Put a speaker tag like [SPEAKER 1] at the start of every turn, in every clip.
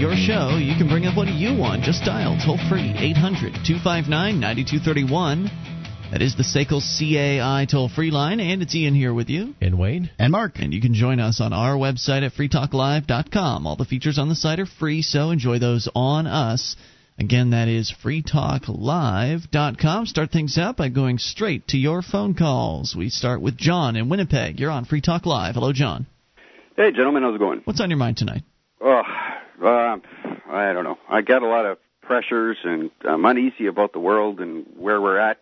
[SPEAKER 1] your show. You can bring up what you want. Just dial toll free 800 259 9231. That is the SACL CAI toll free line, and it's Ian here with you.
[SPEAKER 2] And Wayne.
[SPEAKER 3] And Mark.
[SPEAKER 1] And you can join us on our website at freetalklive.com. All the features on the site are free, so enjoy those on us. Again, that is freetalklive.com. Start things out by going straight to your phone calls. We start with John in Winnipeg. You're on Free Talk Live. Hello, John.
[SPEAKER 4] Hey, gentlemen, how's it going?
[SPEAKER 1] What's on your mind tonight?
[SPEAKER 4] Oh, uh, I don't know. I got a lot of pressures, and I'm uneasy about the world and where we're at.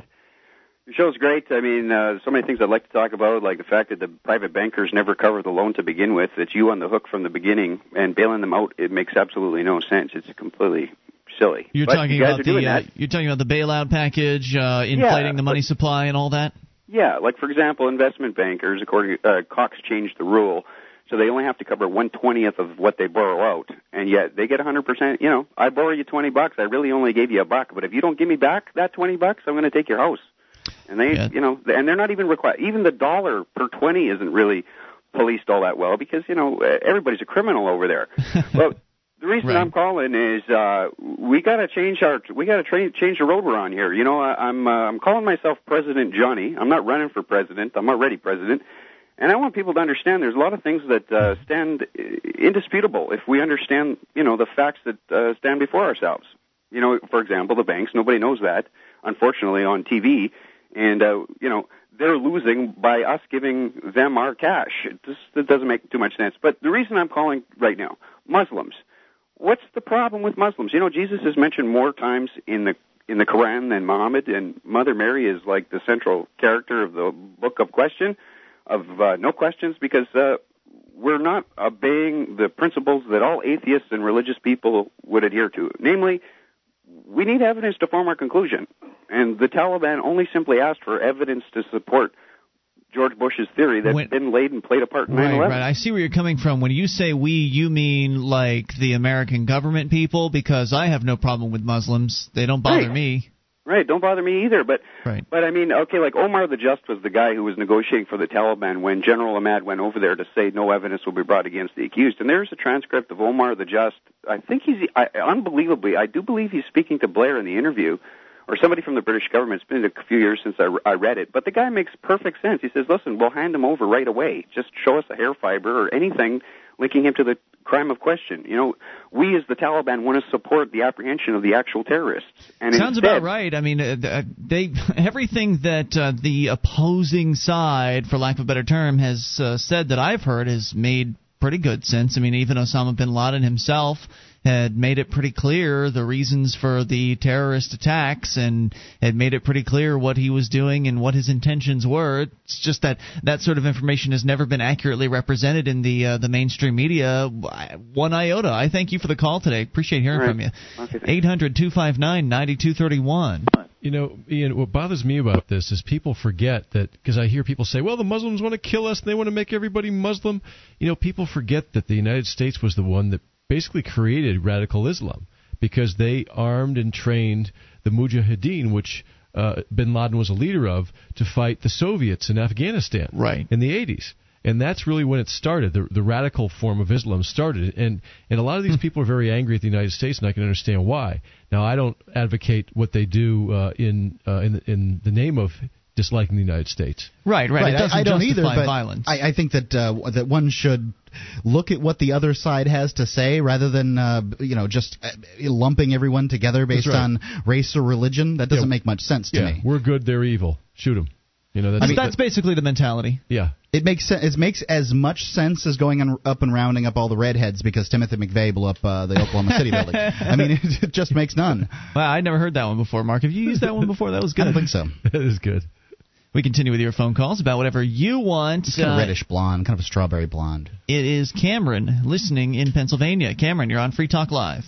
[SPEAKER 4] The show's great. I mean, uh, so many things I'd like to talk about, like the fact that the private bankers never cover the loan to begin with. It's you on the hook from the beginning, and bailing them out. It makes absolutely no sense. It's completely silly.
[SPEAKER 1] You're
[SPEAKER 4] But
[SPEAKER 1] talking
[SPEAKER 4] you
[SPEAKER 1] about the uh, you're talking about the bailout package, uh, inflating the money
[SPEAKER 4] but-
[SPEAKER 1] supply, and all that.
[SPEAKER 4] Yeah, like for example, investment bankers, according uh, Cox changed the rule, so they only have to cover one twentieth of what they borrow out, and yet they get a hundred percent. You know, I borrow you twenty bucks, I really only gave you a buck, but if you don't give me back that twenty bucks, I'm going to take your house. And they,
[SPEAKER 1] Yeah.
[SPEAKER 4] you know, and they're not even required. Even the dollar per twenty isn't really policed all that well because you know everybody's a criminal over there. well, the reason
[SPEAKER 1] Right.
[SPEAKER 4] I'm calling is uh, we got to change our we got to tra- change the road we're on here. You know, I, I'm uh, I'm calling myself President Johnny. I'm not running for president. I'm already president. And I want people to understand there's a lot of things that uh, stand uh, indisputable if we understand, you know, the facts that uh, stand before ourselves. You know, for example, the banks. Nobody knows that, unfortunately, on TV. And uh, you know, they're losing by us giving them our cash. It just it doesn't make too much sense. But the reason I'm calling right now, Muslims. What's the problem with Muslims? You know, Jesus is mentioned more times in the in the Quran than Muhammad, and Mother Mary is like the central character of the Book of Question, of uh, no questions, because uh, we're not obeying the principles that all atheists and religious people would adhere to. Namely, we need evidence to form our conclusion. And the Taliban only simply asked for evidence to support George Bush's theory that
[SPEAKER 1] When-
[SPEAKER 4] bin Laden played a part in 9
[SPEAKER 1] Right, right. I see where you're coming from. When you say we, you mean like the American government people, because I have no problem with Muslims. They don't bother
[SPEAKER 4] Right.
[SPEAKER 1] me.
[SPEAKER 4] Right, don't bother me either. But
[SPEAKER 1] Right.
[SPEAKER 4] but I mean, okay, like Omar the Just was the guy who was negotiating for the Taliban when General Ahmad went over there to say no evidence will be brought against the accused. And there's a transcript of Omar the Just. I think he's I, unbelievably. I do believe he's speaking to Blair in the interview, or somebody from the British government. It's been a few years since I, I read it, but the guy makes perfect sense. He says, "Listen, we'll hand him over right away. Just show us a hair fiber or anything linking him to the crime of question. You know, we as the Taliban want to support the apprehension of the actual terrorists." And
[SPEAKER 1] Sounds
[SPEAKER 4] instead,
[SPEAKER 1] about right. I mean, uh, th- they everything that uh, the opposing side, for lack of a better term, has uh, said that I've heard has made pretty good sense. I mean, even Osama bin Laden himself had made it pretty clear the reasons for the terrorist attacks and had made it pretty clear what he was doing and what his intentions were. It's just that that sort of information has never been accurately represented in the uh, the mainstream media one iota. I thank you for the call today. Appreciate hearing
[SPEAKER 4] All right.
[SPEAKER 1] from you.
[SPEAKER 4] Okay, thanks.
[SPEAKER 1] 800 259
[SPEAKER 2] You know, Ian, what bothers me about this is people forget that because I hear people say, "Well, the Muslims want to kill us; and they want to make everybody Muslim." You know, people forget that the United States was the one that basically created radical Islam because they armed and trained the Mujahideen, which uh, Bin Laden was a leader of, to fight the Soviets in Afghanistan
[SPEAKER 1] Right.
[SPEAKER 2] in the 80s. And that's really when it started. The, the radical form of Islam started, and and a lot of these people are very angry at the United States, and I can understand why. Now, I don't advocate what they do uh, in uh, in in the name of disliking the United States.
[SPEAKER 1] Right, right.
[SPEAKER 3] Right,
[SPEAKER 1] It doesn't
[SPEAKER 3] I, I don't either, but
[SPEAKER 1] violence.
[SPEAKER 3] I, I think that uh, that one should look at what the other side has to say rather than uh, you know just uh, lumping everyone together based
[SPEAKER 2] right.
[SPEAKER 3] on race or religion. That doesn't
[SPEAKER 2] Yeah.
[SPEAKER 3] make much sense to
[SPEAKER 2] yeah,
[SPEAKER 3] me.
[SPEAKER 2] we're good, they're evil. Shoot them. You know, that's,
[SPEAKER 1] I mean, that's basically the mentality.
[SPEAKER 2] yeah.
[SPEAKER 3] It makes sen- it makes as much sense as going on, up and rounding up all the redheads because Timothy McVeigh blew up uh, the Oklahoma City building. I mean, it, it just makes none.
[SPEAKER 1] Well, I'd never heard that one before, Mark. Have you used that one before? That was
[SPEAKER 3] I
[SPEAKER 1] good.
[SPEAKER 3] don't think so.
[SPEAKER 2] That is good.
[SPEAKER 1] We continue with your phone calls about whatever you want.
[SPEAKER 3] It's kind of
[SPEAKER 1] Uh,
[SPEAKER 3] reddish blonde, kind of a strawberry blonde.
[SPEAKER 1] It is Cameron listening in Pennsylvania. Cameron, you're on Free Talk Live.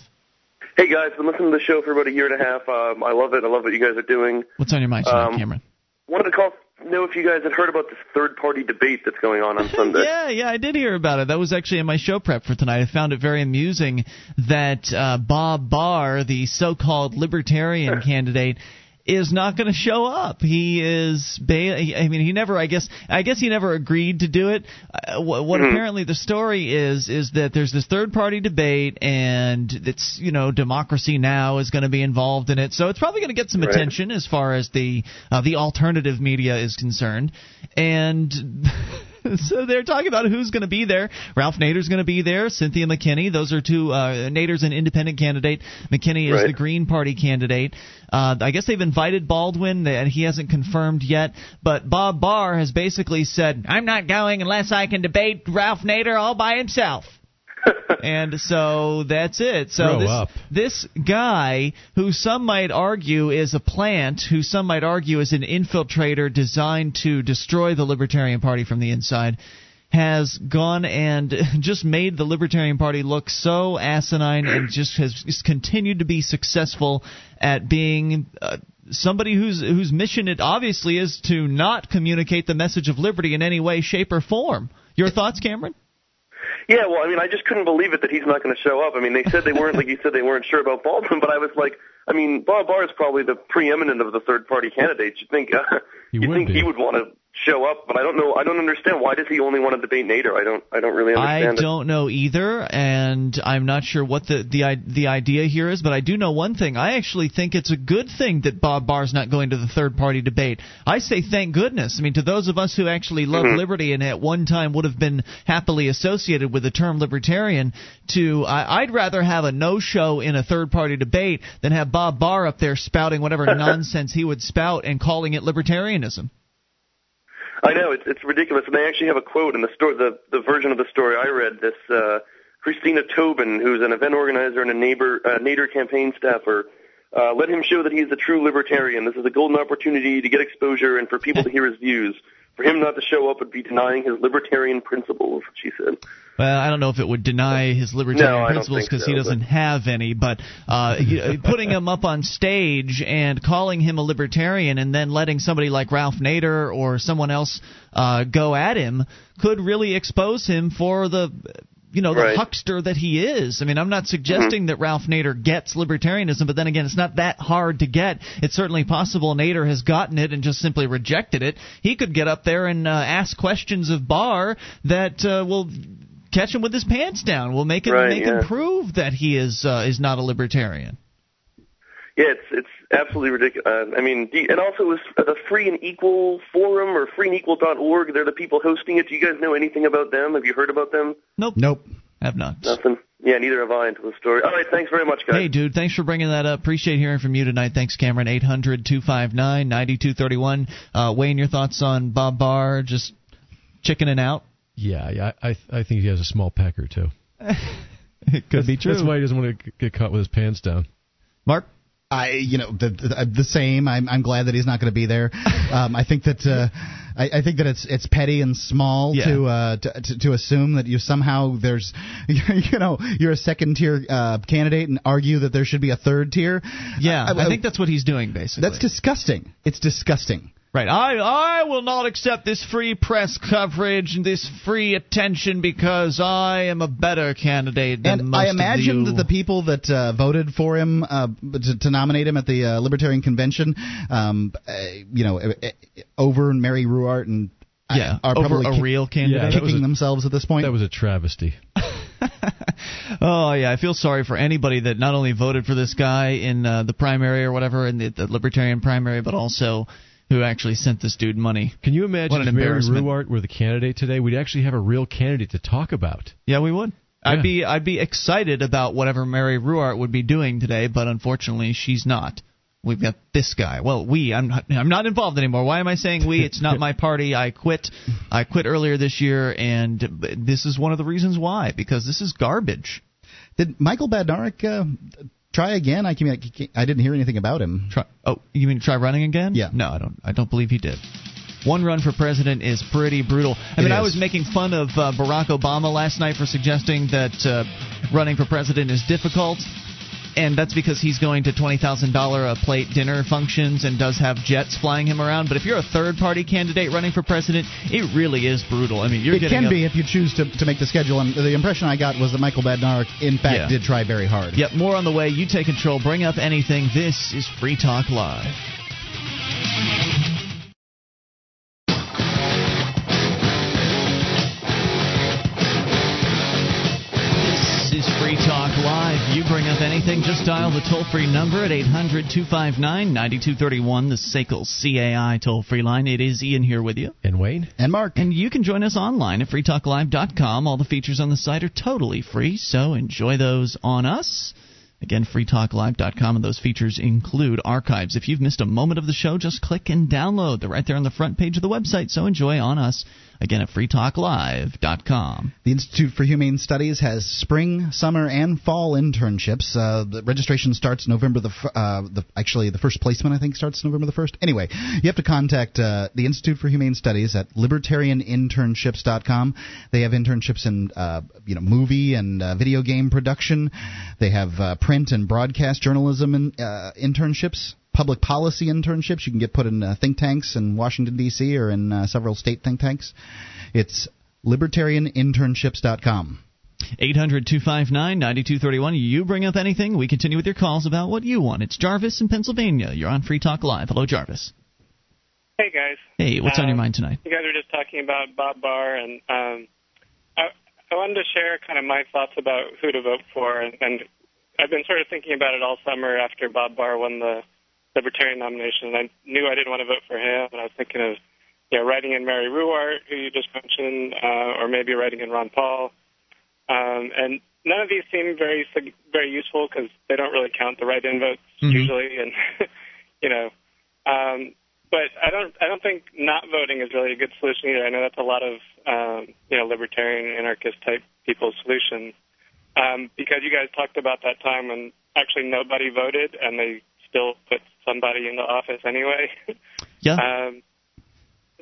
[SPEAKER 5] Hey guys, I've been listening to the show for about a year and a half. Um, I love it. I love what you guys are doing.
[SPEAKER 1] What's on your mind tonight,
[SPEAKER 5] Um,
[SPEAKER 1] Cameron?
[SPEAKER 5] Wanted to call know if you guys had heard about this third party debate that's going on on Sunday.
[SPEAKER 1] Yeah, yeah, I did hear about it. That was actually in my show prep for tonight. I found it very amusing that uh, Bob Barr, the so-called libertarian candidate, is not going to show up. He is. Ba- I mean, he never. I guess. I guess he never agreed to do it. Uh, what, what
[SPEAKER 5] Mhm.
[SPEAKER 1] apparently the story is is that there's this third party debate, and it's you know Democracy Now is going to be involved in it, so it's probably going to get some
[SPEAKER 5] Right.
[SPEAKER 1] attention as far as the uh, the alternative media is concerned, and. So they're talking about who's going to be there. Ralph Nader's going to be there. Cynthia McKinney. Those are two. Uh, Nader's an independent candidate. McKinney is
[SPEAKER 5] Right.
[SPEAKER 1] the Green Party candidate. Uh, I guess they've invited Baldwin, and he hasn't confirmed yet. But Bob Barr has basically said, "I'm not going unless I can debate Ralph Nader all by himself." And so that's it. So
[SPEAKER 2] Grow
[SPEAKER 1] this,
[SPEAKER 2] up.
[SPEAKER 1] this guy, who some might argue is a plant, who some might argue is an infiltrator designed to destroy the Libertarian Party from the inside, has gone and just made the Libertarian Party look so asinine and just has just continued to be successful at being. Uh, Somebody whose whose mission it obviously is to not communicate the message of liberty in any way, shape, or form. Your thoughts, Cameron?
[SPEAKER 5] Yeah, well, I mean, I just couldn't believe it that he's not going to show up. I mean, they said they weren't, like you said, they weren't sure about Baldwin, but I was like, I mean, Bob Barr is probably the preeminent of the third party candidates. You think, uh, you think
[SPEAKER 2] be.
[SPEAKER 5] he would want to show up, but I don't know. I don't understand. Why does he only want to debate Nader? I don't. I don't really
[SPEAKER 1] I
[SPEAKER 5] understand. it.
[SPEAKER 1] don't know either, and I'm not sure what the the the idea here is. But I do know one thing. I actually think it's a good thing that Bob Barr's not going to the third party debate. I say thank goodness. I mean, to those of us who actually love
[SPEAKER 5] Mhm.
[SPEAKER 1] liberty and at one time would have been happily associated with the term libertarian, to I, I'd rather have a no show in a third party debate than have Bob Barr up there spouting whatever nonsense he would spout and calling it libertarianism.
[SPEAKER 5] I know it's it's ridiculous, and they actually have a quote in the story, the the version of the story I read. This uh, Christina Tobin, who's an event organizer and a neighbor uh, Nader campaign staffer, uh, let him show that he's a true libertarian. This is a golden opportunity to get exposure and for people to hear his views. For him not to show up would be denying his libertarian principles, she said.
[SPEAKER 1] Well, I don't know if it would deny his libertarian
[SPEAKER 5] No,
[SPEAKER 1] principles because
[SPEAKER 5] so,
[SPEAKER 1] he doesn't
[SPEAKER 5] but-
[SPEAKER 1] have any. But uh, putting him up on stage and calling him a libertarian, and then letting somebody like Ralph Nader or someone else uh, go at him could really expose him for the. You know the
[SPEAKER 5] Right.
[SPEAKER 1] huckster that he is. I mean, I'm not suggesting that Ralph Nader gets libertarianism, but then again, it's not that hard to get. It's certainly possible Nader has gotten it and just simply rejected it. He could get up there and uh, ask questions of Barr that uh, will catch him with his pants down. Will make him
[SPEAKER 5] Right,
[SPEAKER 1] make
[SPEAKER 5] yeah.
[SPEAKER 1] him prove that he is uh, is not a libertarian.
[SPEAKER 5] Yeah, it's it's absolutely ridiculous. Uh, I mean, do you, and also it was the Free and Equal Forum or freeandequal.org. They're the people hosting it. Do you guys know anything about them? Have you heard about them?
[SPEAKER 1] Nope,
[SPEAKER 3] Nope.
[SPEAKER 1] have not.
[SPEAKER 5] Nothing. Yeah, neither have I until the story. All right, thanks very much, guys.
[SPEAKER 1] Hey, dude, thanks for bringing that up. Appreciate hearing from you tonight. Thanks, Cameron. Eight hundred two five nine ninety two thirty one. Uh, Wayne, your thoughts on Bob Barr just chickening out?
[SPEAKER 2] Yeah, yeah, I I think he has a small pecker too.
[SPEAKER 1] It could be true.
[SPEAKER 2] That's why he doesn't want to get caught with his pants down.
[SPEAKER 1] Mark.
[SPEAKER 3] I, you know, the the, the same. I'm I'm glad that he's not going to be there. Um, I think that uh, I, I think that it's it's petty and small
[SPEAKER 1] Yeah.
[SPEAKER 3] to, uh, to to to assume that you somehow there's, you know, you're a second tier uh, candidate and argue that there should be a third tier.
[SPEAKER 1] Yeah,
[SPEAKER 3] I-
[SPEAKER 1] I, think that's what he's doing basically.
[SPEAKER 3] That's disgusting. It's disgusting.
[SPEAKER 1] Right. I I will not accept this free press coverage and this free attention because I am a better candidate than
[SPEAKER 3] And
[SPEAKER 1] most
[SPEAKER 3] I imagine that the people that uh, voted for him uh, to, to nominate him at the uh, Libertarian Convention, um, uh, you know, uh, uh, over Mary Ruwart and uh,
[SPEAKER 1] yeah,
[SPEAKER 3] are
[SPEAKER 1] over
[SPEAKER 3] probably
[SPEAKER 1] a
[SPEAKER 3] kick-
[SPEAKER 1] real candidate.
[SPEAKER 2] Yeah,
[SPEAKER 3] kicking
[SPEAKER 2] a-
[SPEAKER 3] themselves at this point.
[SPEAKER 2] That was a travesty.
[SPEAKER 1] Oh yeah, I feel sorry for anybody that not only voted for this guy in uh, the primary or whatever in the, the Libertarian primary, but also who actually sent this dude money.
[SPEAKER 2] Can you imagine
[SPEAKER 1] What an
[SPEAKER 2] if Mary
[SPEAKER 1] embarrassment.
[SPEAKER 2] Ruwart were the candidate today? We'd actually have a real candidate to talk about.
[SPEAKER 1] Yeah, we would.
[SPEAKER 2] Yeah.
[SPEAKER 1] I'd be I'd be excited about whatever Mary Ruwart would be doing today, but unfortunately she's not. We've got this guy. Well, we. I'm not. I'm not involved anymore. Why am I saying we? It's not my party. I quit. I quit earlier this year, and this is one of the reasons why. Because this is garbage.
[SPEAKER 3] Did Michael Badnarik uh, try again? I, can, I didn't hear anything about him.
[SPEAKER 1] Try, oh, you mean try running again?
[SPEAKER 3] Yeah.
[SPEAKER 1] No, I don't. I don't believe he did. One run for president is pretty brutal. I mean, I was making fun of uh, Barack Obama last night for suggesting that uh, running for president is difficult. And that's because he's going to twenty thousand dollar a plate dinner functions and does have jets flying him around. But if you're a third party candidate running for president, it really is brutal. I mean, you're
[SPEAKER 3] It can
[SPEAKER 1] a-
[SPEAKER 3] be if you choose to, to make the schedule. And the impression I got was that Michael Badnarik, in fact,
[SPEAKER 1] Yeah.
[SPEAKER 3] did try very hard.
[SPEAKER 1] Yep, more on the way. You take control. Bring up anything. This is Free Talk Live. Anything, just dial the toll free number at 800 259 9231, the SACL CAI toll free line. It is Ian here with you.
[SPEAKER 2] And Wayne.
[SPEAKER 3] And Mark.
[SPEAKER 1] And you can join us online at freetalklive.com. All the features on the site are totally free, so enjoy those on us. Again, freetalklive.com, and those features include archives. If you've missed a moment of the show, just click and download. They're right there on the front page of the website, so enjoy on us. Again, at freetalklive.com.
[SPEAKER 3] The Institute for Humane Studies has spring, summer, and fall internships. Uh, the registration starts November the, f- uh, the actually the first placement I think starts November the first. Anyway, you have to contact uh, the Institute for Humane Studies at libertarianinternships.com. They have internships in uh, you know movie and uh, video game production. They have uh, print and broadcast journalism in, internships public policy internships. You can get put in uh, think tanks in Washington, D.C., or in uh, several state think tanks. It's libertarianinternships.com.
[SPEAKER 1] 800 259 9231. You bring up anything, we continue with your calls about what you want. It's Jarvis in Pennsylvania. You're on Free Talk Live. Hello, Jarvis.
[SPEAKER 6] Hey, guys.
[SPEAKER 1] Hey, what's on your
[SPEAKER 6] Um,
[SPEAKER 1] mind tonight?
[SPEAKER 6] You guys were just talking about Bob Barr, and um, I, I wanted to share kind of my thoughts about who to vote for. And, and I've been sort of thinking about it all summer after Bob Barr won the Libertarian nomination, and I knew I didn't want to vote for him. And I was thinking of, you know, writing in Mary Ruwart, who you just mentioned, uh, or maybe writing in Ron Paul. Um, and none of these seem very very useful because they don't really count the write-in votes
[SPEAKER 1] Mhm.
[SPEAKER 6] usually, and you know. Um, but I don't I don't think not voting is really a good solution either. I know that's a lot of um, you know libertarian anarchist type people's solution um, because you guys talked about that time when actually nobody voted and they still put somebody in the office anyway.
[SPEAKER 1] Yeah.
[SPEAKER 6] Um,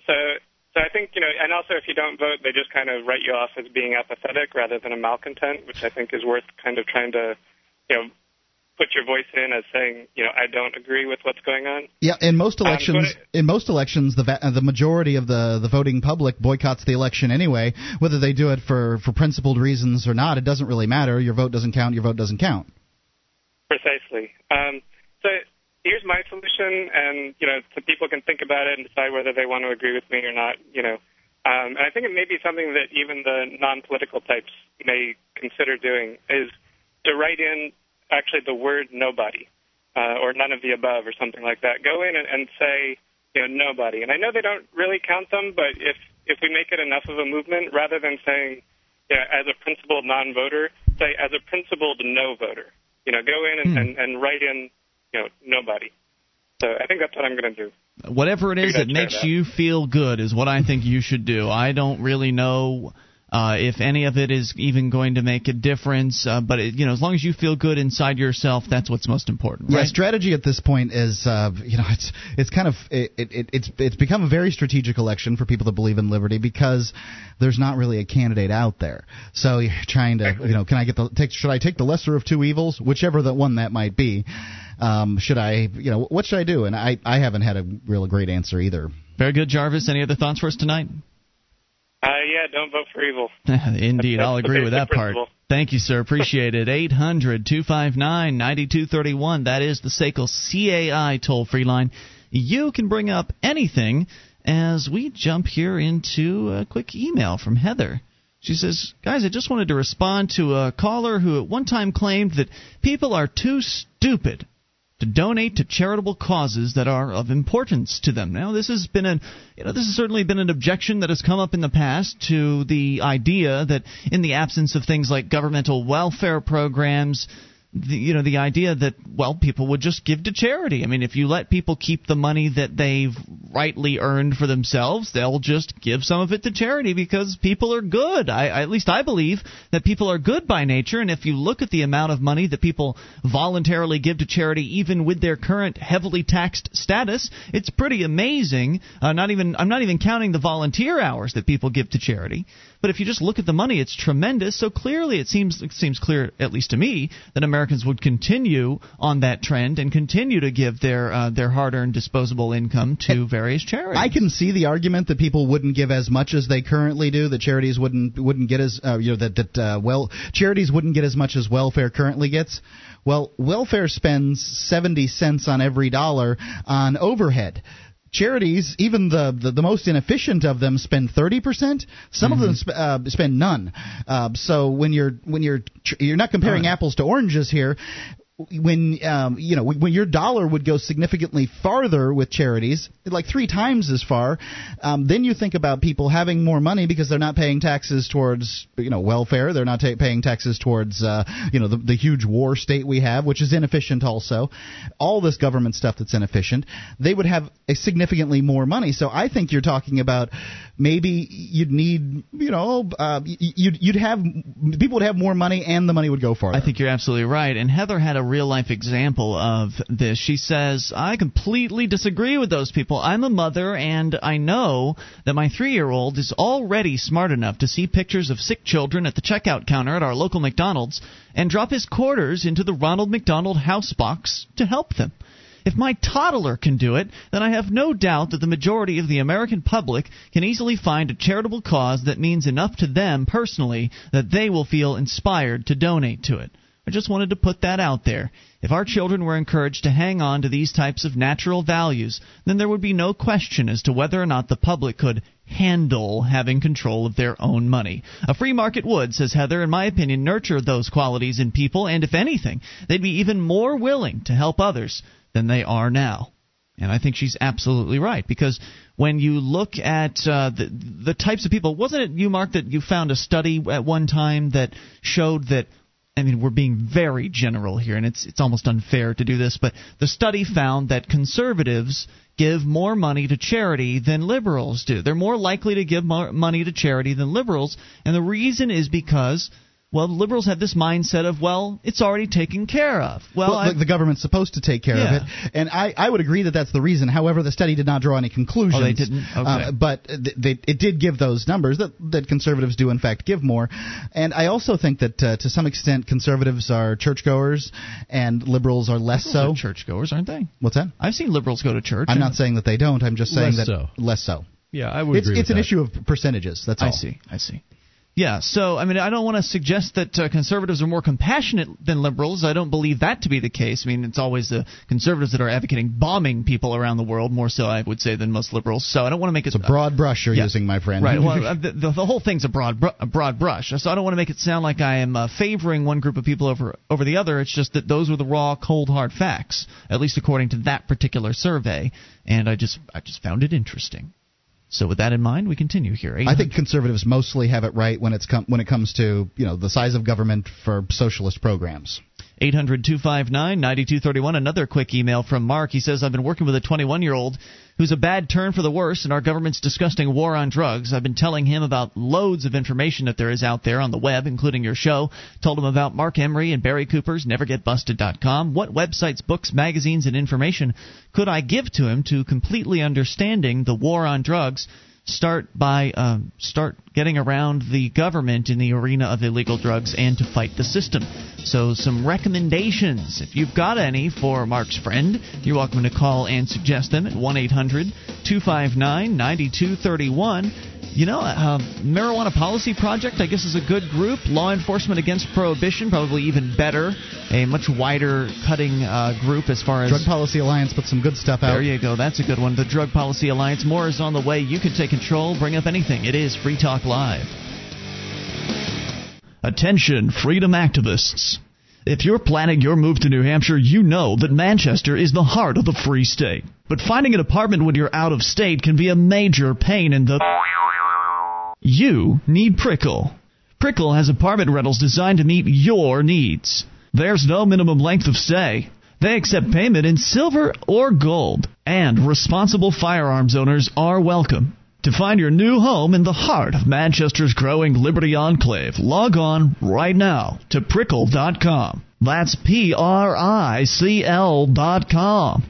[SPEAKER 6] so, so I think you know, and also if you don't vote, they just kind of write you off as being apathetic rather than a malcontent, which I think is worth kind of trying to, you know, put your voice in as saying, you know, I don't agree with what's going on.
[SPEAKER 3] Yeah, in most
[SPEAKER 6] Um,
[SPEAKER 3] elections, in most elections, the va- uh, the majority of the the voting public boycotts the election anyway. Whether they do it for for principled reasons or not, it doesn't really matter. Your vote doesn't count. Your vote doesn't count.
[SPEAKER 6] Precisely. Um, so here's my solution, and you know, so people can think about it and decide whether they want to agree with me or not. You know, um, and I think it may be something that even the non-political types may consider doing is to write in actually the word nobody uh, or none of the above or something like that. Go in and, and say you know nobody. And I know they don't really count them, but if if we make it enough of a movement, rather than saying you know, as a principled non-voter, say as a principled no voter. You know, go in and,
[SPEAKER 1] Hmm.
[SPEAKER 6] and, and write in, you know, nobody. So I think that's what I'm going to do.
[SPEAKER 1] Whatever it is that makes
[SPEAKER 6] that.
[SPEAKER 1] you feel good is what I think you should do. I don't really know uh, if any of it is even going to make a difference, uh, but it, you know, as long as you feel good inside yourself, that's what's most important,
[SPEAKER 3] Yeah, strategy at this point is, uh, you know, it's it's kind of it, it, it's it's become a very strategic election for people that believe in liberty because there's not really a candidate out there. So you're trying to, you know, can I get the take? Should I take the lesser of two evils, whichever the one that might be? Um, should I, you know, what should I do? And I I haven't had a real great answer either.
[SPEAKER 1] Very good, Jarvis. Any other thoughts for us tonight?
[SPEAKER 6] Uh, yeah, don't vote for evil.
[SPEAKER 1] Indeed,
[SPEAKER 6] That's
[SPEAKER 1] I'll
[SPEAKER 6] the
[SPEAKER 1] agree with that
[SPEAKER 6] basic
[SPEAKER 1] part. Thank you, sir. Appreciate it. 800 259 9231. That is the SACL CAI toll free line. You can bring up anything as we jump here into a quick email from Heather. She says, Guys, I just wanted to respond to a caller who at one time claimed that people are too stupid to donate to charitable causes that are of importance to them. Now, this has been an, you know, this has certainly been an objection that has come up in the past to the idea that in the absence of things like governmental welfare programs, the, you know, the idea that well, people would just give to charity. I mean, if you let people keep the money that they've rightly earned for themselves, they'll just give some of it to charity because people are good. I, at least I believe that people are good by nature, and if you look at the amount of money that people voluntarily give to charity, even with their current heavily taxed status, it's pretty amazing. Uh, not even I'm not even counting the volunteer hours that people give to charity. But if you just look at the money, it's tremendous. So clearly, it seems it seems clear, at least to me, that Americans would continue on that trend and continue to give their uh, their hard-earned disposable income to various charities.
[SPEAKER 3] I can see the argument that people wouldn't give as much as they currently do. That charities wouldn't wouldn't get as uh, you know that that uh, well charities wouldn't get as much as welfare currently gets. Well, welfare spends seventy cents on every dollar on overhead. Charities, even the, the, the most inefficient of them, spend thirty percent. Some of them sp- uh, spend none. Uh, so when you're when you're tr- you're not comparing apples to oranges here. When um, you know when your dollar would go significantly farther with charities, like three times as far, um, then you think about people having more money because they're not paying taxes towards you know welfare, they're not ta- paying taxes towards uh, you know the, the huge war state we have, which is inefficient also, all this government stuff that's inefficient. They would have a significantly more money. So I think you're talking about maybe you'd need you know uh, you'd you'd have people would have more money and the money would go farther.
[SPEAKER 1] I think you're absolutely right. And Heather had a real life example of this. She says, I completely disagree with those people. I'm a mother, and I know that my three year old is already smart enough to see pictures of sick children at the checkout counter at our local McDonald's and drop his quarters into the Ronald McDonald House box to help them. If my toddler can do it, then I have no doubt that the majority of the American public can easily find a charitable cause that means enough to them personally that they will feel inspired to donate to it. I just wanted to put that out there. If our children were encouraged to hang on to these types of natural values, then there would be no question as to whether or not the public could handle having control of their own money. A free market would, says Heather, in my opinion, nurture those qualities in people, and if anything, they'd be even more willing to help others than they are now. And I think she's absolutely right because when you look at uh, the the types of people, wasn't it you, Mark, that you found a study at one time that showed that I mean, we're being very general here, and it's it's almost unfair to do this, but the study found that conservatives give more money to charity than liberals do. They're more likely to give more money to charity than liberals, and the reason is because well, liberals have this mindset of, well, it's already taken care of. Well,
[SPEAKER 3] well the, the, government's supposed to take care
[SPEAKER 1] yeah.
[SPEAKER 3] of it, and I, I would agree that that's the reason. However, the study did not draw any conclusions.
[SPEAKER 1] Oh, they didn't. Okay. Uh,
[SPEAKER 3] but they, it did give those numbers that that conservatives do in fact give more, and I also think that uh, to some extent conservatives are churchgoers and liberals are less
[SPEAKER 1] liberals
[SPEAKER 3] so.
[SPEAKER 1] Are churchgoers, aren't they?
[SPEAKER 3] What's that?
[SPEAKER 1] I've seen liberals go to church.
[SPEAKER 3] I'm not saying that they don't. I'm just saying
[SPEAKER 2] less
[SPEAKER 3] that
[SPEAKER 2] so.
[SPEAKER 3] less so.
[SPEAKER 2] Yeah, I would
[SPEAKER 3] it's,
[SPEAKER 2] agree.
[SPEAKER 3] It's an
[SPEAKER 2] that.
[SPEAKER 3] issue of percentages. That's all.
[SPEAKER 1] I see. I see. Yeah, so I mean, I don't want to suggest that uh, conservatives are more compassionate than liberals. I don't believe that to be the case. I mean, it's always the conservatives that are advocating bombing people around the world more so, I would say, than most liberals. So I don't want to make it
[SPEAKER 3] it's a broad brush you're
[SPEAKER 1] yeah,
[SPEAKER 3] using, my friend.
[SPEAKER 1] Right. Well, uh, the, the, the, whole thing's a broad br- a broad brush. So I don't want to make it sound like I am uh, favoring one group of people over over the other. It's just that those were the raw, cold, hard facts, at least according to that particular survey, and I just I just found it interesting. So with that in mind, we continue here.
[SPEAKER 3] I think conservatives mostly have it right when it's com- when it comes to you know the size of government for socialist programs.
[SPEAKER 1] 800 259 9231. Another quick email from Mark. He says, I've been working with a 21 year old who's a bad turn for the worse in our government's disgusting war on drugs. I've been telling him about loads of information that there is out there on the web, including your show. Told him about Marc Emery and Barry Cooper's NeverGetBusted.com. What websites, books, magazines, and information could I give to him to completely understanding the war on drugs? Start by um, start getting around the government in the arena of illegal drugs and to fight the system. So some recommendations, if you've got any for Mark's friend, you're welcome to call and suggest them at 1-800-259-9231. You know, uh, Marijuana Policy Project, I guess, is a good group. Law Enforcement Against Prohibition, probably even better. A much wider cutting uh, group as far as.
[SPEAKER 3] Drug Policy Alliance put some good stuff out.
[SPEAKER 1] There you go. That's a good one. The Drug Policy Alliance. More is on the way. You can take control, bring up anything. It is Free Talk Live. Attention, freedom activists. If you're planning your move to New Hampshire, you know that Manchester is the heart of the free state. But finding an apartment when you're out of state can be a major pain in the. You need Prickle. Prickle has apartment rentals designed to meet your needs. There's no minimum length of stay. They accept payment in silver or gold, and responsible firearms owners are welcome. To find your new home in the heart of Manchester's growing Liberty Enclave, log on right now to prickle.com. That's P R I C L dot com.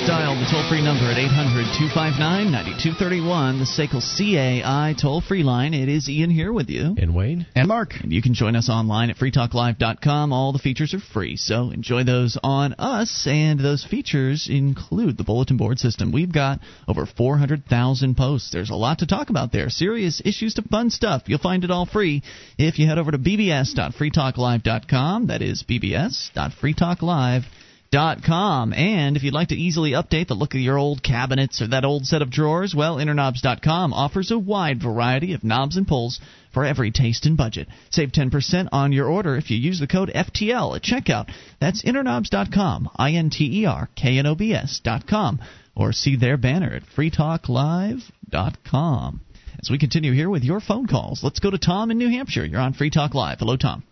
[SPEAKER 1] Anything. Just dial the toll free number at 800 259 9231, the SACL CAI toll free line. It is Ian here with you.
[SPEAKER 2] And Wayne?
[SPEAKER 3] And Mark.
[SPEAKER 1] And you can join us online at freetalklive.com. All the features are free, so enjoy those on us. And those features include the bulletin board system. We've got over 400,000 posts. There's a lot to talk about there. Serious issues to fun stuff. You'll find it all free if you head over to bbs.freetalklive.com. That is bbs.freetalklive.com com. And if you'd like to easily update the look of your old cabinets or that old set of drawers, well, InterKnobs.com offers a wide variety of knobs and pulls for every taste and budget. Save 10% on your order if you use the code FTL at checkout. That's InterKnobs.com, I N T E R K N O B S.com, or see their banner at freetalklive.com. As we continue here with your phone calls, let's go to Tom in New Hampshire. You're on Free Talk Live. Hello, Tom.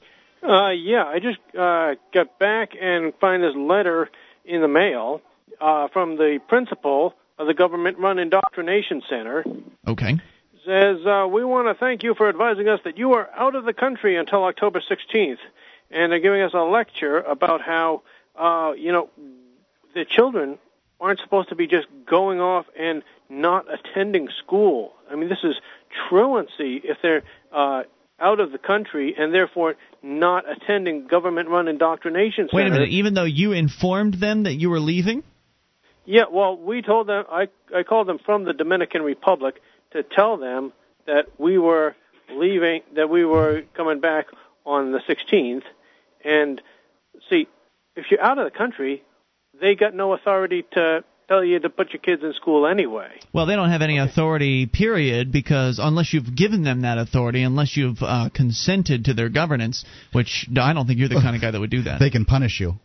[SPEAKER 7] Uh, yeah, I just uh, got back and find this letter in the mail uh, from the principal of the government-run indoctrination center.
[SPEAKER 1] Okay.
[SPEAKER 7] Says uh, we want to thank you for advising us that you are out of the country until October 16th, and they're giving us a lecture about how uh, you know the children aren't supposed to be just going off and not attending school. I mean, this is truancy if they're uh, out of the country and therefore not attending government-run indoctrination centers.
[SPEAKER 1] Wait a minute. Even though you informed them that you were leaving?
[SPEAKER 7] Yeah, well, we told them. I I called them from the Dominican Republic to tell them that we were leaving, that we were coming back on the 16th, and see, if you're out of the country, they got no authority to tell you to put your kids in school anyway.
[SPEAKER 1] Well, they don't have any authority, period, because unless you've given them that authority, unless you've uh, consented to their governance, which I don't think you're the kind of guy that would do that.
[SPEAKER 3] They can punish you.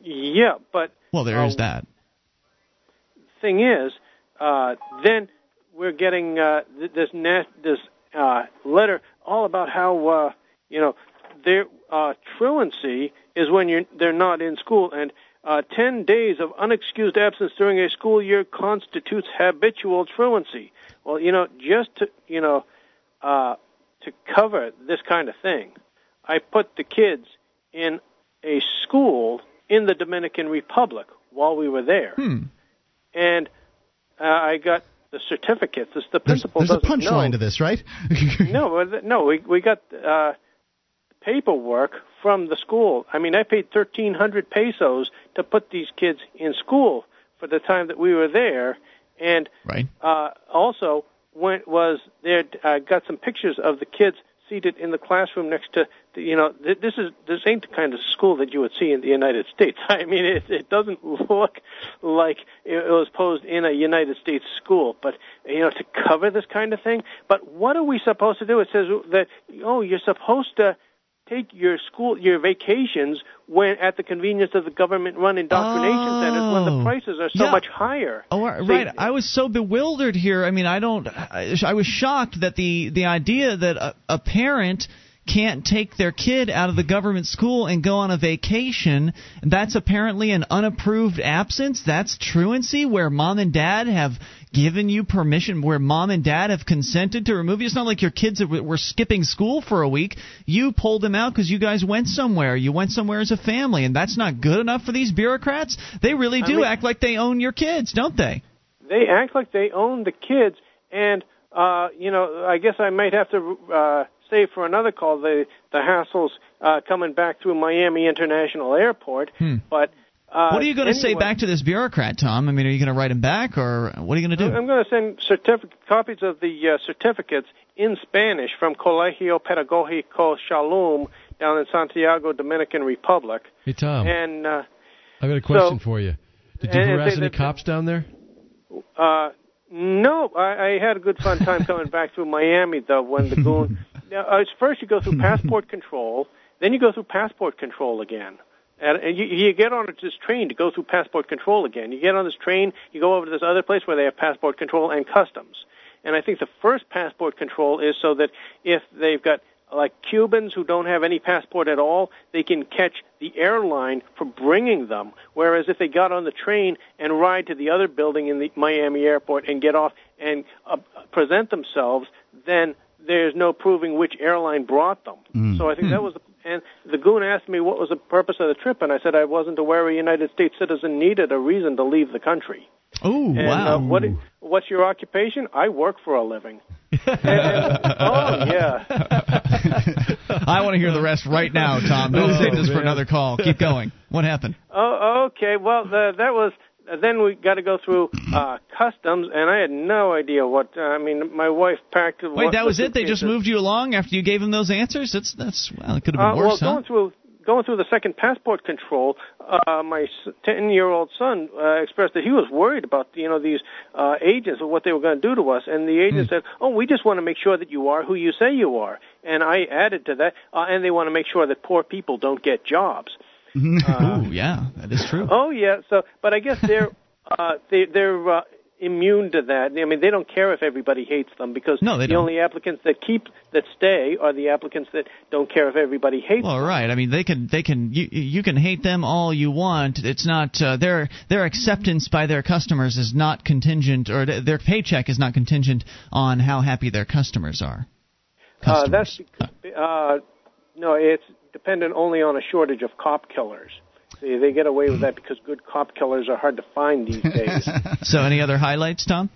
[SPEAKER 7] Yeah, but
[SPEAKER 1] well, there
[SPEAKER 7] uh,
[SPEAKER 1] is that.
[SPEAKER 7] Thing is, uh, then we're getting uh, th- this na- this uh, letter all about how uh, you know their uh, truancy is when you're they're not in school and uh, 10 days of unexcused absence during a school year constitutes habitual truancy. Well, you know, just to, you know, uh, to cover this kind of thing, I put the kids in a school in the Dominican Republic while we were there.
[SPEAKER 1] Hmm.
[SPEAKER 7] And uh, I got the certificates. This, the principal
[SPEAKER 3] there's, there's a punchline to this, right?
[SPEAKER 7] no, no, we we got uh, paperwork from the school. I mean, I paid thirteen hundred pesos to put these kids in school for the time that we were there, and
[SPEAKER 1] right.
[SPEAKER 7] uh, also went was there. Uh, got some pictures of the kids seated in the classroom next to the, you know th- this is this ain't the kind of school that you would see in the United States. I mean it it doesn't look like it was posed in a United States school, but you know to cover this kind of thing. But what are we supposed to do? It says that oh you're supposed to take your school your vacations when at the convenience of the government run indoctrination
[SPEAKER 1] oh.
[SPEAKER 7] centers when the oh. prices are so
[SPEAKER 1] yeah.
[SPEAKER 7] much higher.
[SPEAKER 1] Oh, right. I was so bewildered here. I mean, I don't. I, I was shocked that the the idea that a, a parent can't take their kid out of the government school and go on a vacation. That's apparently an unapproved absence. That's truancy where mom and dad have given you permission, where mom and dad have consented to remove you. It's not like your kids were skipping school for a week. You pulled them out because you guys went somewhere. You went somewhere as a family, and that's not good enough for these bureaucrats. They really do
[SPEAKER 7] I mean,
[SPEAKER 1] act like they own your kids, don't they?
[SPEAKER 7] They act like they own the kids, and uh, you know, I guess I might have to. Uh, save for another call the the hassles uh, coming back through Miami International Airport.
[SPEAKER 1] Hmm.
[SPEAKER 7] But uh,
[SPEAKER 1] what are you going to
[SPEAKER 7] anyway,
[SPEAKER 1] say back to this bureaucrat, Tom? I mean, are you going to write him back, or what are you going to do?
[SPEAKER 7] I'm going to send certificate copies of the uh, certificates in Spanish from Colegio Pedagógico Shalom down in Santiago, Dominican Republic.
[SPEAKER 2] Hey Tom,
[SPEAKER 7] and uh,
[SPEAKER 2] I got a question
[SPEAKER 7] so,
[SPEAKER 2] for you. Did you
[SPEAKER 7] and
[SPEAKER 2] harass
[SPEAKER 7] they-
[SPEAKER 2] any
[SPEAKER 7] they-
[SPEAKER 2] cops down there?
[SPEAKER 7] Uh, no, I, I had a good fun time coming back through Miami though. When the goon, now, uh, first you go through passport control, then you go through passport control again, and, and you, you get on this train to go through passport control again. You get on this train, you go over to this other place where they have passport control and customs. And I think the first passport control is so that if they've got like Cubans who don't have any passport at all, they can catch the airline for bringing them. Whereas if they got on the train and ride to the other building in the Miami airport and get off and uh, present themselves, then there's no proving which airline brought them.
[SPEAKER 3] Mm.
[SPEAKER 7] So I think that was the and the goon asked me what was the purpose of the trip, and I said I wasn't aware a United States citizen needed a reason to leave the country.
[SPEAKER 1] Oh,
[SPEAKER 7] And,
[SPEAKER 1] wow.
[SPEAKER 7] Uh, what what's your occupation? I work for a living. And- and- oh yeah.
[SPEAKER 1] I want to hear the rest right now, Tom. Don't
[SPEAKER 2] Oh,
[SPEAKER 1] save this for another call. Keep going. What happened?
[SPEAKER 7] Oh, okay. Well, the, that was. Then we got to go through uh, customs, and I had no idea what. Uh, I mean, my wife packed.
[SPEAKER 1] Wait, that was it? They just moved you along after you gave them those answers? That's that's well, it could have
[SPEAKER 7] Uh,
[SPEAKER 1] been
[SPEAKER 7] well,
[SPEAKER 1] worse, huh?
[SPEAKER 7] going through going through the second passport control, uh, my ten-year-old son uh, expressed that he was worried about you know these uh, agents and what they were going to do to us, and the agent mm. said, "Oh, we just want to make sure that you are who you say you are." And I added to that, uh, and they want to make sure that poor people don't get jobs.
[SPEAKER 1] Uh, Ooh, yeah, that is true.
[SPEAKER 7] Oh, yeah. So, but I guess they're uh, they, they're uh, immune to that. I mean, they don't care if everybody hates them because
[SPEAKER 1] no,
[SPEAKER 7] the
[SPEAKER 1] don't.
[SPEAKER 7] only applicants that keep that stay are the applicants that don't care if everybody hates
[SPEAKER 1] well,
[SPEAKER 7] them.
[SPEAKER 1] Well, right. I mean, they can they can you you can hate them all you want. It's not uh, their their acceptance by their customers is not contingent or their paycheck is not contingent on how happy their customers are.
[SPEAKER 7] Customers. Uh, that's uh, no, it's dependent only on a shortage of cop killers. See, they get away with that because good cop killers are hard to find these days.
[SPEAKER 1] so, any other highlights, Tom?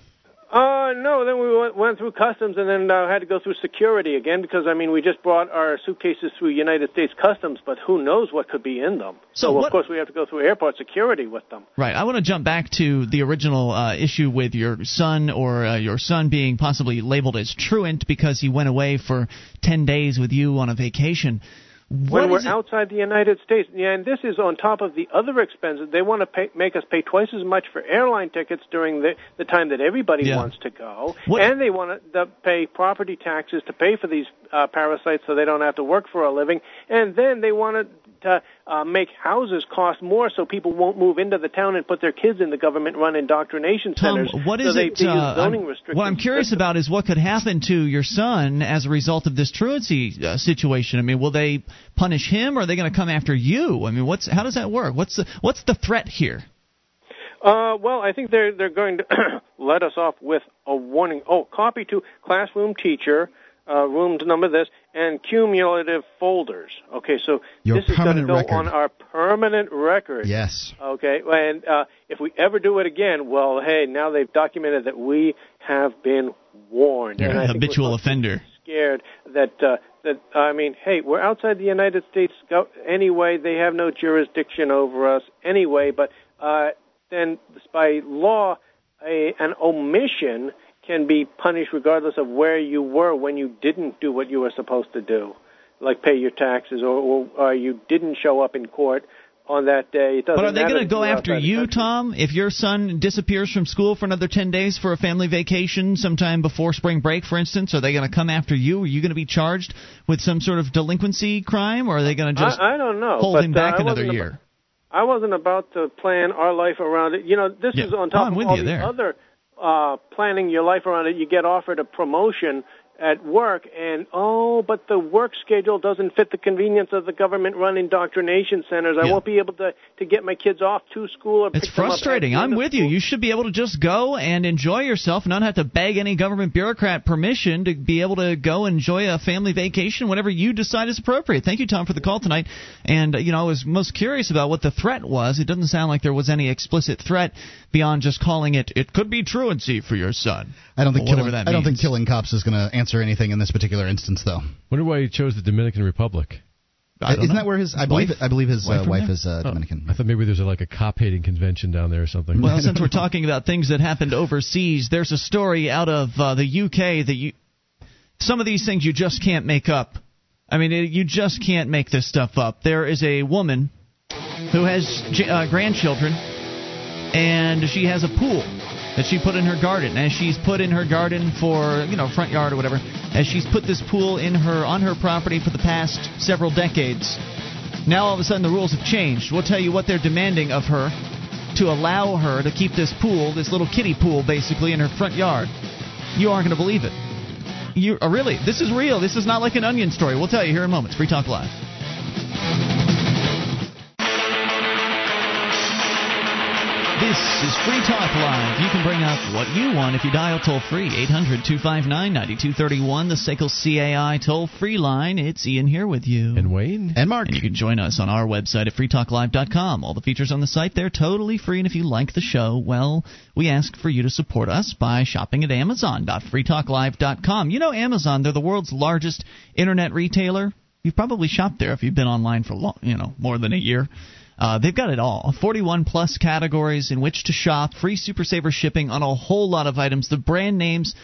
[SPEAKER 7] Uh, no. Then we went, went through customs and then uh, had to go through security again because I mean we just brought our suitcases through United States Customs, but who knows what could be in them?
[SPEAKER 1] So,
[SPEAKER 7] so
[SPEAKER 1] what,
[SPEAKER 7] of course we have to go through airport security with them.
[SPEAKER 1] Right. I want to jump back to the original uh, issue with your son or uh, your son being possibly labeled as truant because he went away for ten days with you on a vacation. What
[SPEAKER 7] when we're
[SPEAKER 1] it?
[SPEAKER 7] outside the United States. Yeah, and this is on top of the other expenses. They want to pay, make us pay twice as much for airline tickets during the, the time that everybody
[SPEAKER 1] yeah.
[SPEAKER 7] wants to go,
[SPEAKER 1] what?
[SPEAKER 7] and they want to pay property taxes to pay for these uh, parasites so they don't have to work for a living, and then they want to uh, make houses cost more so people won't move into the town and put their kids in the government-run indoctrination
[SPEAKER 1] Tom,
[SPEAKER 7] centers.
[SPEAKER 1] what is
[SPEAKER 7] so they,
[SPEAKER 1] it?
[SPEAKER 7] They
[SPEAKER 1] uh,
[SPEAKER 7] zoning
[SPEAKER 1] I'm,
[SPEAKER 7] restrictions.
[SPEAKER 1] what I'm curious about is what could happen to your son as a result of this truancy uh, situation. I mean, will they punish him, or are they going to come after you? I mean, what's how does that work? What's the what's the threat here?
[SPEAKER 7] Uh, well, I think they're they're going to let us off with a warning. Oh, copy to classroom teacher, uh, room number this, and cumulative folders. Okay, so
[SPEAKER 3] Your
[SPEAKER 7] this is going to go
[SPEAKER 3] record.
[SPEAKER 7] on our permanent record.
[SPEAKER 3] Yes.
[SPEAKER 7] Okay, and uh, if we ever do it again, well, hey, now they've documented that we have been warned.
[SPEAKER 1] You're a habitual offender.
[SPEAKER 7] Scared that uh, that I mean, hey, we're outside the United States anyway. They have no jurisdiction over us anyway. But uh, then, by law, a, an omission can be punished regardless of where you were when you didn't do what you were supposed to do, like pay your taxes, or, or, or you didn't show up in court on that day. It doesn't
[SPEAKER 1] But are they
[SPEAKER 7] going
[SPEAKER 1] to go after you, Tom, if your son disappears from school for another 10 days for a family vacation sometime before spring break, for instance? Are they going to come after you? Are you going to be charged with some sort of delinquency crime, or are they going to just
[SPEAKER 7] I, I don't know,
[SPEAKER 1] hold
[SPEAKER 7] but,
[SPEAKER 1] him back
[SPEAKER 7] uh,
[SPEAKER 1] another year?
[SPEAKER 7] About, I wasn't about to plan our life around it. You know, this
[SPEAKER 1] Yeah.
[SPEAKER 7] is on
[SPEAKER 1] Oh,
[SPEAKER 7] top
[SPEAKER 1] I'm
[SPEAKER 7] of all the
[SPEAKER 1] there.
[SPEAKER 7] other uh, planning your life around it. You get offered a promotion at work, and oh, but the work schedule doesn't fit the convenience of the government-run indoctrination centers. I
[SPEAKER 1] Yeah.
[SPEAKER 7] won't be able to to get my kids off to school. Or
[SPEAKER 1] It's
[SPEAKER 7] pick them up
[SPEAKER 1] frustrating. I'm with you.
[SPEAKER 7] school.
[SPEAKER 1] You should be able to just go and enjoy yourself, and not have to beg any government bureaucrat permission to be able to go enjoy a family vacation whenever you decide is appropriate. Thank you, Tom, for the call tonight. And uh, you know, I was most curious about what the threat was. It doesn't sound like there was any explicit threat beyond just calling it. It could be truancy for your son.
[SPEAKER 3] I don't think killing,
[SPEAKER 1] that
[SPEAKER 3] I don't think killing cops is going to answer anything in this particular instance, though.
[SPEAKER 2] Wonder why he chose the Dominican Republic.
[SPEAKER 1] I don't
[SPEAKER 3] Isn't
[SPEAKER 1] know.
[SPEAKER 3] that where his? I
[SPEAKER 1] His
[SPEAKER 3] believe.
[SPEAKER 1] wife?
[SPEAKER 3] I believe his
[SPEAKER 1] Wife
[SPEAKER 3] uh, wife
[SPEAKER 1] there?
[SPEAKER 3] is uh,
[SPEAKER 2] Oh,
[SPEAKER 3] Dominican.
[SPEAKER 2] I thought maybe there's a, like a cop hating convention down there or something.
[SPEAKER 1] Well, since we're talking about things that happened overseas, there's a story out of uh, the UK that you some of these things you just can't make up. I mean, it, you just can't make this stuff up. There is a woman who has uh, grandchildren, and she has a pool that she put in her garden. As she's put in her garden for you know front yard or whatever, as she's put this pool in her on her property for the past several decades. Now all of a sudden the rules have changed. We'll tell you what they're demanding of her to allow her to keep this pool, this little kiddie pool, basically in her front yard. You aren't going to believe it. You uh, really? This is real. This is not like an onion story. We'll tell you here in moments. Free Talk Live. This is Free Talk Live. You can bring up what you want if you dial toll free 800 259 9231, the SACL CAI toll free line. It's Ian here with you.
[SPEAKER 2] and Wayne?
[SPEAKER 3] And Mark.
[SPEAKER 1] And you can join us on our website at freetalklive.com. All the features on the site, they're totally free. And if you like the show, well, we ask for you to support us by shopping at amazon.freetalklive.com. You know Amazon, they're the world's largest internet retailer. You've probably shopped there if you've been online for long, you know, more than a year. Uh, they've got it all. 41 plus categories in which to shop, free Super Saver shipping on a whole lot of items, the brand names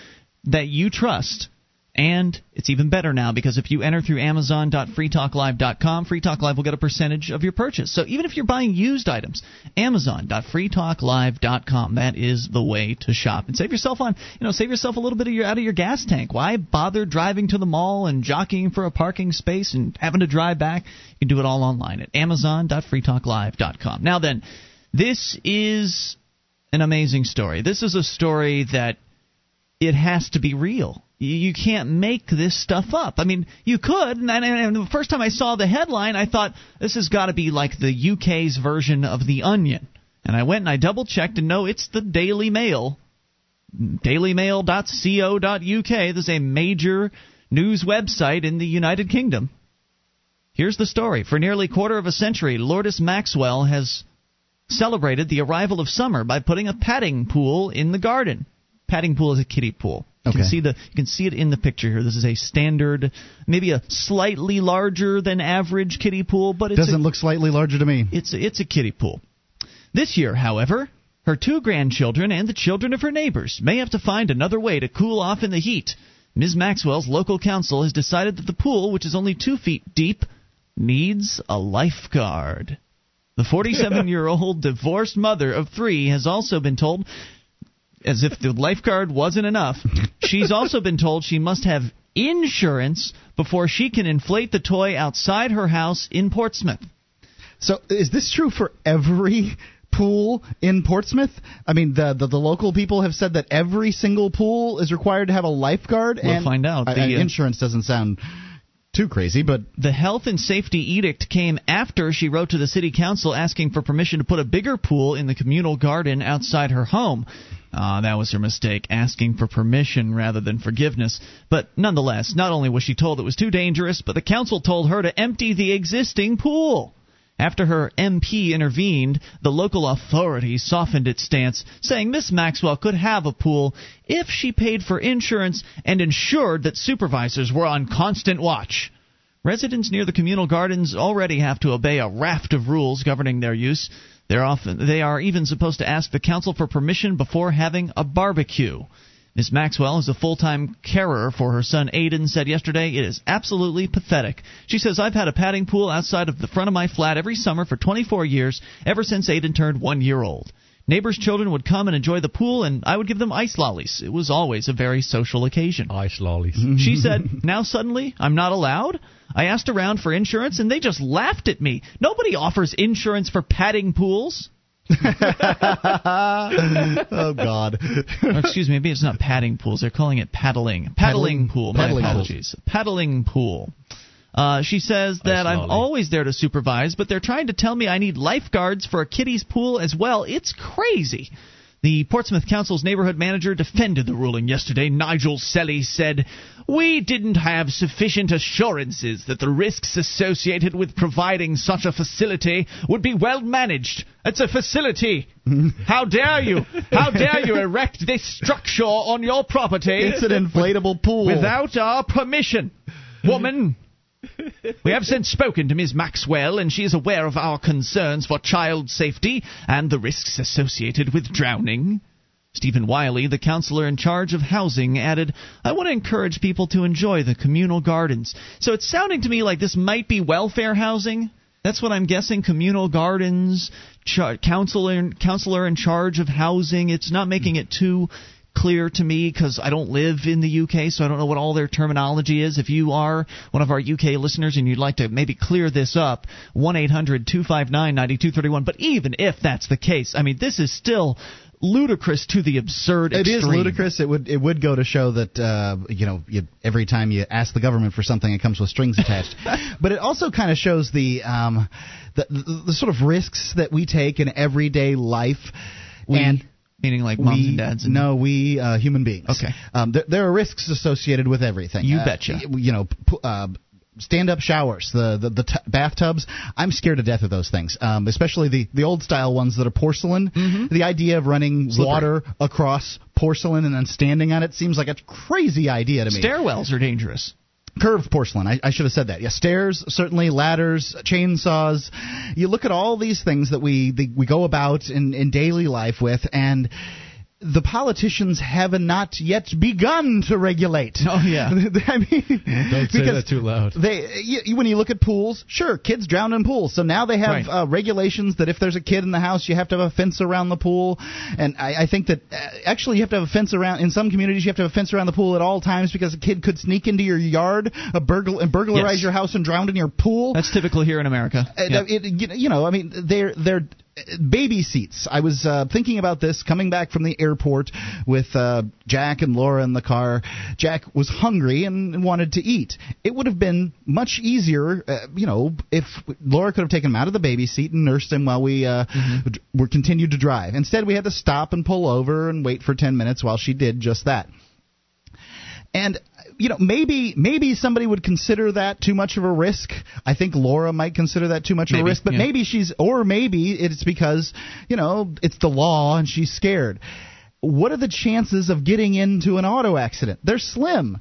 [SPEAKER 1] that you trust And it's even better now because if you enter through Amazon.freetalklive.com, Free Talk Live will get a percentage of your purchase. So even if you're buying used items, Amazon.freetalklive.com. That is the way to shop and save yourself on, you know, save yourself a little bit of your out of your gas tank. Why bother driving to the mall and jockeying for a parking space and having to drive back? You can do it all online at Amazon.freetalklive.com. Now then, this is an amazing story. This is a story that it has to be real. You can't make this stuff up. I mean, you could, and, and the first time I saw the headline, I thought this has got to be like the UK's version of The Onion. And I went and I double checked, and no, it's the Daily Mail, dailymail.co.uk. This is a major news website in the United Kingdom. Here's the story. For nearly a quarter of a century, Lourdes Maxwell has celebrated the arrival of summer by putting a padding pool in the garden. Padding pool is a kiddie pool. You
[SPEAKER 3] Okay.
[SPEAKER 1] can see the you can see it in the picture here. This is a standard, maybe a slightly larger than average kiddie pool, but it's
[SPEAKER 3] Doesn't
[SPEAKER 1] a,
[SPEAKER 3] look slightly larger to me.
[SPEAKER 1] it's a, it's a kiddie pool. This year, however, her two grandchildren and the children of her neighbors may have to find another way to cool off in the heat. Ms. Maxwell's local council has decided that the pool, which is only two feet deep, needs a lifeguard. The 47 year old divorced mother of three has also been told, as if the lifeguard wasn't enough, she's also been told she must have insurance before she can inflate the toy outside her house in Portsmouth.
[SPEAKER 3] So is this true for every pool in Portsmouth? I mean, the the, the local people have said that every single pool is required to have a lifeguard.
[SPEAKER 1] We'll
[SPEAKER 3] and
[SPEAKER 1] find out.
[SPEAKER 3] I-
[SPEAKER 1] The, uh,
[SPEAKER 3] insurance doesn't sound too crazy, but
[SPEAKER 1] The health and safety edict came after she wrote to the city council asking for permission to put a bigger pool in the communal garden outside her home. Uh, that was her mistake, asking for permission rather than forgiveness. But nonetheless, not only was she told it was too dangerous, but the council told her to empty the existing pool. After her MP intervened, the local authority softened its stance, saying Miss Maxwell could have a pool if she paid for insurance and ensured that supervisors were on constant watch. Residents near the communal gardens already have to obey a raft of rules governing their use. They're often, they are even supposed to ask the council for permission before having a barbecue. Ms. Maxwell is a full time carer for her son Aiden, said yesterday it is absolutely pathetic. She says, I've had a padding pool outside of the front of my flat every summer for 24 years, ever since Aiden turned one year old. Neighbors' children would come and enjoy the pool, and I would give them ice lollies. It was always a very social occasion.
[SPEAKER 2] Ice lollies.
[SPEAKER 1] She said, Now suddenly I'm not allowed? I asked around for insurance and they just laughed at me. Nobody offers insurance for padding pools.
[SPEAKER 3] oh god.
[SPEAKER 1] Or, excuse me, maybe it's not padding pools. They're calling it paddling. Paddling,
[SPEAKER 3] Paddling-
[SPEAKER 1] pool. My
[SPEAKER 3] paddling pool.
[SPEAKER 1] apologies. Paddling pool. Uh, she says that I'm always there to supervise, but they're trying to tell me I need lifeguards for a kiddie's pool as well. It's crazy. The Portsmouth Council's neighborhood manager defended the ruling yesterday. Nigel Selly said, We didn't have sufficient assurances that the risks associated with providing such a facility would be well managed. It's a facility. How dare you? How dare you erect this structure on your property
[SPEAKER 3] It's an inflatable pool.
[SPEAKER 1] without our permission? Woman, we have since spoken to Ms. Maxwell, and she is aware of our concerns for child safety and the risks associated with drowning. Stephen Wiley, the counselor in charge of housing, added, I want to encourage people to enjoy the communal gardens. So it's sounding to me like this might be welfare housing. That's what I'm guessing. Communal gardens, char- counselor, counselor in charge of housing. It's not making it too clear to me because I don't live in the UK, so I don't know what all their terminology is. If you are one of our UK listeners and you'd like to maybe clear this up, 1 800 259 9231. But even if that's the case, I mean, this is still ludicrous to the absurd
[SPEAKER 3] It is
[SPEAKER 1] extreme.
[SPEAKER 3] ludicrous. It would it would go to show that uh, you know you, every time you ask the government for something, it comes with strings attached. but it also kind of shows the, um, the, the the sort of risks that we take in everyday life.
[SPEAKER 1] We,
[SPEAKER 3] and
[SPEAKER 1] meaning like moms
[SPEAKER 3] we,
[SPEAKER 1] and dads. And,
[SPEAKER 3] no, we uh, human beings.
[SPEAKER 1] Okay.
[SPEAKER 3] Um, there, there are risks associated with everything.
[SPEAKER 1] You
[SPEAKER 3] Uh,
[SPEAKER 1] betcha.
[SPEAKER 3] You know, p- uh, stand-up showers, the the, the t- bathtubs. I'm scared to death of those things, um, especially the the old style ones that are porcelain. The idea of running
[SPEAKER 1] Mm-hmm. Slippery.
[SPEAKER 3] water across porcelain and then standing on it seems like a crazy idea to me.
[SPEAKER 1] Stairwells are dangerous.
[SPEAKER 3] Curved porcelain. I, I should have said that. Yeah, stairs, certainly ladders, chainsaws. You look at all these things that we the, we go about in, in daily life with, and the politicians have not yet begun to regulate.
[SPEAKER 1] Oh yeah.
[SPEAKER 3] I mean,
[SPEAKER 2] Don't say that too loud.
[SPEAKER 3] They, you, when you look at pools, sure, kids drown in pools. So now they have
[SPEAKER 1] Right.
[SPEAKER 3] uh, regulations that if there's a kid in the house, you have to have a fence around the pool. And I, I think that uh, actually you have to have a fence around. In some communities, you have to have a fence around the pool at all times because a kid could sneak into your yard, a burgl- and burglarize
[SPEAKER 1] Yes.
[SPEAKER 3] your house and drown in your pool.
[SPEAKER 1] That's typical here in America.
[SPEAKER 3] Uh,
[SPEAKER 1] Yeah.
[SPEAKER 3] it, you know- I mean, they're they're uh, baby seats. I was uh, thinking about this coming back from the airport with uh, Jack and Laura in the car. Jack was hungry and, wanted to eat. It would have been much easier, uh, you know, if Laura could have taken him out of the baby seat and nursed him while we uh, d- were continued to drive. Instead, we had to stop and pull over and wait for ten minutes while she did just that. And you know, maybe maybe somebody would consider that too much of a risk. I think Laura might consider that too much of a risk, but
[SPEAKER 1] yeah.
[SPEAKER 3] maybe she's or maybe it's because, you know, it's the law and she's scared. What are the chances of getting into an auto accident? They're slim.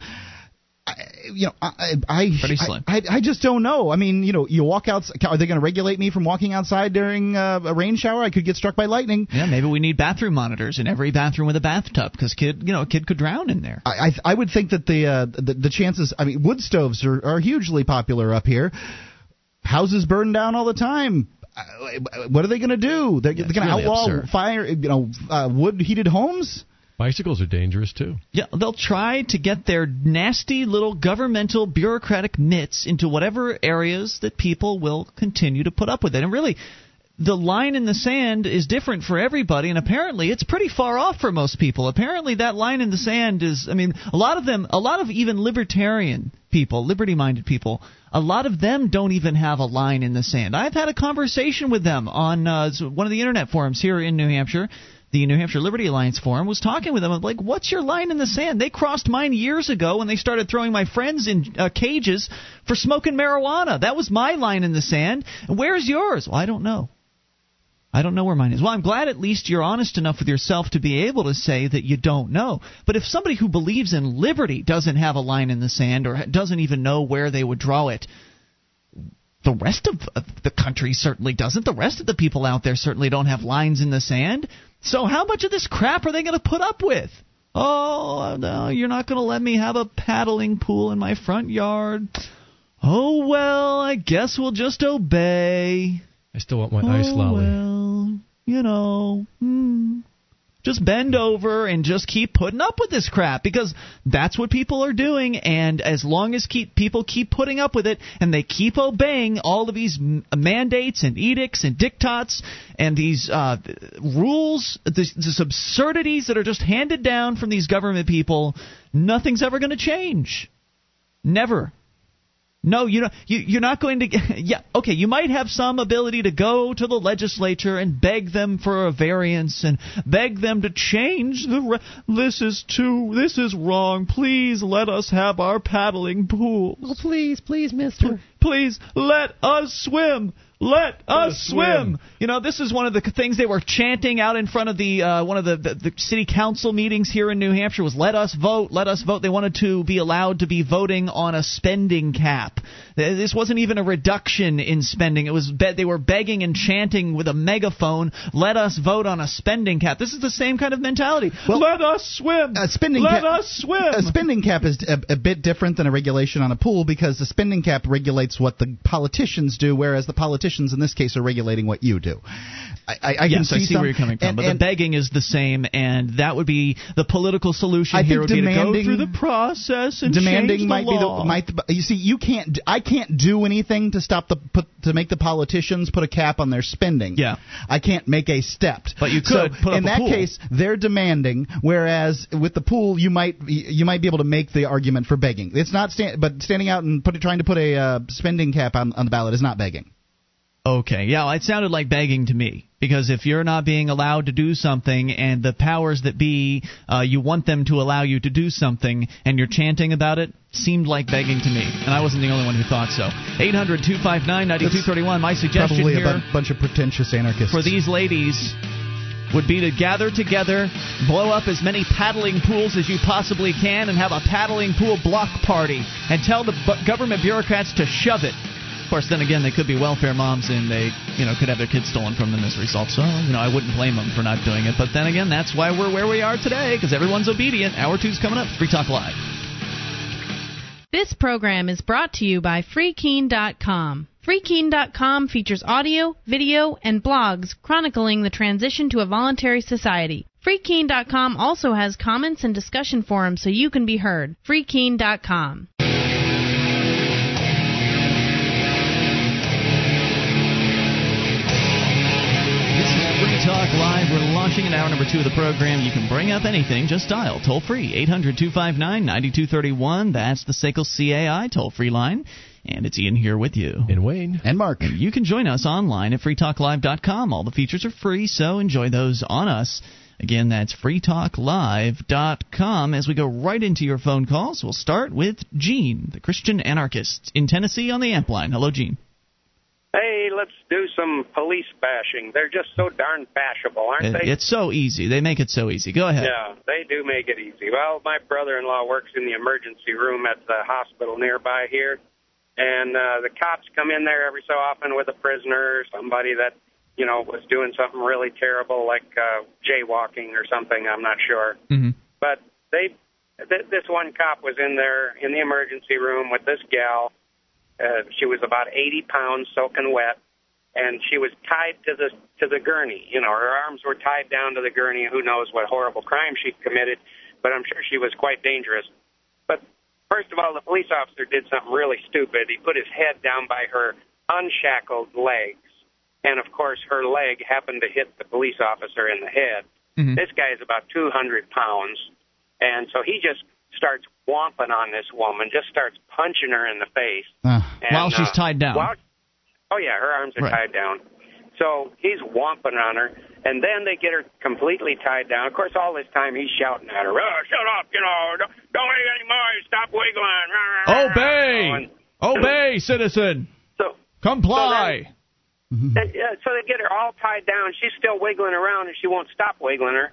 [SPEAKER 3] I, you know, I, I,
[SPEAKER 1] Pretty slim.
[SPEAKER 3] I, I just don't know. I mean, you know, you walk out. Are they going to regulate me from walking outside during uh, a rain shower? I could get struck by lightning.
[SPEAKER 1] Yeah, maybe we need bathroom monitors in every bathroom with a bathtub because kid, you know, a kid could drown in there.
[SPEAKER 3] I, I I would think that the, uh, the the chances. I mean, wood stoves are, are hugely popular up here. Houses burn down all the time. Uh, What are they going to do? They're,
[SPEAKER 1] Yeah,
[SPEAKER 3] they're going to
[SPEAKER 1] really
[SPEAKER 3] outlaw
[SPEAKER 1] absurd.
[SPEAKER 3] fire, you know, uh, wood heated homes.
[SPEAKER 2] Bicycles are dangerous too.
[SPEAKER 1] Yeah, they'll try to get their nasty little governmental bureaucratic mitts into whatever areas that people will continue to put up with it. And really, the line in the sand is different for everybody, and apparently it's pretty far off for most people. Apparently, that line in the sand is, I mean, a lot of them, a lot of even libertarian people, liberty minded people, a lot of them don't even have a line in the sand. I've had a conversation with them on uh, one of the internet forums here in New Hampshire the New Hampshire Liberty Alliance Forum, was talking with them. I'm like, what's your line in the sand? They crossed mine years ago when they started throwing my friends in uh, cages for smoking marijuana. That was my line in the sand. Where's yours? Well, I don't know. I don't know where mine is. Well, I'm glad at least you're honest enough with yourself to be able to say that you don't know. But if somebody who believes in liberty doesn't have a line in the sand or doesn't even know where they would draw it, the rest of of the country certainly doesn't. The rest of the people out there certainly don't have lines in the sand. So how much of this crap are they going to put up with? Oh, no, you're not going to let me have a paddling pool in my front yard. Oh, well, I guess we'll just obey.
[SPEAKER 2] I still want my
[SPEAKER 1] oh,
[SPEAKER 2] ice lolly.
[SPEAKER 1] well, you know, hmm. Just bend over and just keep putting up with this crap because that's what people are doing. And as long as keep people keep putting up with it and they keep obeying all of these mandates and edicts and diktats and these uh, rules, this, this absurdities that are just handed down from these government people, nothing's ever going to change. Never. No, you know, you, you're not going to. Yeah, okay. You might have some ability to go to the legislature and beg them for a variance and beg them to change the. Re- this is too. This is wrong. Please let us have our paddling pool.
[SPEAKER 2] Oh, please, please, mister.
[SPEAKER 1] Please let us swim. Let us
[SPEAKER 2] us
[SPEAKER 1] swim.
[SPEAKER 2] swim.
[SPEAKER 1] You know, this is one of the things they were chanting out in front of the uh, one of the, the the city council meetings here in New Hampshire was "Let us vote, let us vote." They wanted to be allowed to be voting on a spending cap. This wasn't even a reduction in spending. It was be- they were begging and chanting with a megaphone, "Let us vote on a spending cap." This is the same kind of mentality.
[SPEAKER 3] Well,
[SPEAKER 1] let us swim.
[SPEAKER 3] A spending
[SPEAKER 1] let
[SPEAKER 3] cap,
[SPEAKER 1] us swim.
[SPEAKER 3] A spending cap is a, a bit different than a regulation on a pool because the spending cap regulates what the politicians do, whereas the politicians in this case are regulating what you do. I, I, I can
[SPEAKER 1] yes,
[SPEAKER 3] see
[SPEAKER 1] I see
[SPEAKER 3] some,
[SPEAKER 1] where you're coming from,
[SPEAKER 3] and-
[SPEAKER 1] but
[SPEAKER 3] and-
[SPEAKER 1] the begging is the same, and that would be the political solution
[SPEAKER 3] I
[SPEAKER 1] here. Would be to go
[SPEAKER 3] demanding-
[SPEAKER 1] through the process and
[SPEAKER 3] demanding
[SPEAKER 1] change the
[SPEAKER 3] might
[SPEAKER 1] law.
[SPEAKER 3] be the might you see you can't I can't do anything to stop the put to make the politicians put a cap on their spending.
[SPEAKER 1] Yeah.
[SPEAKER 3] I can't make a step.
[SPEAKER 1] But you
[SPEAKER 3] So,
[SPEAKER 1] could put up
[SPEAKER 3] in that
[SPEAKER 1] pool.
[SPEAKER 3] case they're demanding whereas with the pool you might you might be able to make the argument for begging. It's not stand, but standing out and put trying to put a uh, spending cap on, on the ballot is not begging.
[SPEAKER 1] Okay, yeah, it sounded like begging to me because if you're not being allowed to do something and the powers that be, uh, you want them to allow you to do something and you're chanting about it, seemed like begging to me, and I wasn't the only one who thought so. 800-259-9231. My suggestion
[SPEAKER 3] Probably a
[SPEAKER 1] here
[SPEAKER 3] bu- bunch of pretentious anarchists.
[SPEAKER 1] for these ladies would be to gather together, blow up as many paddling pools as you possibly can, and have a paddling pool block party, and tell the bu- government bureaucrats to shove it. Of course, then again, they could be welfare moms and they, you know, could have their kids stolen from them as a result. So, you know, I wouldn't blame them for not doing it. But then again, that's why we're where we are today because everyone's obedient. Hour two's coming up. Free Talk Live.
[SPEAKER 8] This program is brought to you by FreeKeene.com. FreeKeene.com features audio, video, and blogs chronicling the transition to a voluntary society. FreeKeene.com also has comments and discussion forums so you can be heard. FreeKeene.com.
[SPEAKER 1] Free Talk Live. We're launching in hour number two of the program. You can bring up anything. Just dial toll free 800 259 9231. That's the SACL CAI toll free line. And it's Ian here with you.
[SPEAKER 2] And Wayne.
[SPEAKER 3] And Mark.
[SPEAKER 1] And you can join us online at freetalklive.com. All the features are free, so enjoy those on us. Again, that's freetalklive.com. As we go right into your phone calls, we'll start with Gene, the Christian anarchist in Tennessee on the amp line. Hello, Gene.
[SPEAKER 9] Hey, let's do some police bashing. They're just so darn bashable, aren't they?
[SPEAKER 1] It's so easy. They make it so easy. Go ahead.
[SPEAKER 9] Yeah, they do make it easy. Well, my brother-in-law works in the emergency room at the hospital nearby here, and uh, the cops come in there every so often with a prisoner, or somebody that you know was doing something really terrible, like uh, jaywalking or something. I'm not sure,
[SPEAKER 1] hmm
[SPEAKER 9] but they th- this one cop was in there in the emergency room with this gal. Uh, she was about 80 pounds, soaking wet, and she was tied to the to the gurney. You know, her arms were tied down to the gurney. Who knows what horrible crime she committed? But I'm sure she was quite dangerous. But first of all, the police officer did something really stupid. He put his head down by her unshackled legs, and of course, her leg happened to hit the police officer in the head.
[SPEAKER 1] Mhm.
[SPEAKER 9] This guy is about 200 pounds, and so he just starts whomping on this woman, just starts punching her in the face.
[SPEAKER 3] Uh,
[SPEAKER 9] And,
[SPEAKER 1] While she's
[SPEAKER 9] uh,
[SPEAKER 1] tied down.
[SPEAKER 9] While, oh yeah, her arms are
[SPEAKER 1] Right.
[SPEAKER 9] tied down. So he's whomping on her, and then they get her completely tied down. Of course, all this time he's shouting at her, "Oh, shut up! You know, don't, don't wait anymore. Stop wiggling."
[SPEAKER 1] Obey!
[SPEAKER 9] And
[SPEAKER 1] Obey, citizen!
[SPEAKER 9] So,
[SPEAKER 1] Comply!
[SPEAKER 9] and, yeah, so they get her all tied down. She's still wiggling around, and she won't stop wiggling her.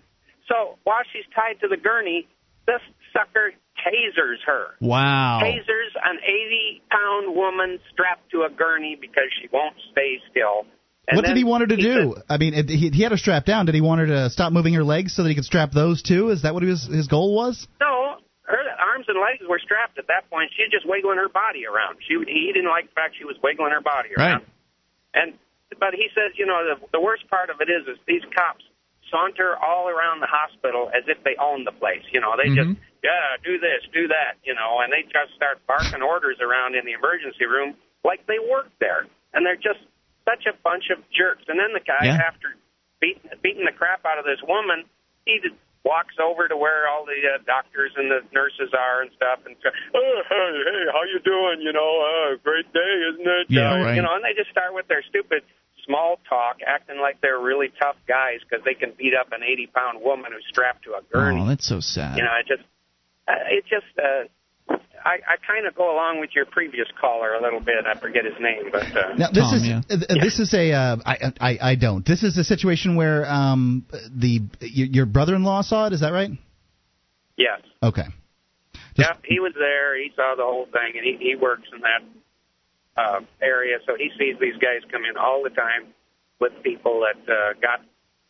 [SPEAKER 9] So while she's tied to the gurney, this sucker tasers her.
[SPEAKER 1] wow.
[SPEAKER 9] tasers an 80 pound woman strapped to a gurney because she won't stay still. And
[SPEAKER 3] what did he want her to
[SPEAKER 9] he
[SPEAKER 3] do?
[SPEAKER 9] said-
[SPEAKER 3] I mean, he, he had her strapped down. Did he want her to stop moving her legs so that he could strap those too? Is that what his his goal was?
[SPEAKER 9] no, her arms and legs were strapped at that point. She's just wiggling her body around. She he didn't like the fact she was wiggling her body around.
[SPEAKER 1] Right.
[SPEAKER 9] And but he says, you know, the the worst part of it is is these cops saunter all around the hospital as if they own the place. You know, they
[SPEAKER 1] Mhm.
[SPEAKER 9] just yeah, do this, do that, you know, and they just start barking orders around in the emergency room like they work there. And they're just such a bunch of jerks. And then the guy
[SPEAKER 1] Yeah.
[SPEAKER 9] after beating beating the crap out of this woman, he just walks over to where all the uh, doctors and the nurses are and stuff and says, oh, hey, hey, how you doing? You know, uh, great day, isn't it?
[SPEAKER 1] Yeah,
[SPEAKER 9] uh,
[SPEAKER 1] right.
[SPEAKER 9] You know, and they just start with their stupid small talk, acting like they're really tough guys because they can beat up an 80 pound woman who's strapped to a gurney.
[SPEAKER 1] Oh, that's so sad.
[SPEAKER 9] You know, it just, uh, it just, uh, I, I kind of go along with your previous caller a little bit. I forget his name, but uh,
[SPEAKER 3] Now this
[SPEAKER 1] Tom,
[SPEAKER 3] is
[SPEAKER 1] yeah.
[SPEAKER 3] uh, this is a uh, I, I I don't. This is a situation where um the your, your brother-in-law saw it. Is that right?
[SPEAKER 9] yes,
[SPEAKER 3] Okay. Just-
[SPEAKER 9] yep, he was there. He saw the whole thing, and he, he works in that uh, area, so he sees these guys come in all the time with people that uh, got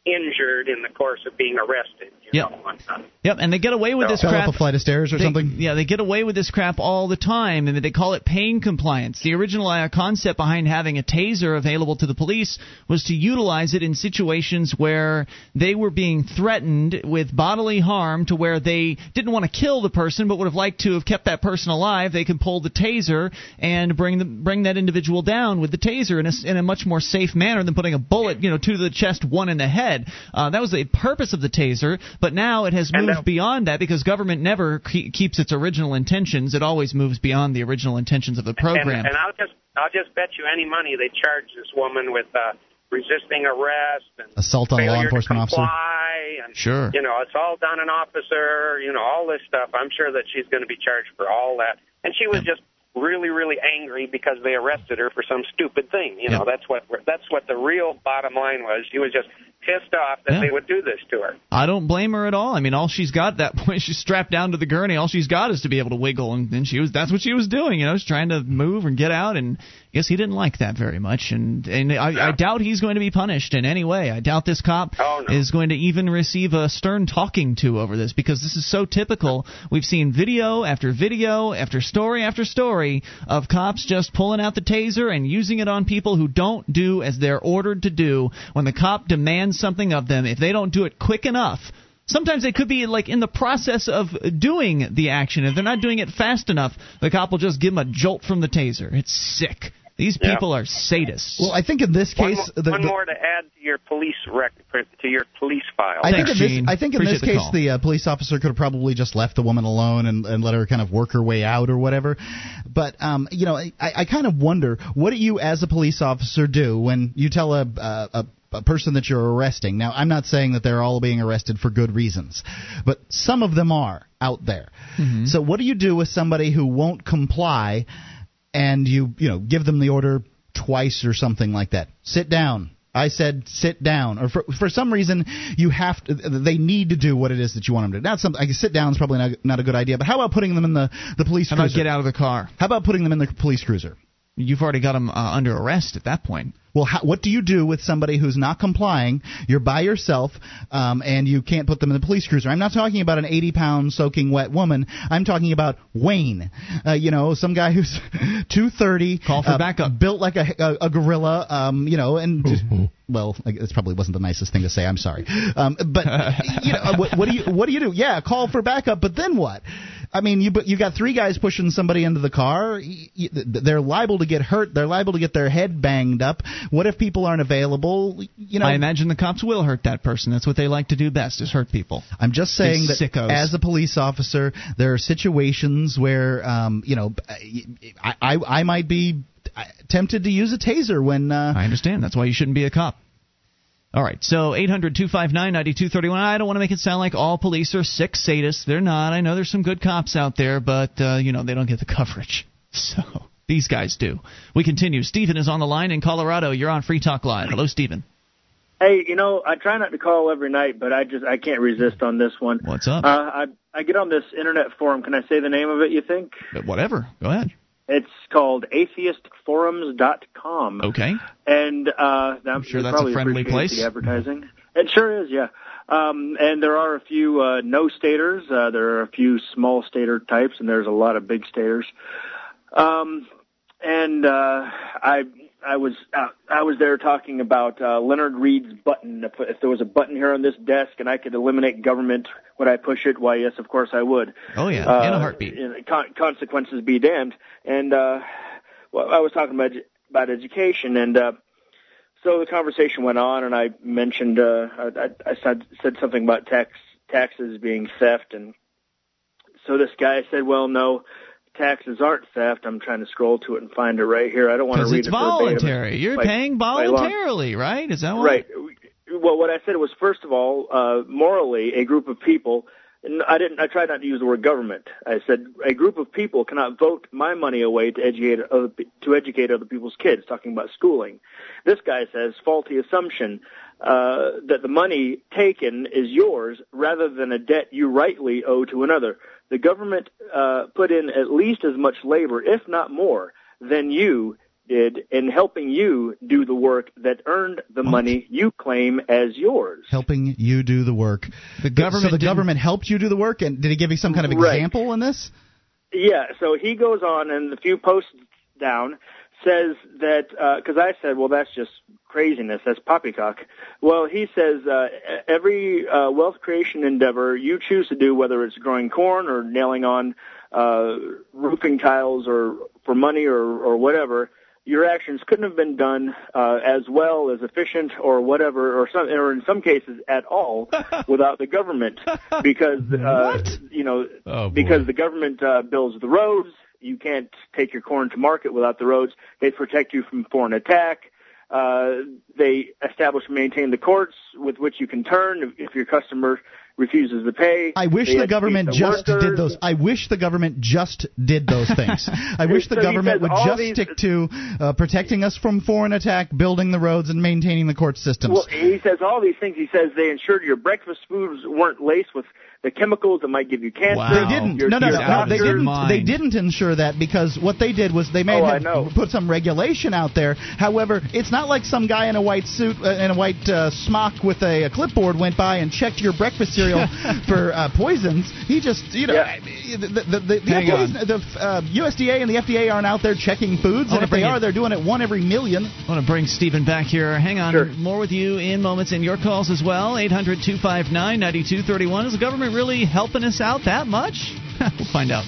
[SPEAKER 9] injured in the course of being arrested. You
[SPEAKER 1] Yep.
[SPEAKER 9] know, and,
[SPEAKER 1] Yep, and they get away with
[SPEAKER 9] So-
[SPEAKER 1] this
[SPEAKER 3] Fell
[SPEAKER 1] crap.
[SPEAKER 3] up a flight of stairs or
[SPEAKER 1] They-
[SPEAKER 3] something.
[SPEAKER 1] Yeah, they get away with this crap all the time, and they call it pain compliance. The original uh, concept behind having a taser available to the police was to utilize it in situations where they were being threatened with bodily harm to where they didn't want to kill the person but would have liked to have kept that person alive. They can pull the taser and bring the, bring that individual down with the taser in a, s- in a much more safe manner than putting a bullet, you know, to the chest, one in the head. Uh, that was the purpose of the taser, but now it has moved beyond that because government never ke- keeps its original intentions. It always moves beyond the original intentions of the program.
[SPEAKER 9] And, and I'll just I'll just bet you any money they charge this woman with uh, resisting arrest and
[SPEAKER 3] Assault on a law
[SPEAKER 9] failure to
[SPEAKER 3] enforcement officer.
[SPEAKER 9] and
[SPEAKER 1] Sure.
[SPEAKER 9] you know assault on an officer, you know all this stuff. I'm sure that she's going to be charged for all that. And she was just really, really angry because they arrested her for some stupid thing. You know, that's what that's what the real bottom line was. She was just pissed off that
[SPEAKER 1] Yeah.
[SPEAKER 9] they would do this to her.
[SPEAKER 1] I don't blame her at all. I mean, all she's got at that point, she's strapped down to the gurney. All she's got is to be able to wiggle, and, and she was that's what she was doing. You know, she's trying to move and get out. And I guess he didn't like that very much. And and I, I doubt he's going to be punished in any way. I doubt this cop
[SPEAKER 9] Oh, no.
[SPEAKER 1] is going to even receive a stern talking to over this because this is so typical. We've seen video after video after story after story of cops just pulling out the taser and using it on people who don't do as they're ordered to do. When the cop demands something of them, if they don't do it quick enough, Sometimes they could be like in the process of doing the action. If they're not doing it fast enough, the cop will just give them a jolt from the taser. It's sick. These
[SPEAKER 9] Yeah.
[SPEAKER 1] people are sadists.
[SPEAKER 3] Well, I think in this
[SPEAKER 9] One,
[SPEAKER 3] case,
[SPEAKER 9] mo-
[SPEAKER 3] the,
[SPEAKER 9] one
[SPEAKER 3] the-
[SPEAKER 9] more to add to your police rec to your police file.
[SPEAKER 3] I think
[SPEAKER 1] Thanks,
[SPEAKER 3] in this,
[SPEAKER 1] Gene.
[SPEAKER 3] I think in
[SPEAKER 1] Appreciate
[SPEAKER 3] this
[SPEAKER 1] the
[SPEAKER 3] case,
[SPEAKER 1] call.
[SPEAKER 3] the uh, police officer could have probably just left the woman alone and, and let her kind of work her way out or whatever. But um, you know, I, I kind of wonder what do you as a police officer do when you tell a, a, a a person that you're arresting. Now, I'm not saying that they're all being arrested for good reasons, but some of them are out there. So, what do you do with somebody who won't comply, and you you know give them the order twice or something like that? Sit down. I said sit down, or for for some reason you have to. They need to do what it is that you want them to. do. Not something. I sit down is probably not, not a good idea. But how about putting them in the the police
[SPEAKER 1] How about
[SPEAKER 3] cruiser?
[SPEAKER 1] get out of the car?
[SPEAKER 3] How about putting them in the police cruiser?
[SPEAKER 1] You've already got them uh, under arrest at that point.
[SPEAKER 3] Well, how, what do you do with somebody who's not complying? You're by yourself, um, and you can't put them in the police cruiser. I'm not talking about an 80 pound soaking wet woman. I'm talking about Wayne. Uh, you know, some guy who's 230.
[SPEAKER 1] Call for
[SPEAKER 3] uh,
[SPEAKER 1] backup.
[SPEAKER 3] Built like a, a, a gorilla. Um, you know, and well, this probably wasn't the nicest thing to say. I'm sorry. Um, but you know, uh, what, what do you what do you do? Yeah, call for backup. But then what? I mean, you you got three guys pushing somebody into the car. They're liable to get hurt. They're liable to get their head banged up. What if people aren't available? You know,
[SPEAKER 1] I imagine the cops will hurt that person. That's what they like to do best is hurt people.
[SPEAKER 3] I'm just saying
[SPEAKER 1] Big
[SPEAKER 3] that
[SPEAKER 1] sickos.
[SPEAKER 3] as a police officer, there are situations where, um, you know, I, I I might be tempted to use a taser when. Uh,
[SPEAKER 1] I understand. That's why you shouldn't be a cop. All right, so 800 259 9231. I don't want to make it sound like all police are sick sadists. They're not. I know there's some good cops out there, but, uh, you know, they don't get the coverage. So these guys do. We continue. Stephen is on the line in Colorado. You're on Free Talk Live. Hello, Stephen.
[SPEAKER 10] Hey, you know, I try not to call every night, but I just I can't resist on this one.
[SPEAKER 1] What's up?
[SPEAKER 10] Uh, I I get on this internet forum. Can I say the name of it? You think
[SPEAKER 1] But whatever. Go ahead.
[SPEAKER 10] it's called atheistforums.com.
[SPEAKER 1] Okay.
[SPEAKER 10] And uh, I'm
[SPEAKER 1] sure that's a friendly place.
[SPEAKER 10] The advertising. It sure is, yeah. Um, and there are a few uh, no staters. Uh, there are a few small stater types, and there's a lot of big staters. Um, and uh, I I was uh, I was there talking about uh, Leonard Read's button. If, if there was a button here on this desk and I could eliminate government, would I push it? Why, yes, of course I would.
[SPEAKER 1] Oh, yeah.
[SPEAKER 10] Uh,
[SPEAKER 1] in a heartbeat.
[SPEAKER 10] you know, con- consequences be damned. And uh, well, I was talking about about education, and uh, so the conversation went on, and I mentioned uh, I, I said said something about tax taxes being theft, and so this guy said, "Well, no." Taxes aren't theft. I'm trying to scroll to it and find it right here. I don't want to read
[SPEAKER 1] it's
[SPEAKER 10] it
[SPEAKER 1] voluntary. You're
[SPEAKER 10] By-
[SPEAKER 1] paying voluntarily, right? Is that what?
[SPEAKER 10] Right. Well, what I said was, first of all, uh, morally, a group of people. And I didn't. I tried not to use the word government. I said a group of people cannot vote my money away to educate other, to educate other people's kids. Talking about schooling, this guy says faulty assumption uh, that the money taken is yours rather than a debt you rightly owe to another. The government uh, put in at least as much labor, if not more, than you did in helping you do the work that earned the money you claim as yours.
[SPEAKER 3] helping you do the work.
[SPEAKER 1] The government
[SPEAKER 3] So the government helped you do the work, and did he give you some kind of
[SPEAKER 10] Right.
[SPEAKER 3] example in this?
[SPEAKER 10] Yeah, so he goes on and a few posts down says that because I said, well, that's just craziness, that's poppycock. Well, he says uh, every uh, wealth creation endeavor you choose to do, whether it's growing corn or nailing on uh, roofing tiles or for money or or whatever. Your actions couldn't have been done uh, as well, as efficient, or whatever, or some, or in some cases at all, without the government, because uh, you know
[SPEAKER 2] Oh,
[SPEAKER 10] because the government uh, builds the roads. You can't take your corn to market without the roads. They protect you from foreign attack. Uh, they establish and maintain the courts with which you can turn if, if your customer refuses to pay.
[SPEAKER 3] I wish the government
[SPEAKER 10] the
[SPEAKER 3] just
[SPEAKER 10] workers.
[SPEAKER 3] did those. I wish the government just did those things. I wish the
[SPEAKER 10] So he
[SPEAKER 3] government would just
[SPEAKER 10] these-
[SPEAKER 3] stick to uh, protecting us from foreign attack, building the roads, and maintaining the court systems.
[SPEAKER 10] Well, he says all these things. He says they ensured your breakfast foods weren't laced with the chemicals that might give you cancer.
[SPEAKER 3] They didn't.
[SPEAKER 10] Your-
[SPEAKER 3] no, no,
[SPEAKER 10] your
[SPEAKER 3] no, no. They didn't. They didn't ensure that because what they did was they may
[SPEAKER 10] Oh, I
[SPEAKER 3] have put some regulation out there. However, it's not like some guy in a white suit uh, in a white uh, smock with a, a clipboard went by and checked your breakfast cereal for uh, poisons. He just, you know, the, the, the, the, the uh, USDA and the FDA aren't out there checking foods, and if they are,
[SPEAKER 1] it-
[SPEAKER 3] they're doing it one every million.
[SPEAKER 1] I want to bring Stephen back here. Hang on. More with you in moments and your calls as well. 800 259 9231. Is the government really helping us out that much? we'll find out.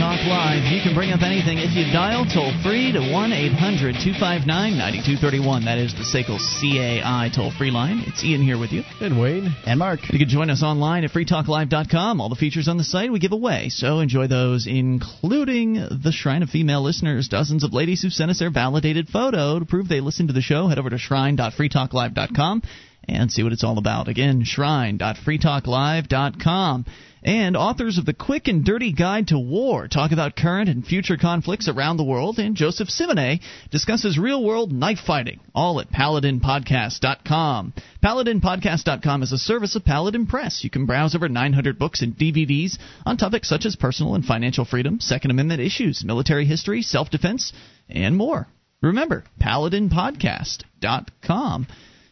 [SPEAKER 1] Talk Live. You can bring up anything if you dial toll free to 1 800 259 9231. That is the SACL CAI toll free line. It's Ian here with you.
[SPEAKER 2] And Wayne.
[SPEAKER 3] And Mark.
[SPEAKER 1] You can join us online at freetalklive.com. All the features on the site we give away, so enjoy those, including the Shrine of Female Listeners. Dozens of ladies who sent us their validated photo to prove they listened to the show. Head over to shrine.freetalklive.com and see what it's all about. Again, shrine.freetalklive.com. And authors of The Quick and Dirty Guide to War talk about current and future conflicts around the world. And Joseph Simone discusses real world knife fighting, all at paladinpodcast.com. Paladinpodcast.com is a service of Paladin Press. You can browse over 900 books and DVDs on topics such as personal and financial freedom, Second Amendment issues, military history, self defense, and more. Remember, paladinpodcast.com.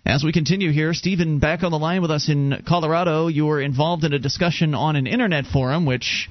[SPEAKER 1] As we continue here, Stephen, back on the line with us in Colorado, you were involved in a discussion on an internet forum, which.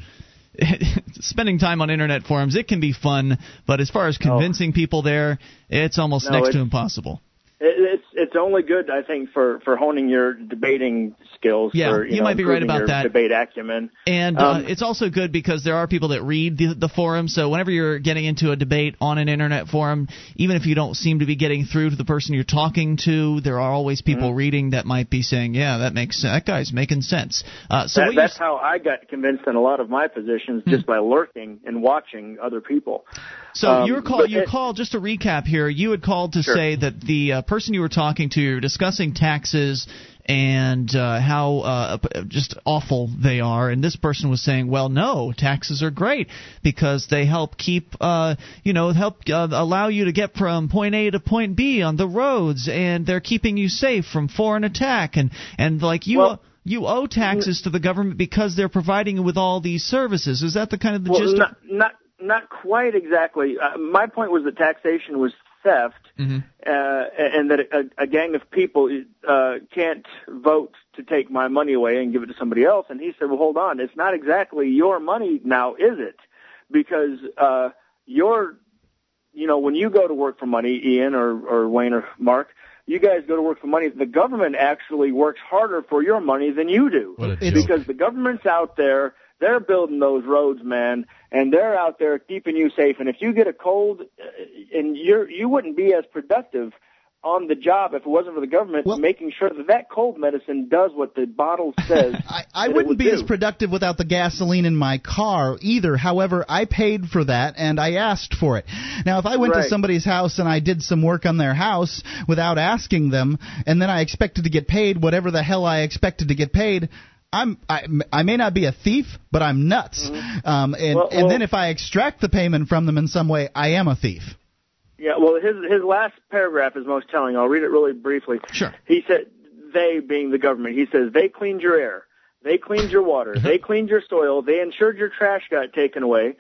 [SPEAKER 1] spending time on internet forums it can be fun but as far as oh. convincing people there it's almost
[SPEAKER 10] No,
[SPEAKER 1] next to impossible
[SPEAKER 10] It, it's it's only good, I think, for for honing your debating skills.
[SPEAKER 1] Yeah,
[SPEAKER 10] for, you,
[SPEAKER 1] you
[SPEAKER 10] know,
[SPEAKER 1] might be right about that.
[SPEAKER 10] Debate acumen.
[SPEAKER 1] And uh,
[SPEAKER 10] Um,
[SPEAKER 1] it's also good because there are people that read the, the forum. So whenever you're getting into a debate on an internet forum, even if you don't seem to be getting through to the person you're talking to, there are always people
[SPEAKER 10] Mm-hmm.
[SPEAKER 1] reading that might be saying, "Yeah, that makes that guy's making sense." Uh, so
[SPEAKER 10] that, that's how I got convinced in a lot of my positions just by lurking and watching other people.
[SPEAKER 1] So
[SPEAKER 10] Um,
[SPEAKER 1] your call,
[SPEAKER 10] but
[SPEAKER 1] you
[SPEAKER 10] it-
[SPEAKER 1] called just to recap here. You had called to
[SPEAKER 10] Sure.
[SPEAKER 1] say that the uh, person you were talking to, you were discussing taxes and uh, how uh, just awful they are, and this person was saying, "Well, no, taxes are great because they help keep, uh, you know, help uh, allow you to get from point A to point B on the roads, and they're keeping you safe from foreign attack, and and like you."
[SPEAKER 10] Well-
[SPEAKER 1] you owe taxes to the government because they're providing you with all these services. Is that the kind of the
[SPEAKER 10] well,
[SPEAKER 1] gist? of-
[SPEAKER 10] not not not quite exactly. Uh, my point was that taxation was theft,
[SPEAKER 1] Mhm.
[SPEAKER 10] uh, and that a, a gang of people uh, can't vote to take my money away and give it to somebody else. And he said, "Well, hold on, it's not exactly your money now, is it? Because uh, your, you know, when you go to work for money, Ian or or Wayne or Mark." You guys go to work for money. The government actually works harder for your money than you do
[SPEAKER 2] What joke.
[SPEAKER 10] because the government's out there. They're building those roads, man, and they're out there keeping you safe. And if you get a cold, uh, and you're you wouldn't be as productive on the job if it wasn't for the government making sure that that cold medicine does what the bottle says.
[SPEAKER 3] I, I wouldn't
[SPEAKER 10] would
[SPEAKER 3] be
[SPEAKER 10] do.
[SPEAKER 3] as productive without the gasoline in my car either. However, I paid for that and I asked for it. Now, if I went to somebody's house and I did some work on their house without asking them, and then I expected to get paid whatever the hell I expected to get paid. I'm I, I may not be a thief, but I'm nuts. Um, and
[SPEAKER 10] Well-
[SPEAKER 3] and
[SPEAKER 10] well-
[SPEAKER 3] then if I extract the payment from them in some way, I am a thief.
[SPEAKER 10] Yeah, well, his his last paragraph is most telling. I'll read it really briefly.
[SPEAKER 1] Sure.
[SPEAKER 10] He said, "They being the government." He says, "They cleaned your air, they cleaned your water, they cleaned your soil, they ensured your trash got taken away,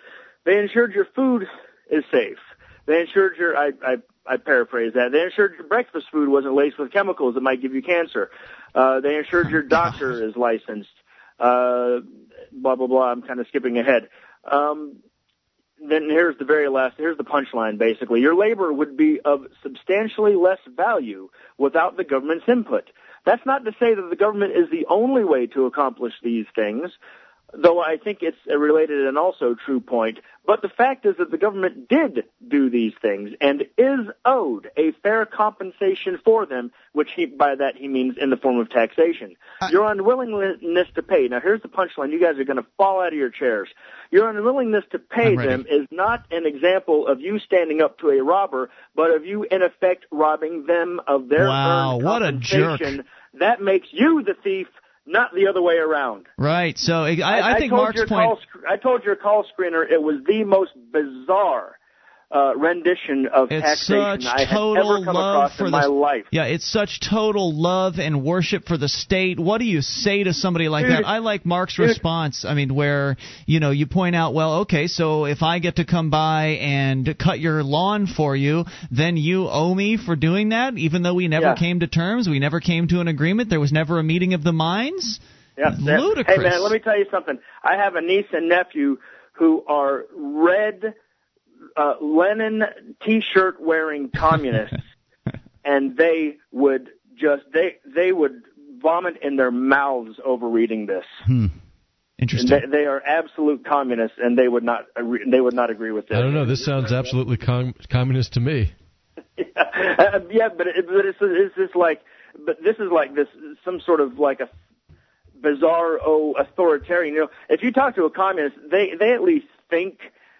[SPEAKER 10] they ensured your food is safe, they ensured your I I." I paraphrase that. They ensured your breakfast food wasn't laced with chemicals that might give you cancer. Uh, they ensured your doctor is licensed. Uh, blah blah blah. I'm kind of skipping ahead. Um, then here's the very last, here's the punchline basically. Your labor would be of substantially less value without the government's input. That's not to say that the government is the only way to accomplish these things. Though I think it's a related and also true point. But the fact is that the government did do these things and is owed a fair compensation for them, which he, by that he means in the form of taxation.
[SPEAKER 3] Uh,
[SPEAKER 10] Your unwillingness to pay. Now here's the punchline. You guys are going to fall out of your chairs. Your unwillingness to pay them is not an example of you standing up to a robber, but of you in effect robbing them of their
[SPEAKER 1] Wow,
[SPEAKER 10] earned
[SPEAKER 1] what a jerk.
[SPEAKER 10] That makes you the thief, not the other way around.
[SPEAKER 1] Right. So I, I, I think Mark's point.
[SPEAKER 10] Call, I told your call screener it was the most bizarre uh, rendition of
[SPEAKER 1] It's
[SPEAKER 10] taxation I have
[SPEAKER 1] total
[SPEAKER 10] ever come
[SPEAKER 1] love
[SPEAKER 10] across
[SPEAKER 1] for
[SPEAKER 10] in
[SPEAKER 1] the
[SPEAKER 10] my life.
[SPEAKER 1] Yeah, it's such total love and worship for the state. What do you say to somebody like
[SPEAKER 10] Dude,
[SPEAKER 1] that? I like Mark's
[SPEAKER 10] dude.
[SPEAKER 1] response. I mean, where you know you point out, well, okay, so if I get to come by and cut your lawn for you, then you owe me for doing that, even though we never
[SPEAKER 10] Yeah.
[SPEAKER 1] came to terms, we never came to an agreement, there was never a meeting of the minds.
[SPEAKER 10] Yeah.
[SPEAKER 1] Ludicrous.
[SPEAKER 10] Hey man, let me tell you something. I have a niece and nephew who are red uh, Lenin T-shirt wearing communists, and they would just they they would vomit in their mouths over reading this.
[SPEAKER 3] Hmm.
[SPEAKER 1] Interesting.
[SPEAKER 10] They, they are absolute communists, and they would not agree, they would not agree with this.
[SPEAKER 2] I don't know. This sounds absolutely com- communist to me.
[SPEAKER 10] Uh, yeah, but it, but it's it's just like but this is like this some sort of like a bizarre oh authoritarian. You know, if you talk to a communist, they they at least think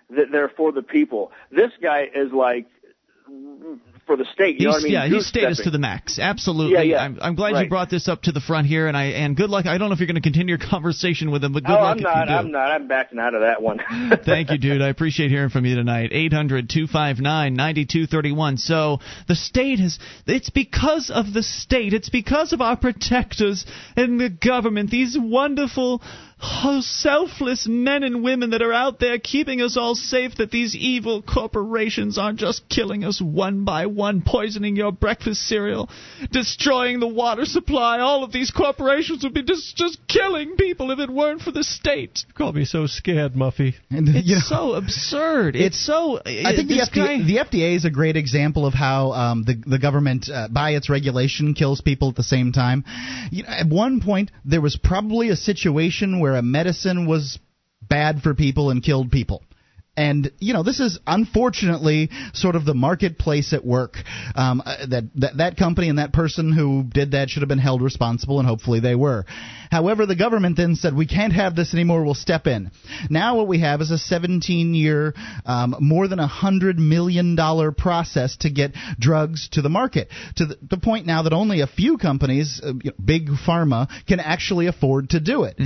[SPEAKER 10] that they're for the people. This guy is like for the state. You know what I mean?
[SPEAKER 1] yeah, he's
[SPEAKER 10] statist
[SPEAKER 1] to the max. Absolutely.
[SPEAKER 10] Yeah, yeah.
[SPEAKER 1] I'm, I'm glad you brought this up to the front here, and I and good luck. I don't know if you're going to continue your conversation with him, but good
[SPEAKER 10] Oh,
[SPEAKER 1] luck
[SPEAKER 10] I'm not. I'm not. I'm backing out of that one.
[SPEAKER 1] Thank you, dude. I appreciate hearing from you tonight. 800 259 9231. So, the state has. It's because of the state. It's because of our protectors and the government. These wonderful, oh, selfless men and women that are out there keeping us all safe that these evil corporations aren't just killing us one by one, poisoning your breakfast cereal, destroying the water supply. All of these corporations would be just, just killing people if it weren't for the state.
[SPEAKER 2] You Call me so scared, Muffy.
[SPEAKER 3] And,
[SPEAKER 1] It's
[SPEAKER 3] you know,
[SPEAKER 1] so absurd. It's,
[SPEAKER 3] It's-
[SPEAKER 1] so.
[SPEAKER 3] I think the FDA,
[SPEAKER 1] guy-
[SPEAKER 3] the FDA is a great example of how um, the the government, uh, by its regulation, kills people at the same time. You know, at one point, there was probably a situation where a medicine was bad for people and killed people. And you know this is unfortunately sort of the marketplace at work. Um, uh, that, that that company and that person who did that should have been held responsible, and hopefully they were. However, the government then said we can't have this anymore. We'll step in. Now what we have is a 17-year, um, more than a hundred million dollar process to get drugs to the market. To the, the point now that only a few companies, uh, you know, big pharma, can actually afford to do it.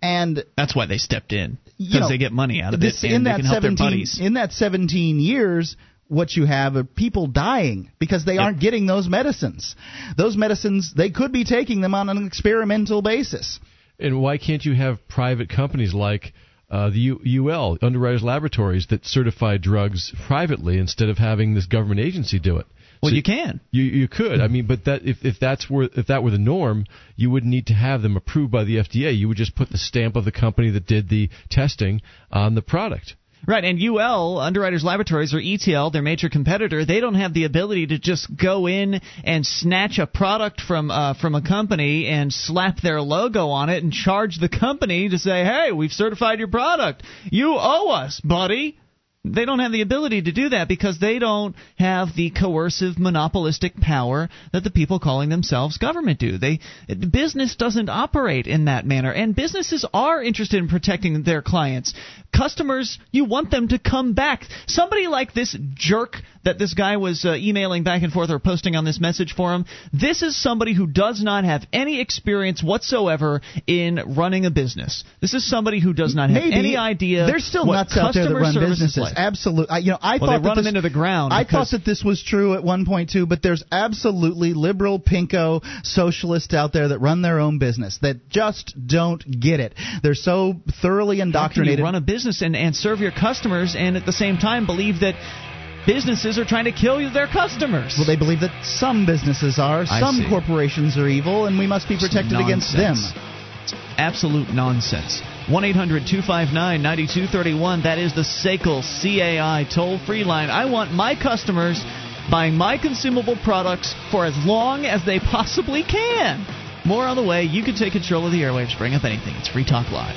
[SPEAKER 3] And
[SPEAKER 1] That's why they stepped in because
[SPEAKER 3] know,
[SPEAKER 1] they get money out of
[SPEAKER 3] this,
[SPEAKER 1] it and
[SPEAKER 3] in
[SPEAKER 1] they
[SPEAKER 3] that
[SPEAKER 1] can help their
[SPEAKER 3] 17
[SPEAKER 1] buddies.
[SPEAKER 3] in that 17 years what you have are people dying because they aren't getting those medicines those medicines they could be taking them on an experimental basis
[SPEAKER 2] And why can't you have private companies like uh, the U- UL, Underwriters Laboratories, that certify drugs privately instead of having this government agency do it?
[SPEAKER 1] Well,
[SPEAKER 2] So
[SPEAKER 1] you can.
[SPEAKER 2] You you could. I mean, but that if if that's were if that were the norm, you wouldn't need to have them approved by the FDA. You would just put the stamp of the company that did the testing on the product.
[SPEAKER 1] Right, and UL, Underwriters Laboratories, or ETL, their major competitor, they don't have the ability to just go in and snatch a product from uh, from a company and slap their logo on it and charge the company to say, "Hey, we've certified your product. You owe us, buddy." They don't have the ability to do that because they don't have the coercive monopolistic power that the people calling themselves government do. They business doesn't operate in that manner and businesses are interested in protecting their clients. Customers, you want them to come back. Somebody like this jerk that this guy was uh, emailing back and forth or posting on this message forum, this is somebody who does not have any experience whatsoever in running a business. This is somebody who does not have
[SPEAKER 3] Maybe
[SPEAKER 1] any idea
[SPEAKER 3] There's still
[SPEAKER 1] what
[SPEAKER 3] nuts out there that run businesses.
[SPEAKER 1] like.
[SPEAKER 3] Absolutely. I, you know, I
[SPEAKER 1] Well,
[SPEAKER 3] thought
[SPEAKER 1] they run
[SPEAKER 3] that
[SPEAKER 1] them
[SPEAKER 3] this,
[SPEAKER 1] into the ground
[SPEAKER 3] I thought that this was true at one point too, but there's absolutely liberal pinko socialists out there that run their own business that just don't get it. They're so thoroughly indoctrinated.
[SPEAKER 1] you run a business and, and serve your customers and at the same time believe that businesses are trying to kill their customers?
[SPEAKER 3] well, they believe that some businesses are,
[SPEAKER 1] I
[SPEAKER 3] some
[SPEAKER 1] see.
[SPEAKER 3] corporations are evil, and we must be protected against them.
[SPEAKER 1] Absolute nonsense. 1 800 259 9231. That is the SACL CAI toll free line. I want my customers buying my consumable products for as long as they possibly can. More on the way. You can take control of the airwaves. Bring up anything. It's Free Talk Live.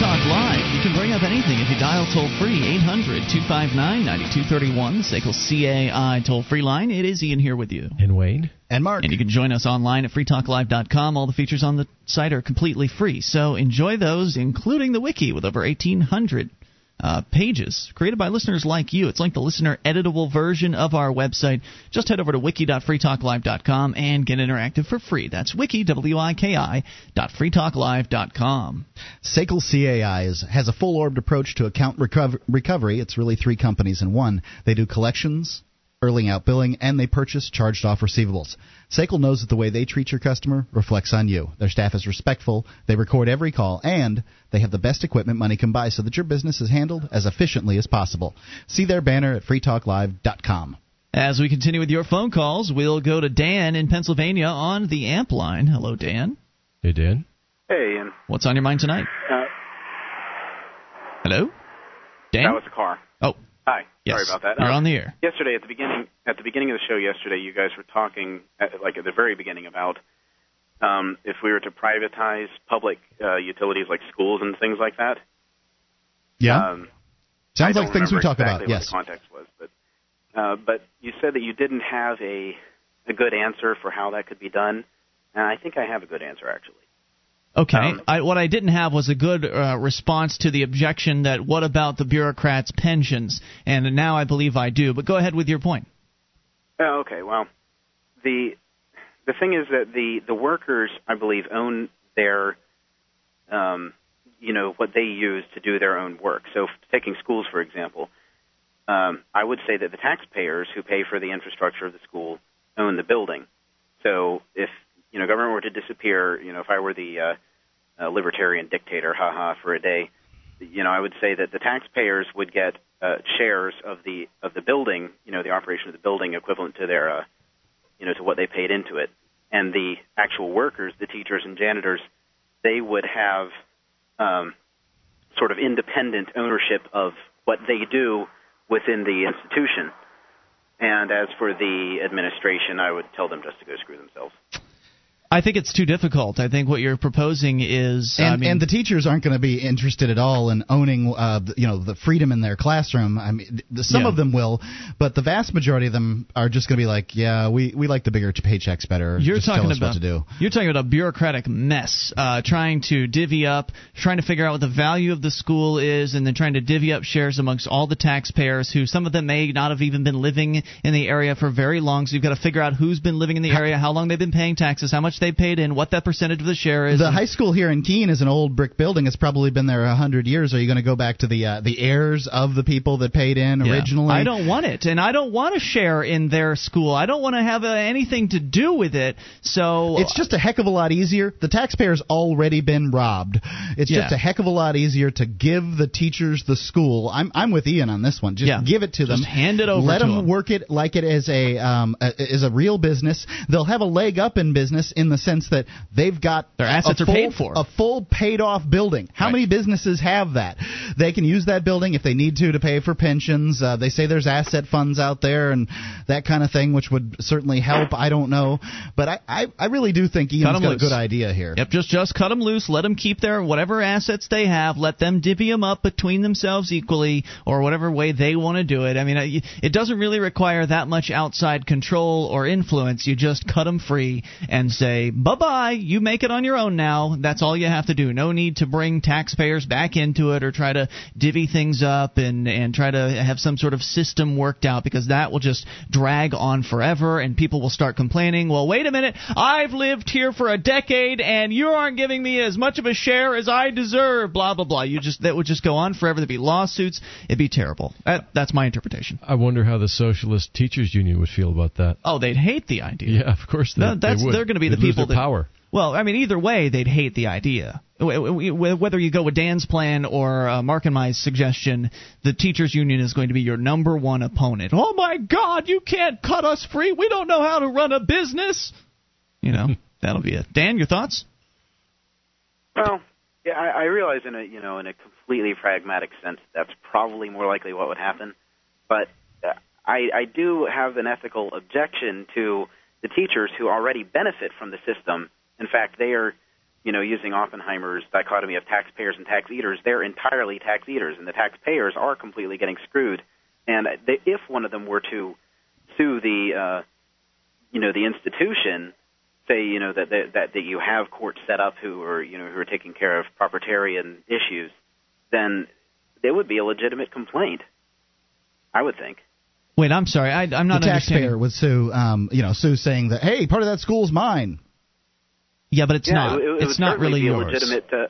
[SPEAKER 1] Talk Live. You can bring up anything if you dial toll free 800 259 9231, the SACL CAI toll free line. It is Ian here with you.
[SPEAKER 2] And Wayne.
[SPEAKER 3] And Mark.
[SPEAKER 1] And you can join us online at freetalklive.com. All the features on the site are completely free. So enjoy those, including the wiki with over 1,800 uh, pages created by listeners like you. It's like the listener editable version of our website. Just head over to wiki.freetalklive.com and get interactive for free. That's wiki, W-I-K-I.
[SPEAKER 3] SACL CAI is, has a full-orbed approach to account recover, recovery. It's really three companies in one. They do collections, early out billing, and they purchase charged off receivables. SACL knows that the way they treat your customer reflects on you. Their staff is respectful, they record every call, and they have the best equipment money can buy so that your business is handled as efficiently as possible. See their banner at freetalklive.com.
[SPEAKER 1] As we continue with your phone calls, we'll go to Dan in Pennsylvania on the AMP line. Hello, Dan.
[SPEAKER 2] Hey, Dan.
[SPEAKER 4] Hey, Ian.
[SPEAKER 1] What's on your mind tonight?
[SPEAKER 4] Uh,
[SPEAKER 1] Hello? Dan?
[SPEAKER 4] That was the car.
[SPEAKER 1] Oh.
[SPEAKER 4] Hi.
[SPEAKER 1] Yes.
[SPEAKER 4] Sorry about that.
[SPEAKER 1] You're
[SPEAKER 4] Uh,
[SPEAKER 1] on the air.
[SPEAKER 4] Yesterday at the beginning at the beginning of the show yesterday, you guys were talking at, like at the very beginning about um, if we were to privatize public uh, utilities like schools and things like that.
[SPEAKER 3] Yeah?
[SPEAKER 4] Um,
[SPEAKER 3] Sounds like things we talk
[SPEAKER 4] exactly
[SPEAKER 3] about,
[SPEAKER 4] what
[SPEAKER 3] yes.
[SPEAKER 4] The context was, but uh, but you said that you didn't have a a good answer for how that could be done, and I think I have a good answer actually.
[SPEAKER 1] Okay.
[SPEAKER 4] Um,
[SPEAKER 1] I, what I didn't have was a good uh, response to the objection that what about the bureaucrats' pensions? And now I believe I do. But go ahead with your point.
[SPEAKER 4] Oh, okay. Well, the the thing is that the the workers, I believe, own their, um, you know, what they use to do their own work. So, taking schools for example, um, I would say that the taxpayers who pay for the infrastructure of the school own the building. So, if you know government were to disappear, you know, if I were the uh, uh, libertarian dictator, haha, for a day, you know, I would say that the taxpayers would get uh, shares of the of the building, you know, the operation of the building equivalent to their, uh, you know, to what they paid into it, and the actual workers, the teachers and janitors, they would have um, sort of independent ownership of what they do within the institution. And as for the administration, I would tell them just to go screw themselves.
[SPEAKER 1] I think it's too difficult. I think what you're proposing is.
[SPEAKER 3] And,
[SPEAKER 1] I mean,
[SPEAKER 3] and the teachers aren't going to be interested at all in owning, uh, the- you know, the freedom in their classroom. I mean, some
[SPEAKER 1] Yeah.
[SPEAKER 3] of them will, but the vast majority of them are just going to be like, yeah, we, we like the bigger paychecks better.
[SPEAKER 1] You're
[SPEAKER 3] just
[SPEAKER 1] talking about
[SPEAKER 3] what to do.
[SPEAKER 1] you're talking about a bureaucratic mess, uh, trying to divvy up, trying to figure out what the value of the school is, and then trying to divvy up shares amongst all the taxpayers who some of them may not have even been living in the area for very long. So you've got to figure out who's been living in the area, how long they've been paying taxes, how much they paid in, what that percentage of the share is.
[SPEAKER 3] The high school here in Keene is an old brick building. It's probably been there a hundred years. Are you going to go back to the uh, the heirs of the people that paid in
[SPEAKER 1] Yeah.
[SPEAKER 3] originally?
[SPEAKER 1] I don't want it, and I don't want to share in their school. I don't want to have uh, anything to do with it. So
[SPEAKER 3] It's just a heck of a lot easier. The taxpayer's already been robbed. It's just a heck of a lot easier to give the teachers the school. I'm I'm with Ian on this one. Just
[SPEAKER 1] Yeah.
[SPEAKER 3] give it to them.
[SPEAKER 1] Hand it over
[SPEAKER 3] Let
[SPEAKER 1] to
[SPEAKER 3] them
[SPEAKER 1] 'em.
[SPEAKER 3] work it like it as a um a, as a real business. They'll have a leg up in business in the sense that they've got
[SPEAKER 1] Their assets
[SPEAKER 3] a
[SPEAKER 1] are paid for.
[SPEAKER 3] A full paid off building. How
[SPEAKER 1] Right.
[SPEAKER 3] many businesses have that? They can use that building if they need to to pay for pensions. Uh, they say there's asset funds out there and that kind of thing, which would certainly help. I don't know, but I I, I really do think Ian's got
[SPEAKER 1] loose.
[SPEAKER 3] a good idea here.
[SPEAKER 1] Yep, just just cut them loose. Let them keep their whatever assets they have. Let them divvy them up between themselves equally, or whatever way they want to do it. I mean, I- it doesn't really require that much outside control or influence. You just cut them free and say, "Bye bye. You make it on your own now." That's all you have to do. No need to bring taxpayers back into it or try to divvy things up and and try to have some sort of system worked out because that will just drag on forever and people will start complaining. Well, wait a minute. I've lived here for a decade and you aren't giving me as much of a share as I deserve. Blah blah blah. You just that would just go on forever. There'd be lawsuits. It'd be terrible. That, that's my interpretation.
[SPEAKER 2] I wonder how the Socialist Teachers Union would feel about that.
[SPEAKER 1] Oh, they'd hate the idea.
[SPEAKER 2] Yeah, of course they,
[SPEAKER 1] No, that's
[SPEAKER 2] they would.
[SPEAKER 1] they're going to be the
[SPEAKER 2] They'd
[SPEAKER 1] people
[SPEAKER 2] their
[SPEAKER 1] that
[SPEAKER 2] power.
[SPEAKER 1] Well, I mean, either way, they'd hate the idea. Whether you go with Dan's plan or uh, Mark and my suggestion, the teachers' union is going to be your number one opponent. Oh my God, you can't cut us free. We don't know how to run a business. You know. That'll be it. Dan, your thoughts?
[SPEAKER 4] Well, yeah, I, I realize in a you know in a completely pragmatic sense that's probably more likely what would happen, but uh, I, I do have an ethical objection to the teachers who already benefit from the system. In fact, they are, you know, using Oppenheimer's dichotomy of taxpayers and tax eaters. They're entirely tax eaters, and the taxpayers are completely getting screwed. And they, if one of them were to sue the, uh, you know, the institution, say, you know, that, that that you have courts set up who are, you know, who are taking care of proprietarian issues, then there would be a legitimate complaint. I would think.
[SPEAKER 1] Wait, I'm sorry. I, I'm not
[SPEAKER 3] the taxpayer
[SPEAKER 1] understanding.
[SPEAKER 3] would sue, um, you know, sue saying that hey, part of that school's mine.
[SPEAKER 1] Yeah, but it's
[SPEAKER 4] yeah,
[SPEAKER 1] not.
[SPEAKER 4] It, it
[SPEAKER 1] it's not really
[SPEAKER 4] be
[SPEAKER 1] yours.
[SPEAKER 4] legitimate. Uh,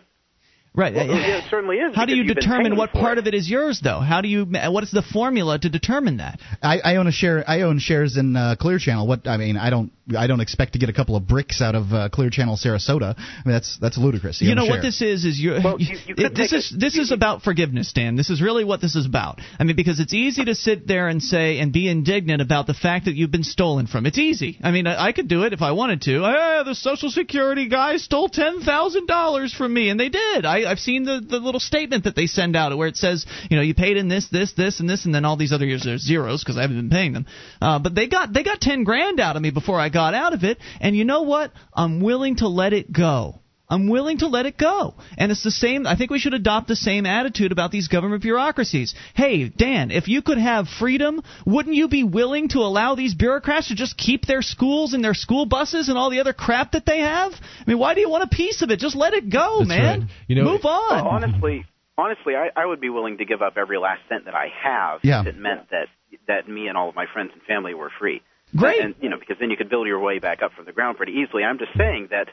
[SPEAKER 1] Right.
[SPEAKER 4] Well, yeah, it certainly is.
[SPEAKER 1] How do you determine what part
[SPEAKER 4] it.
[SPEAKER 1] of it is yours, though? How do you? What is the formula to determine that?
[SPEAKER 3] I, I own a share. I own shares in uh, Clear Channel. What I mean, I don't. I don't expect to get a couple of bricks out of uh, Clear Channel Sarasota. I mean, that's that's ludicrous.
[SPEAKER 1] You
[SPEAKER 3] own a
[SPEAKER 1] know what this is? Is you,
[SPEAKER 4] Well, you- you
[SPEAKER 1] it- this
[SPEAKER 4] take
[SPEAKER 1] is this is about forgiveness, Dan. This is really what this is about. I mean, because it's easy to sit there and say and be indignant about the fact that you've been stolen from. It's easy. I mean, I, I could do it if I wanted to. Hey, the Social Security guy stole ten thousand dollars from me, and they did. I, I've seen the the little statement that they send out where it says, you know, you paid in this, this, this, and this, and then all these other years there's zeros because I haven't been paying them. Uh, but they got they got ten grand out of me before I got out of it, and you know what? I'm willing to let it go. I'm willing to let it go. And it's the same. I think we should adopt the same attitude about these government bureaucracies. Hey, Dan, if you could have freedom, wouldn't you be willing to allow these bureaucrats to just keep their schools and their school buses and all the other crap that they have? I mean, why do you want a piece of it? Just let it go,
[SPEAKER 2] That's
[SPEAKER 1] man.
[SPEAKER 2] right. You know-
[SPEAKER 1] Move on.
[SPEAKER 4] Well, honestly, honestly, I, I would be willing to give up every last cent that I have
[SPEAKER 3] Yeah.
[SPEAKER 4] if it meant that that me and all of my friends and family were free.
[SPEAKER 1] Great.
[SPEAKER 4] And you know, because then you could build your way back up from the ground pretty easily. I'm just saying that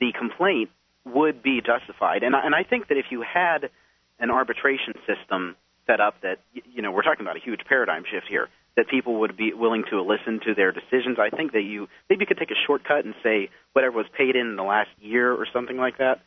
[SPEAKER 4] the complaint would be justified, and I, and I think that if you had an arbitration system set up that you know we're talking about a huge paradigm shift here that people would be willing to listen to their decisions. I think that you maybe you could take a shortcut and say whatever was paid in in the last year or something like that.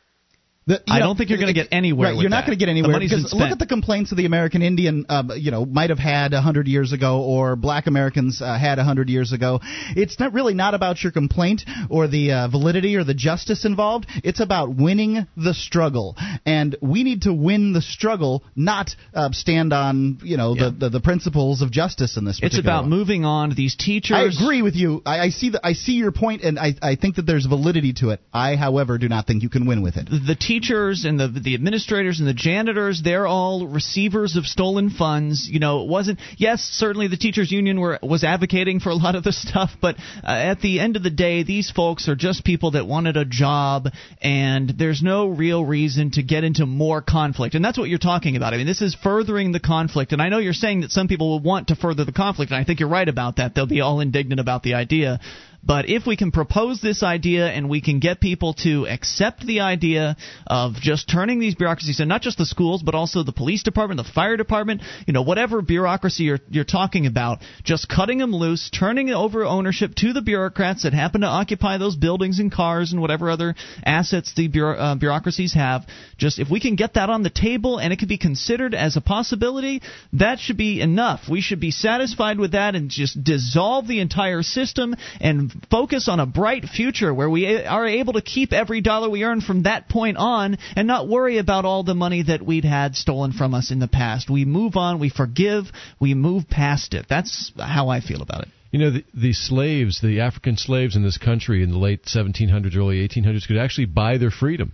[SPEAKER 3] The-
[SPEAKER 1] I
[SPEAKER 3] know,
[SPEAKER 1] don't think you're gonna get anywhere
[SPEAKER 3] Right, you're not going to get anywhere
[SPEAKER 1] money's been
[SPEAKER 3] because look at the complaints of the American Indian, um, you know, might have had a hundred years ago, or Black Americans uh, had a hundred years ago. It's not really not about your complaint or the uh, validity or the justice involved. It's about winning the struggle, and we need to win the struggle, not uh, stand on you know
[SPEAKER 1] Yeah.
[SPEAKER 3] the, the the principles of justice in this.
[SPEAKER 1] it's about
[SPEAKER 3] one.
[SPEAKER 1] moving on. These teachers.
[SPEAKER 3] I agree with you. I, I see the, I see your point, and I, I think that there's validity to it. I, however, do not think you can win with it.
[SPEAKER 1] the teachers and the the administrators and the janitors they're all receivers of stolen funds. You know it wasn't yes certainly the teachers union were was advocating for a lot of this stuff but uh, at the end of the day these folks are just people that wanted a job and there's no real reason to get into more conflict. And that's what you're talking about. I mean this is furthering the conflict. And i know you're saying that some people will want to further the conflict and i think you're right about that. They'll be all indignant about the idea but if we can propose this idea and we can get people to accept the idea of just turning these bureaucracies, and not just the schools, but also the police department, the fire department, you know, whatever bureaucracy you're, you're talking about, just cutting them loose, turning over ownership to the bureaucrats that happen to occupy those buildings and cars and whatever other assets the bureau, uh, bureaucracies have. Just if we can get that on the table and it can be considered as a possibility, that should be enough. We should be satisfied with that and just dissolve the entire system and focus on a bright future where we are able to keep every dollar we earn from that point on and not worry about all the money that we'd had stolen from us in the past. We move on, we forgive, we move past it. That's how I feel about it.
[SPEAKER 2] You know, the, the slaves, the African slaves in this country in the late 1700s, early 1800s, could actually buy their freedom.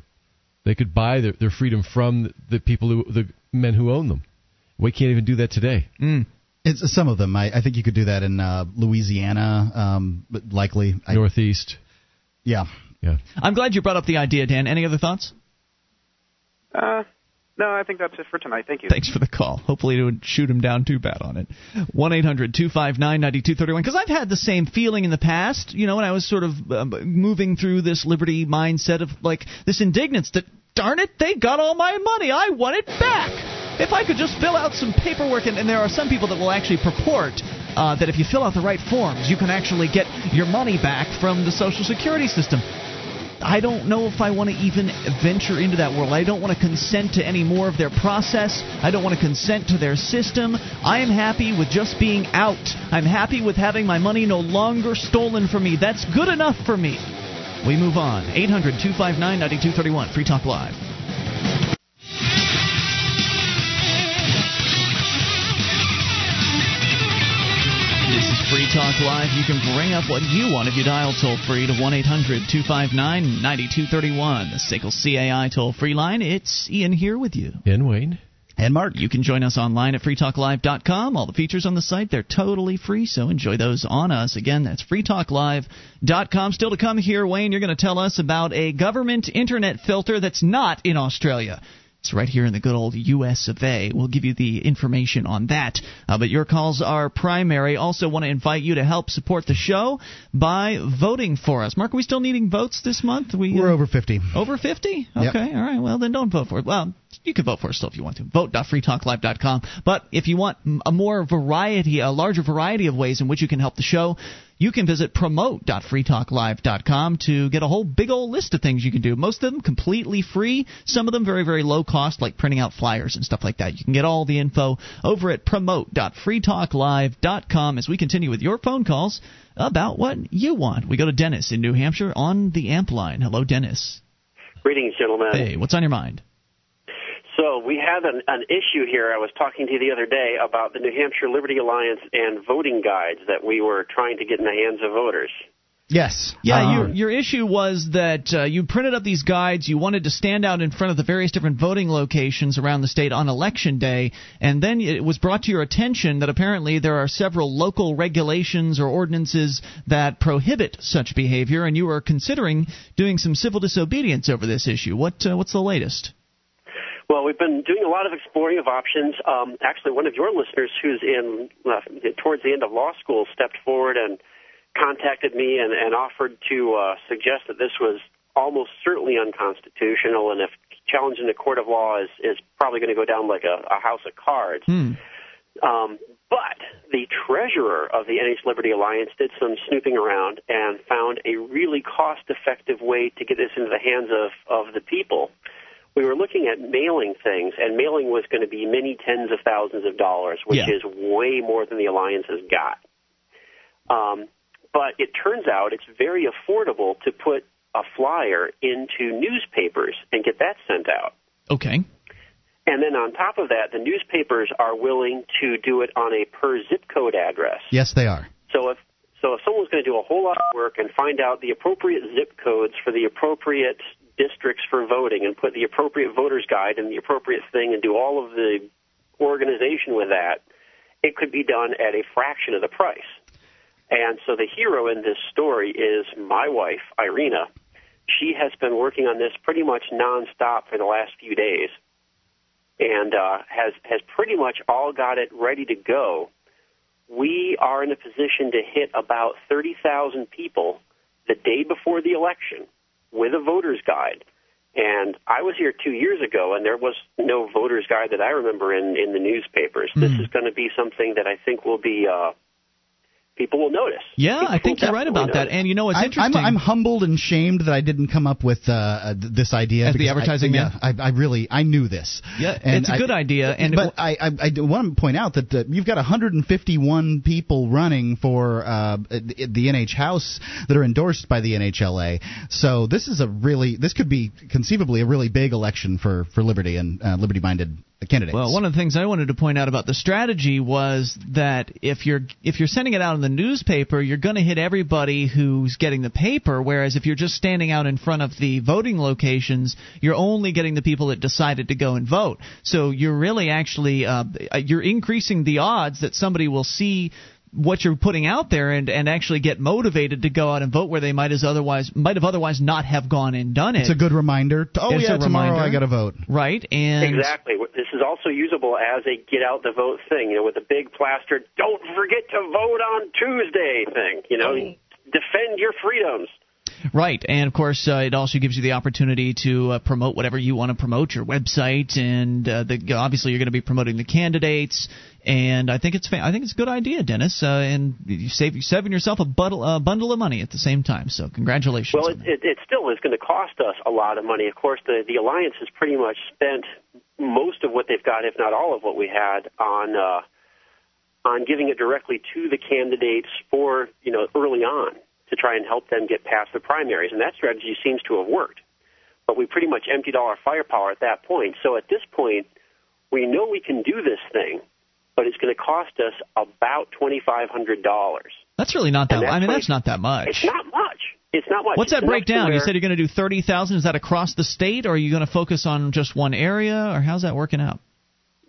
[SPEAKER 2] They could buy their, their freedom from the people who, the men who own them. We can't even do that today.
[SPEAKER 1] Mm.
[SPEAKER 3] It's some of them. I, I think you could do that in uh, Louisiana, um, but likely. I,
[SPEAKER 2] Northeast.
[SPEAKER 3] yeah.
[SPEAKER 2] Yeah.
[SPEAKER 1] I'm glad you brought up the idea, Dan. Any other thoughts?
[SPEAKER 4] Uh, no, I think that's it for tonight. Thank you.
[SPEAKER 1] Thanks for the call. Hopefully, it would shoot him down too bad on it. 1 800 259 9231. Because I've had the same feeling in the past, you know, when I was sort of um, moving through this liberty mindset of like this indignance that, darn it, they got all my money. I want it back. If I could just fill out some paperwork, and, and there are some people that will actually purport uh, that if you fill out the right forms, you can actually get your money back from the Social Security system. I don't know if I want to even venture into that world. I don't want to consent to any more of their process. I don't want to consent to their system. I am happy with just being out. I'm happy with having my money no longer stolen from me. That's good enough for me. We move on. 800 259 9231. Free Talk Live. This is Free Talk Live. You can bring up what you want if you dial toll free to 1 800 259 9231. The SACL CAI toll free line. It's Ian here with you.
[SPEAKER 2] And Wayne.
[SPEAKER 3] And Mark.
[SPEAKER 1] You can join us online at freetalklive.com. All the features on the site, they're totally free, so enjoy those on us. Again, that's freetalklive.com. Still to come here, Wayne, you're going to tell us about a government internet filter that's not in Australia. It's right here in the good old US of A. We'll give you the information on that. Uh, but your calls are primary. Also, want to invite you to help support the show by voting for us. Mark, are we still needing votes this month? We,
[SPEAKER 3] We're uh, over 50.
[SPEAKER 1] Over 50? Okay,
[SPEAKER 3] Yep.
[SPEAKER 1] all right. Well, then don't vote for it. Well, you can vote for us still if you want to. Vote.freetalklive.com. But if you want a more variety, a larger variety of ways in which you can help the show, you can visit promote.freetalklive.com to get a whole big old list of things you can do. Most of them completely free, some of them very, very low cost, like printing out flyers and stuff like that. You can get all the info over at promote.freetalklive.com as we continue with your phone calls about what you want. We go to Dennis in New Hampshire on the amp line. Hello, Dennis.
[SPEAKER 11] Greetings, gentlemen.
[SPEAKER 1] Hey, what's on your mind?
[SPEAKER 11] So we have an, an issue here. I was talking to you the other day about the New Hampshire Liberty Alliance and voting guides that we were trying to get in the hands of voters.
[SPEAKER 3] Yes.
[SPEAKER 1] Yeah,
[SPEAKER 3] Um,
[SPEAKER 1] your your issue was that uh, you printed up these guides. You wanted to stand out in front of the various different voting locations around the state on election day, and then it was brought to your attention that apparently there are several local regulations or ordinances that prohibit such behavior, and you were considering doing some civil disobedience over this issue. What uh, what's the latest?
[SPEAKER 11] Well, we've been doing a lot of exploring of options. Um, actually, one of your listeners who's in uh, towards the end of law school stepped forward and contacted me and, and offered to uh, suggest that this was almost certainly unconstitutional, and if challenged in a court of law is, is probably going to go down like a, a house of cards.
[SPEAKER 1] Hmm.
[SPEAKER 11] Um, but the treasurer of the NH Liberty Alliance did some snooping around and found a really cost effective way to get this into the hands of, of the people. We were looking at mailing things, and mailing was going to be many tens of thousands of dollars, which
[SPEAKER 1] Yeah.
[SPEAKER 11] is way more than the Alliance has got. Um, but it turns out it's very affordable to put a flyer into newspapers and get that sent out.
[SPEAKER 1] Okay.
[SPEAKER 11] And then on top of that, the newspapers are willing to do it on a per zip code address.
[SPEAKER 3] Yes, they are.
[SPEAKER 11] So if so if someone's going to do a whole lot of work and find out the appropriate zip codes for the appropriate districts for voting and put the appropriate voters guide and the appropriate thing and do all of the organization with that, it could be done at a fraction of the price. And so the hero in this story is my wife, Irina. She has been working on this pretty much nonstop for the last few days and uh, has has pretty much all got it ready to go. We are in a position to hit about 30,000 people the day before the election with a voter's guide. And I was here two years ago, and there was no voter's guide that I remember in in the newspapers. This is going to be something that I think will be uh, people will notice.
[SPEAKER 1] Yeah, I think you're right
[SPEAKER 11] definitely
[SPEAKER 1] about that. And you know, it's
[SPEAKER 3] I,
[SPEAKER 1] interesting.
[SPEAKER 3] I'm, I'm humbled and shamed that I didn't come up with uh, this idea.
[SPEAKER 1] As the advertising
[SPEAKER 3] I,
[SPEAKER 1] man?
[SPEAKER 3] Yeah, I, I really I knew this.
[SPEAKER 1] Yeah,
[SPEAKER 3] And
[SPEAKER 1] it's a good idea, and
[SPEAKER 3] but
[SPEAKER 1] w-
[SPEAKER 3] I, I, I do want to point out that uh, you've got 151 people running for uh, the the NH House that are endorsed by the NHLA. So this is a really this could be conceivably a really big election for for liberty and uh, liberty-minded candidates.
[SPEAKER 1] Well, one of the things I wanted to point out about the strategy was that if you're if you're sending it out in the newspaper, you're going to hit everybody who's getting the paper. Whereas if you're just standing out in front of the voting locations, you're only getting the people that decided to go and vote. So you're really actually uh, you're increasing the odds that somebody will see what you're putting out there and, and actually get motivated to go out and vote where they might as otherwise might have otherwise not have gone and done it.
[SPEAKER 3] it's a good reminder. To, oh
[SPEAKER 1] It's
[SPEAKER 3] yeah,
[SPEAKER 1] a
[SPEAKER 3] tomorrow
[SPEAKER 1] reminder.
[SPEAKER 3] I got to vote.
[SPEAKER 1] right and
[SPEAKER 11] Exactly. This is also usable as a get out the vote thing, you know, with a big plastered "Don't forget to vote on Tuesday" thing. You know, defend your freedoms.
[SPEAKER 1] Right, and of course, uh, it also gives you the opportunity to uh, promote whatever you want to promote, your website, and uh, the, obviously you're going to be promoting the candidates. And I think it's fa- I think it's a good idea, Dennis. Uh, and you save you saving yourself a bundle, uh, bundle of money at the same time. So congratulations.
[SPEAKER 11] Well, it, it, it still is going to cost us a lot of money. Of course, the the alliance has pretty much spent most of what they've got, if not all of what we had, on uh, on giving it directly to the candidates for you know early on to try and help them get past the primaries. And that strategy seems to have worked. But we pretty much emptied all our firepower at that point. So at this point, we know we can do this thing, but it's going to cost us about $2,500.
[SPEAKER 1] That's really not that. I mean, that's not that much.
[SPEAKER 11] It's not much. It's not much.
[SPEAKER 1] What's that breakdown? You said you're going to do thirty thousand. Is that across the state, or are you going to focus on just one area, or how's that working out?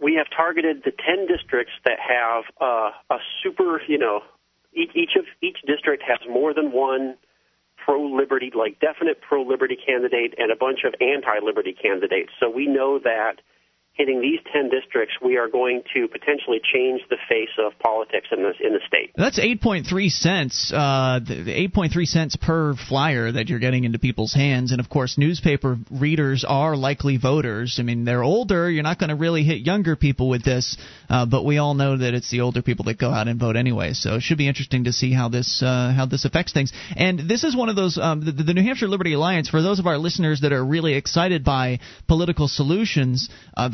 [SPEAKER 11] we have targeted the 10 districts that have uh, a super, you know, each, each of each district has more than one pro liberty, like definite pro liberty candidate, and a bunch of anti liberty candidates. So we know that hitting these 10 districts, we are going to potentially change the face of politics in this in the state.
[SPEAKER 1] That's eight point three cents. Uh, eight point three cents per flyer that you're getting into people's hands, and of course, newspaper readers are likely voters. I mean, they're older. You're not going to really hit younger people with this, uh, but we all know that it's the older people that go out and vote anyway. So it should be interesting to see how this uh, how this affects things. And this is one of those um, the, the New Hampshire Liberty Alliance. For those of our listeners that are really excited by political solutions, uh,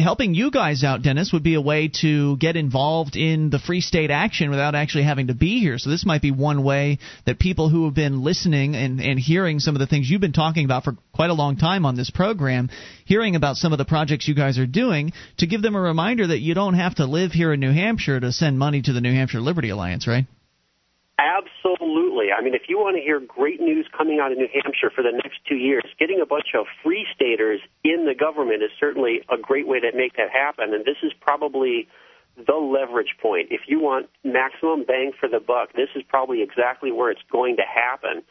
[SPEAKER 1] helping you guys out, Dennis, would be a way to get involved in the free state action without actually having to be here. So this might be one way that people who have been listening and, and hearing some of the things you've been talking about for quite a long time on this program, hearing about some of the projects you guys are doing, to give them a reminder that you don't have to live here in New Hampshire to send money to the New Hampshire Liberty Alliance, right?
[SPEAKER 11] Absolutely. I mean, if you want to hear great news coming out of New Hampshire for the next two years, getting a bunch of free staters in the government is certainly a great way to make that happen. And this is probably the leverage point. If you want maximum bang for the buck, this is probably exactly where it's going to happen.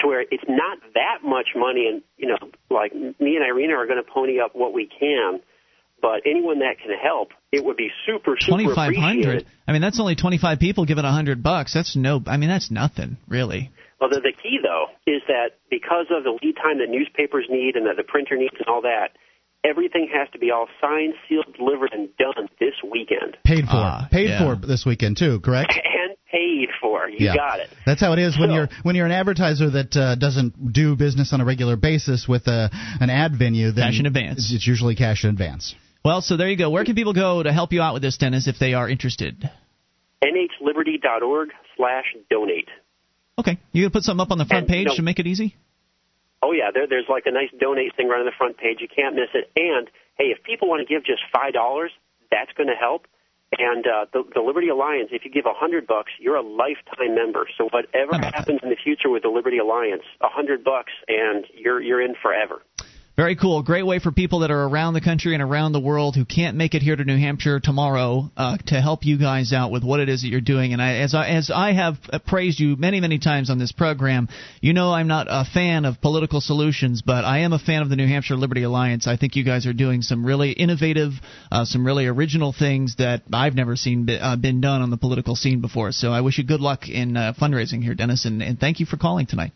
[SPEAKER 11] To where it's not that much money, and you know, like me and Irina are going to pony up what we can. But anyone that can help, it would be super, super
[SPEAKER 1] Twenty five
[SPEAKER 11] appreciated.
[SPEAKER 1] I mean, that's only twenty five people giving a hundred bucks. That's no. I mean, that's nothing really.
[SPEAKER 11] Well, the, the key though is that because of the lead time that newspapers need and that the printer needs and all that, everything has to be all signed, sealed, delivered, and done this weekend.
[SPEAKER 3] Paid for.
[SPEAKER 1] Ah,
[SPEAKER 3] Paid
[SPEAKER 1] yeah.
[SPEAKER 3] for this weekend too, correct?
[SPEAKER 11] And paid for. You
[SPEAKER 3] yeah.
[SPEAKER 11] got it.
[SPEAKER 3] That's how it is when you're when you're an advertiser that uh, doesn't do business on a regular basis with a, an ad venue. Then
[SPEAKER 1] Cash in advance.
[SPEAKER 3] It's, it's usually cash in advance.
[SPEAKER 1] Well, so there you go. Where can people go to help you out with this, Dennis, if they are interested?
[SPEAKER 11] nhliberty.org slash donate.
[SPEAKER 1] Okay, you gonna put something up on the front
[SPEAKER 11] And,
[SPEAKER 1] page to make it easy?
[SPEAKER 11] Oh yeah, there, there's like a nice donate thing right on the front page. You can't miss it. And hey, if people want to give just five dollars, that's going to help. And uh, the, the Liberty Alliance, if you give a hundred bucks, you're a lifetime member. So whatever happens in the future with the Liberty Alliance, a hundred bucks, and you're you're in forever.
[SPEAKER 1] Very cool. Great way for people that are around the country and around the world who can't make it here to New Hampshire tomorrow uh, to help you guys out with what it is that you're doing. And I, as I, as I have praised you many, many times on this program, you know I'm not a fan of political solutions, but I am a fan of the New Hampshire Liberty Alliance. I think you guys are doing some really innovative, uh, some really original things that I've never seen be, uh, been done on the political scene before. So I wish you good luck in uh, fundraising here, Dennis, and, and thank you for calling tonight.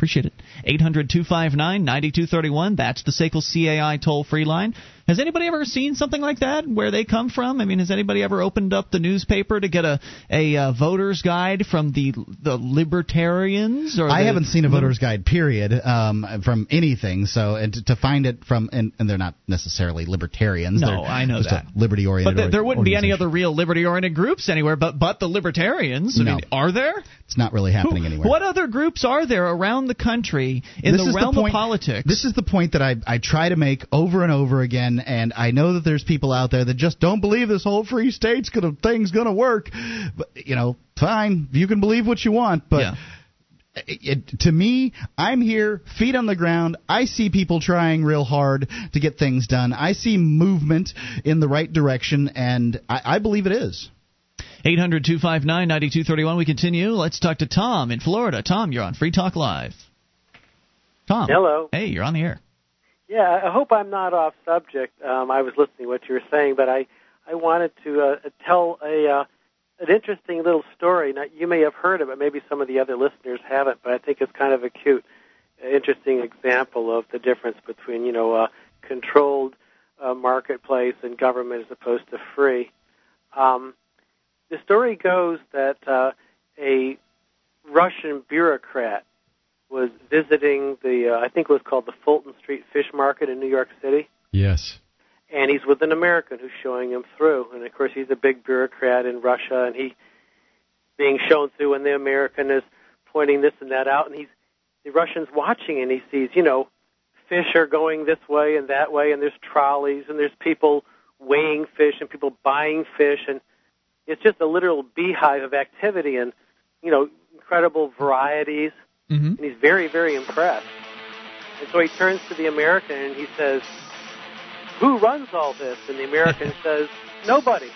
[SPEAKER 1] Appreciate it. 800 259 9231. That's the SACL CAI toll free line. Has anybody ever seen something like that where they come from? I mean, has anybody ever opened up the newspaper to get a, a uh, voter's guide from the the libertarians? Or
[SPEAKER 3] I
[SPEAKER 1] the-
[SPEAKER 3] haven't seen a voter's guide, period, um, from anything. So, and to, to find it from, and, and they're not necessarily libertarians.
[SPEAKER 1] No,
[SPEAKER 3] they're
[SPEAKER 1] I know that.
[SPEAKER 3] Liberty oriented.
[SPEAKER 1] But th- there wouldn't be any other real liberty oriented groups anywhere but, but the libertarians. I
[SPEAKER 3] No.
[SPEAKER 1] mean, are there?
[SPEAKER 3] It's not really happening anywhere.
[SPEAKER 1] What other groups are there around the country in
[SPEAKER 3] This
[SPEAKER 1] the realm
[SPEAKER 3] point,
[SPEAKER 1] of politics?
[SPEAKER 3] This is the point that I I try to make over and over again, and I know that there's people out there that just don't believe this whole free state's gonna thing's gonna work. But you know, fine, you can believe what you want, but.
[SPEAKER 1] Yeah.
[SPEAKER 3] It, to me, I'm here, feet on the ground. I see people trying real hard to get things done. I see movement in the right direction, and I, I believe it is.
[SPEAKER 1] 800 259 9231. We continue. Let's talk to Tom in Florida. Tom, you're on Free Talk Live. Tom.
[SPEAKER 12] Hello.
[SPEAKER 1] Hey, you're on the air.
[SPEAKER 12] Yeah, I hope I'm not off subject. Um, I was listening to what you were saying, but I I wanted to uh, tell a uh, an interesting little story. Now, you may have heard of it, maybe some of the other listeners haven't, but I think it's kind of a cute, interesting example of the difference between you know a controlled uh, marketplace and government as opposed to free. Um, the story goes that uh, a Russian bureaucrat was visiting the, uh, I think it was called the Fulton Street Fish Market in New York City,
[SPEAKER 2] Yes.
[SPEAKER 12] and he's with an American who's showing him through. And of course, he's a big bureaucrat in Russia, and he being shown through, and the American is pointing this and that out, and he's the Russian's watching, and he sees, you know, fish are going this way and that way, and there's trolleys, and there's people weighing fish and people buying fish, and it's just a literal beehive of activity and you know incredible varieties.
[SPEAKER 1] Mm-hmm.
[SPEAKER 12] And he's very very impressed. And so he turns to the American and he says, "Who runs all this?" And the American says, "Nobody."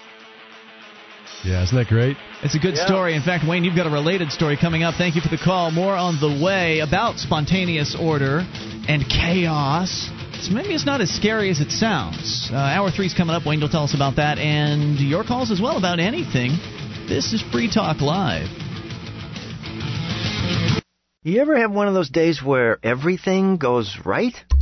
[SPEAKER 2] Yeah, isn't that great?
[SPEAKER 1] It's a good
[SPEAKER 12] Yeah.
[SPEAKER 1] story. In fact, Wayne, you've got a related story coming up. Thank you for the call. More on the way about spontaneous order and chaos. So maybe it's not as scary as it sounds. Uh, hour three's coming up. Wayne will tell us about that and your calls as well about anything. This is Free Talk Live.
[SPEAKER 13] You ever have one of those days where everything goes right?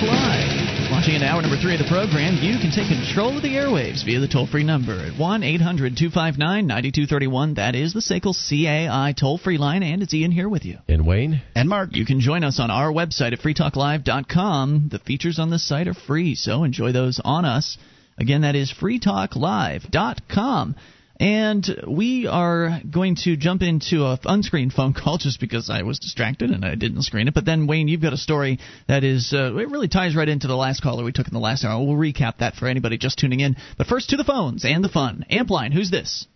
[SPEAKER 1] This is Talk Live. Launching into hour number three of the program, you can take control of the airwaves via the toll free number at 1 800 259 9231. That is the SACL CAI toll free line, and it's Ian here with you.
[SPEAKER 2] And Wayne?
[SPEAKER 3] And Mark.
[SPEAKER 1] You can join us on our website at freetalklive.com. The features on this site are free, so enjoy those on us. Again, that is freetalklive.com. And we are going to jump into a unscreened phone call just because I was distracted and I didn't screen it. But then, Wayne, you've got a story that is, uh, it really ties right into the last caller we took in the last hour. We'll recap that for anybody just tuning in. But first, to the phones and the fun. Ampline, who's this?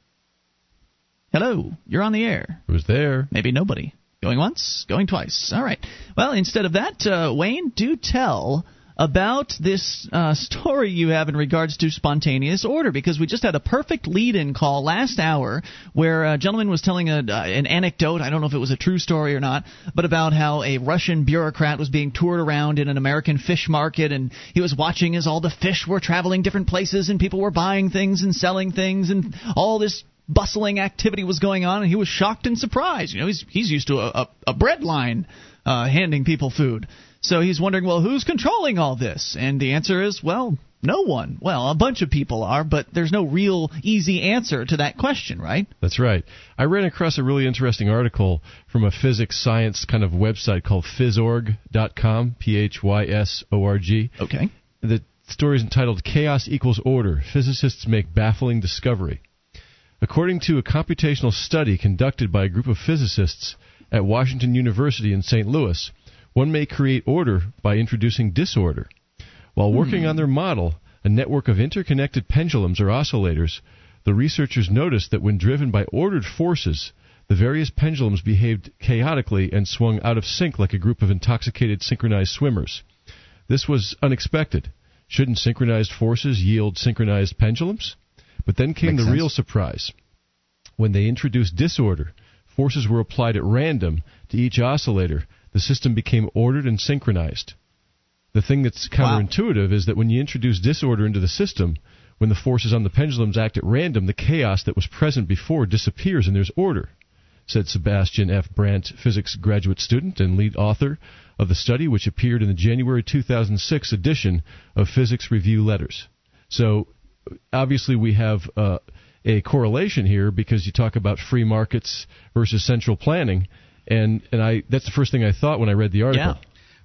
[SPEAKER 1] Hello, you're on the air.
[SPEAKER 2] Who's there?
[SPEAKER 1] Maybe nobody. Going once, going twice. All right. Well, instead of that, uh, Wayne, do tell about this uh, story you have in regards to spontaneous order because we just had a perfect lead-in call last hour where a gentleman was telling a, uh, an anecdote. I don't know if it was a true story or not, but about how a Russian bureaucrat was being toured around in an American fish market and he was watching as all the fish were traveling different places and people were buying things and selling things and all this bustling activity was going on and he was shocked and surprised. You know, he's he's used to a, a, a bread line uh, handing people food. So he's wondering, well, who's controlling all this? And the answer is, well, no one. Well, a bunch of people are, but there's no real easy answer to that question, right?
[SPEAKER 2] That's right. I ran across a really interesting article from a physics science kind of website called physorg.com, P H Y S O R G.
[SPEAKER 1] Okay.
[SPEAKER 2] The story is entitled Chaos Equals Order Physicists Make Baffling Discovery. According to a computational study conducted by a group of physicists at Washington University in St. Louis, one may create order by introducing disorder. While working
[SPEAKER 14] Hmm.
[SPEAKER 2] on their model, a network of interconnected pendulums or oscillators, the researchers noticed that when driven by ordered forces, the various pendulums behaved chaotically and swung out of sync like a group of intoxicated synchronized swimmers. This was unexpected. Shouldn't synchronized forces yield synchronized pendulums? But then came
[SPEAKER 14] Makes
[SPEAKER 2] the
[SPEAKER 14] sense.
[SPEAKER 2] real surprise. When they introduced disorder, forces were applied at random to each oscillator. The system became ordered and synchronized. The thing that's counterintuitive is that when you introduce disorder into the system, when the forces on the pendulums act at random, the chaos that was present before disappears and there's order, said Sebastian F. Brandt, physics graduate student and lead author of the study, which appeared in the January 2006 edition of Physics Review Letters. So, obviously, we have uh, a correlation here because you talk about free markets versus central planning, and and I that's the first thing I thought when I read the article.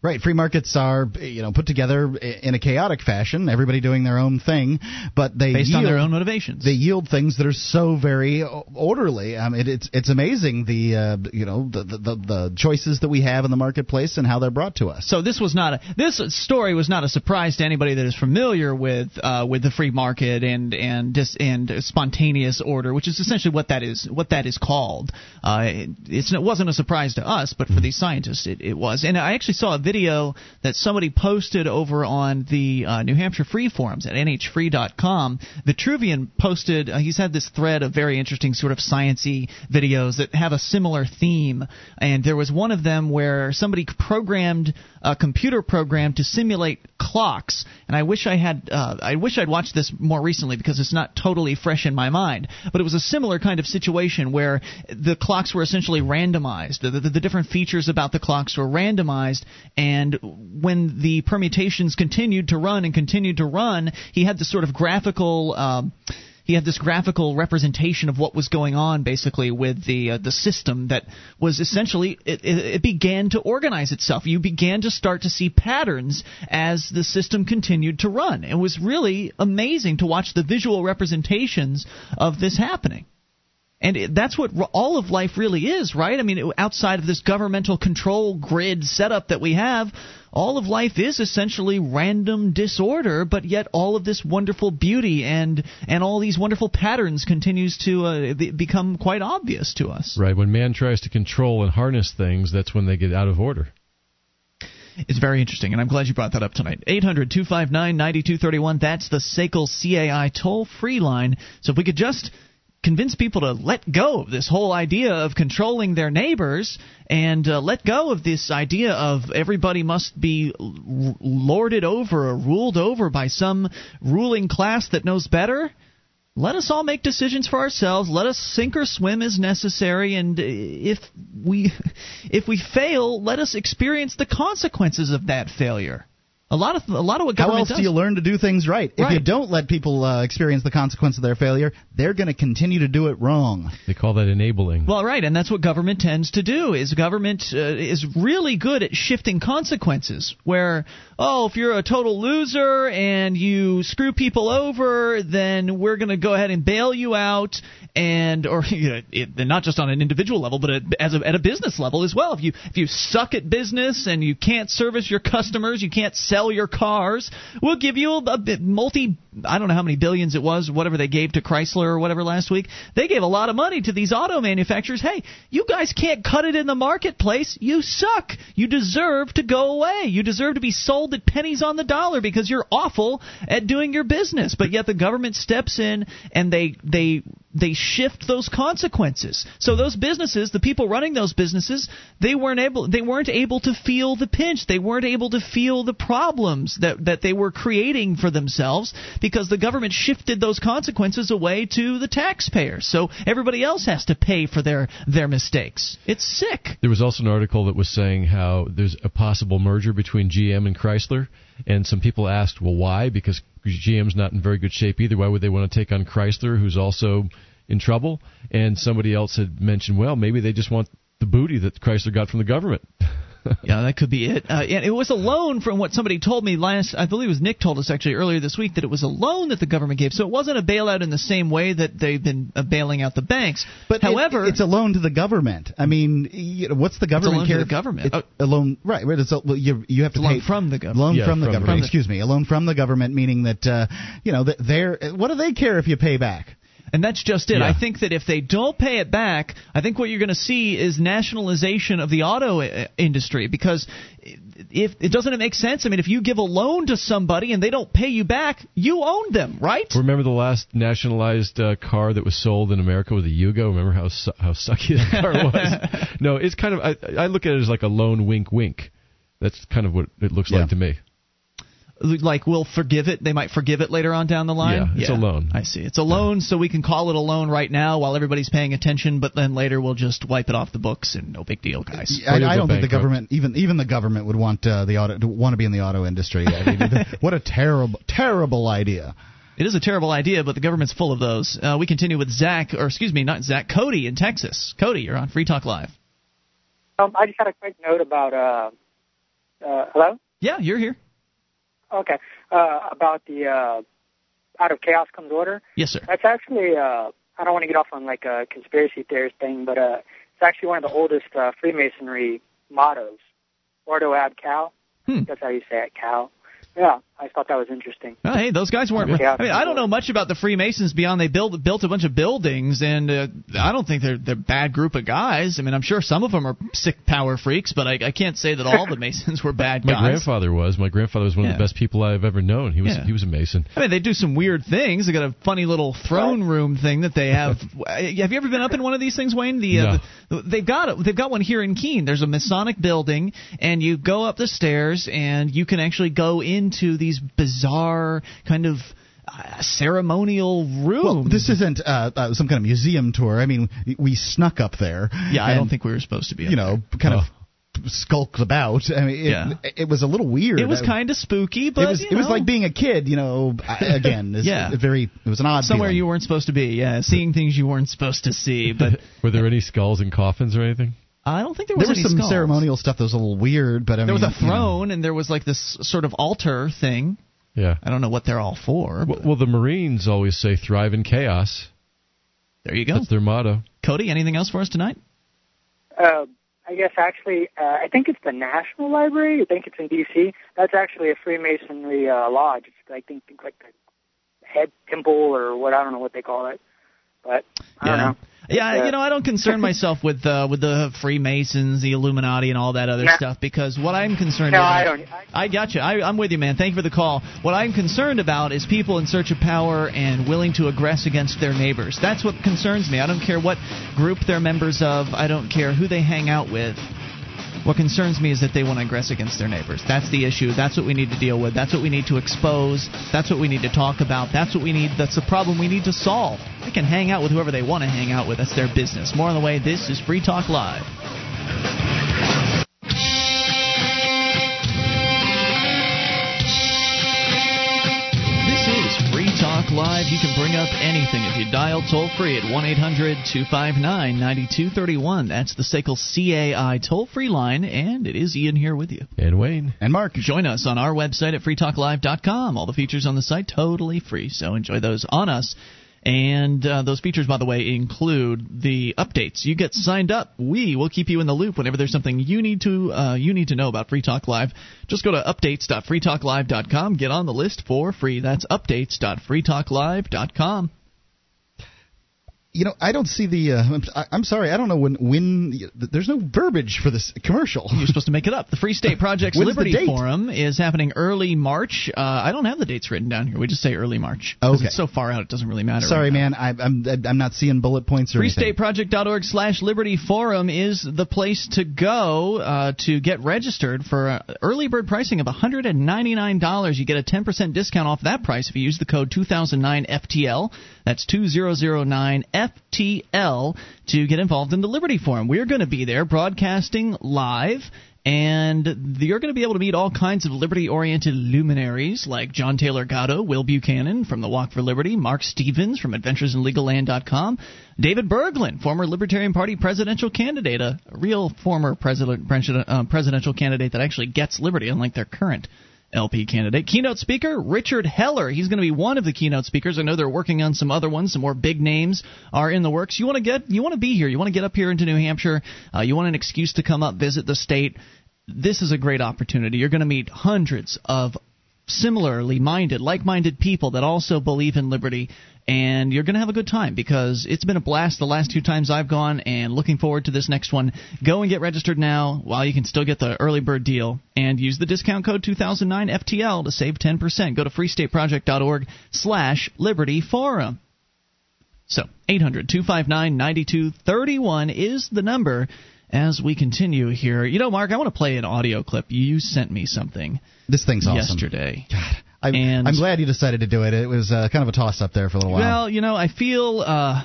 [SPEAKER 3] Right, free markets are you know put together in a chaotic fashion, everybody doing their own thing, but they
[SPEAKER 1] based
[SPEAKER 3] yield,
[SPEAKER 1] on their own motivations.
[SPEAKER 3] They yield things that are so very orderly. I mean, it's it's amazing the uh, you know the, the the choices that we have in the marketplace and how they're brought to us.
[SPEAKER 1] So this was not a this story was not a surprise to anybody that is familiar with uh, with the free market and and dis, and spontaneous order, which is essentially what that is what that is called. Uh, it, it wasn't a surprise to us, but for these scientists, it, it was. And I actually saw a video that somebody posted over on the uh, New Hampshire Free forums at nhfree.com. Vitruvian posted. Uh, he's had this thread of very interesting sort of sciency videos that have a similar theme, and there was one of them where somebody programmed a computer program to simulate clocks. And I wish I had. Uh, I wish I'd watched this more recently because it's not totally fresh in my mind. But it was a similar kind of situation where the clocks were essentially randomized. The, the, the different features about the clocks were randomized, and when the permutations continued to run and continued to run, he had this sort of graphical. Um, he had this graphical representation of what was going on basically with the uh, the system that was essentially it, it, began to organize itself. You began to start to see patterns as the system continued to run. It was really amazing to watch the visual representations of this happening and it, that's what all of life really is, right? I mean, outside of this governmental control grid setup that we have, all of life is essentially random disorder, but yet all of this wonderful beauty and and all these wonderful patterns continues to uh, become quite obvious to us.
[SPEAKER 2] Right. When man tries to control and harness things, that's when they get out of order.
[SPEAKER 1] It's very interesting, and I'm glad you brought that up tonight. 800 259 9231. That's the SACL CAI toll free line. So if we could just convince people to let go of this whole idea of controlling their neighbors and uh, let go of this idea of everybody must be lorded over or ruled over by some ruling class that knows better. Let us all make decisions for ourselves. Let us sink or swim as necessary, and if we if we fail, let us experience the consequences of that failure. A lot of a lot of what government
[SPEAKER 3] How else
[SPEAKER 1] does.
[SPEAKER 3] do you learn to do things right? If you don't let people uh, experience the consequence of their failure, they're going to continue to do it wrong.
[SPEAKER 2] They call that enabling.
[SPEAKER 1] Well, right, and that's what government tends to do. Is government uh, is really good at shifting consequences. Where oh, if you're a total loser and you screw people over, then we're going to go ahead and bail you out, and or you know, it, not just on an individual level, but at, as a, at a business level as well. If you if you suck at business and you can't service your customers, you can't sell sell your cars. We'll give you a, a multi, I don't know how many billions it was, whatever they gave to Chrysler or whatever last week. They gave a lot of money to these auto manufacturers. Hey, you guys can't cut it in the marketplace. You suck. You deserve to go away. You deserve to be sold at pennies on the dollar because you're awful at doing your business. But yet the government steps in and they they they shift those consequences. So those businesses, the people running those businesses, they weren't able they weren't able to feel the pinch. They weren't able to feel the problems that that they were creating for themselves because the government shifted those consequences away to the taxpayers. So everybody else has to pay for their their mistakes. It's sick.
[SPEAKER 2] There was also an article that was saying how there's a possible merger between GM and Chrysler and some people asked, well, why? Because GM's not in very good shape either. Why would they want to take on Chrysler, who's also in trouble? And somebody else had mentioned, well, maybe they just want the booty that Chrysler got from the government.
[SPEAKER 1] yeah, that could be it. Uh, and it was a loan from what somebody told me last. I believe it was Nick told us actually earlier this week that it was a loan that the government gave. So it wasn't a bailout in the same way that they've been uh, bailing out the banks.
[SPEAKER 3] But
[SPEAKER 1] however,
[SPEAKER 3] it, it's a loan to the government. I mean, you know, what's the government
[SPEAKER 1] it's a loan
[SPEAKER 3] care?
[SPEAKER 1] To the government.
[SPEAKER 3] It's a loan, right? Right. It's a, you you have to
[SPEAKER 1] it's
[SPEAKER 3] pay
[SPEAKER 1] loan from the government.
[SPEAKER 3] Loan
[SPEAKER 2] yeah,
[SPEAKER 3] from the
[SPEAKER 2] from
[SPEAKER 3] government.
[SPEAKER 2] the,
[SPEAKER 3] excuse me. A loan from the government, meaning that uh, you know they're what do they care if you pay back?
[SPEAKER 1] And that's just it.
[SPEAKER 2] Yeah.
[SPEAKER 1] I think that if they don't pay it back, I think what you're going to see is nationalization of the auto uh, industry because if it doesn't it make sense? I mean, if you give a loan to somebody and they don't pay you back, you own them, right?
[SPEAKER 2] Remember the last nationalized uh, car that was sold in America was a Yugo. Remember how su- how sucky that car was? no, it's kind of I, I look at it as like a loan wink wink. That's kind of what it looks
[SPEAKER 3] Yeah.
[SPEAKER 2] like to me.
[SPEAKER 1] Like we'll forgive it. They might forgive it later on down the line.
[SPEAKER 2] Yeah, it's a loan.
[SPEAKER 1] I see. It's a loan, so we can call it a loan right now while everybody's paying attention. But then later we'll just wipe it off the books and no big deal, guys.
[SPEAKER 3] I,
[SPEAKER 2] Or you'll
[SPEAKER 3] I don't think the government, even even the government, would want uh, the auto to want to be in the auto industry. I mean, what a terrible, terrible idea.
[SPEAKER 1] It is a terrible idea, but the government's full of those. Uh, we continue with Zach, or excuse me, not Zach, Cody in Texas. Cody, you're on Free Talk Live.
[SPEAKER 14] Um, I just had a quick note about uh, Uh, hello.
[SPEAKER 1] Yeah, you're here.
[SPEAKER 14] Okay. Uh, about the uh, out of chaos comes order.
[SPEAKER 1] Yes, sir.
[SPEAKER 14] That's actually. Uh, I don't want to get off on like a conspiracy theorist thing, but uh, it's actually one of the oldest uh, Freemasonry mottos. Ordo ad cal.
[SPEAKER 1] Hmm.
[SPEAKER 14] That's how you say it, cal. Yeah, I thought that was interesting.
[SPEAKER 1] Oh, hey, those guys weren't.
[SPEAKER 14] Yeah.
[SPEAKER 1] I mean, I don't know much about the Freemasons beyond they built built a bunch of buildings, and uh, I don't think they're they're a bad group of guys. I mean, I'm sure some of them are sick power freaks, but I, I can't say that all the Masons were bad guys.
[SPEAKER 2] My grandfather was. My grandfather was one of the best people I've ever known. He was
[SPEAKER 1] Yeah.
[SPEAKER 2] he was a Mason.
[SPEAKER 1] I mean, they do some weird things. They got a funny little throne room thing that they have. have you ever been up in one of these things, Wayne? The, uh, the they've got it. They've got one here in Keene. There's a Masonic building, and you go up the stairs, and you can actually go into these bizarre kind of uh, ceremonial room.
[SPEAKER 3] Well, this isn't uh, uh, some kind of museum tour. I mean, we snuck up there.
[SPEAKER 1] Yeah, I don't think we were supposed to be. Up
[SPEAKER 3] You know, kind of skulked about. I mean, it,
[SPEAKER 1] Yeah.
[SPEAKER 3] it was a little weird.
[SPEAKER 1] it was kind of spooky, but
[SPEAKER 3] it was
[SPEAKER 1] you
[SPEAKER 3] it was like being a kid, you know. Again,
[SPEAKER 1] Yeah.
[SPEAKER 3] a very it was an odd
[SPEAKER 1] somewhere
[SPEAKER 3] feeling.
[SPEAKER 1] you weren't supposed to be. Yeah, seeing things you weren't supposed to see. But
[SPEAKER 2] Were there any skulls and coffins or anything?
[SPEAKER 1] I don't think there was,
[SPEAKER 3] there was some
[SPEAKER 1] skulls.
[SPEAKER 3] ceremonial stuff that was a little weird, but I
[SPEAKER 1] there
[SPEAKER 3] mean,
[SPEAKER 1] was a
[SPEAKER 3] you know.
[SPEAKER 1] throne, and there was like this sort of altar thing.
[SPEAKER 2] Yeah.
[SPEAKER 1] I don't know what they're all for.
[SPEAKER 2] Well, well, the Marines always say "thrive in chaos."
[SPEAKER 1] There you go.
[SPEAKER 2] That's their motto.
[SPEAKER 1] Cody, anything else for us tonight?
[SPEAKER 14] Uh, I guess actually, uh, I think it's the National Library. I think it's in D.C. That's actually a Freemasonry uh, lodge. It's I think like the head temple or what I don't know what they call it, but I don't know.
[SPEAKER 1] Yeah,
[SPEAKER 14] Uh,
[SPEAKER 1] you know, I don't concern myself with uh, with the Freemasons, the Illuminati, and all that other stuff because what I'm concerned
[SPEAKER 14] No,
[SPEAKER 1] about.
[SPEAKER 14] I don't.
[SPEAKER 1] I got you. I, I'm with you, man. Thank you for the call. What I'm concerned about is people in search of power and willing to aggress against their neighbors. That's what concerns me. I don't care what group they're members of. I don't care who they hang out with. What concerns me is that they want to aggress against their neighbors. That's the issue. That's what we need to deal with. That's what we need to expose. That's what we need to talk about. That's what we need. That's the problem we need to solve. They can hang out with whoever they want to hang out with. That's their business. More on the way. This is Free Talk Live. You can bring up anything if you dial toll free at 1 800 259 9231. That's the SACL CAI toll free line, and it is Ian here with you.
[SPEAKER 2] And Wayne.
[SPEAKER 3] And Mark.
[SPEAKER 1] Join us on our website at freetalklive.com. All the features on the site totally free, so enjoy those on us. And uh, those features, by the way, include the updates. You get signed up. We will keep you in the loop whenever there's something you need to uh, you need to know about Free Talk Live. Just go to updates.freetalklive.com. Get on the list for free. That's updates.freetalklive.com.
[SPEAKER 3] You know, I don't see the. Uh, I'm, sorry, I don't know when. When there's no verbiage for this commercial.
[SPEAKER 1] You're supposed to make it up. The Free State Project's Liberty? Forum is happening early March. Uh, I don't have the dates written down here. We just say early March.
[SPEAKER 3] Okay.
[SPEAKER 1] It's so far out, it doesn't really matter.
[SPEAKER 3] Sorry,
[SPEAKER 1] right
[SPEAKER 3] man. I, I'm I'm not seeing bullet points or anything.
[SPEAKER 1] FreeStateProject.org slash Liberty Forum is the place to go uh, to get registered for uh, early bird pricing of $199. You get a 10% discount off that price if you use the code 2009FTL. That's 2009FTL to get involved in the Liberty Forum. We're going to be there broadcasting live. And you're going to be able to meet all kinds of liberty oriented luminaries like John Taylor Gatto, Will Buchanan from the Walk for Liberty, Marc Stevens from Adventures in AdventuresInLegalLand.com, David Bergland, former Libertarian Party presidential candidate, a real former president, uh, presidential candidate that actually gets liberty, unlike their current LP candidate. Keynote speaker Richard Heller. He's going to be one of the keynote speakers. I know they're working on some other ones. Some more big names are in the works. You want to get, you want to be here. You want to get up here into New Hampshire. Uh, you want an excuse to come up, visit the state. This is a great opportunity. You're going to meet hundreds of similarly minded, like minded people that also believe in liberty. And you're going to have a good time because it's been a blast the last two times I've gone and looking forward to this next one. Go and get registered now while you can still get the early bird deal and use the discount code 2009FTL to save 10%. Go to freestateproject.org slash liberty forum. So, 800 259 9231 is the number as we continue here. You know, Mark, I want to play an audio clip. You sent me something
[SPEAKER 3] This thing's awesome.
[SPEAKER 1] yesterday.
[SPEAKER 3] I'm,
[SPEAKER 1] And-
[SPEAKER 3] I'm glad you decided to do it. It was uh, kind of a toss up there for a little while.
[SPEAKER 1] Well, you know, I feel uh,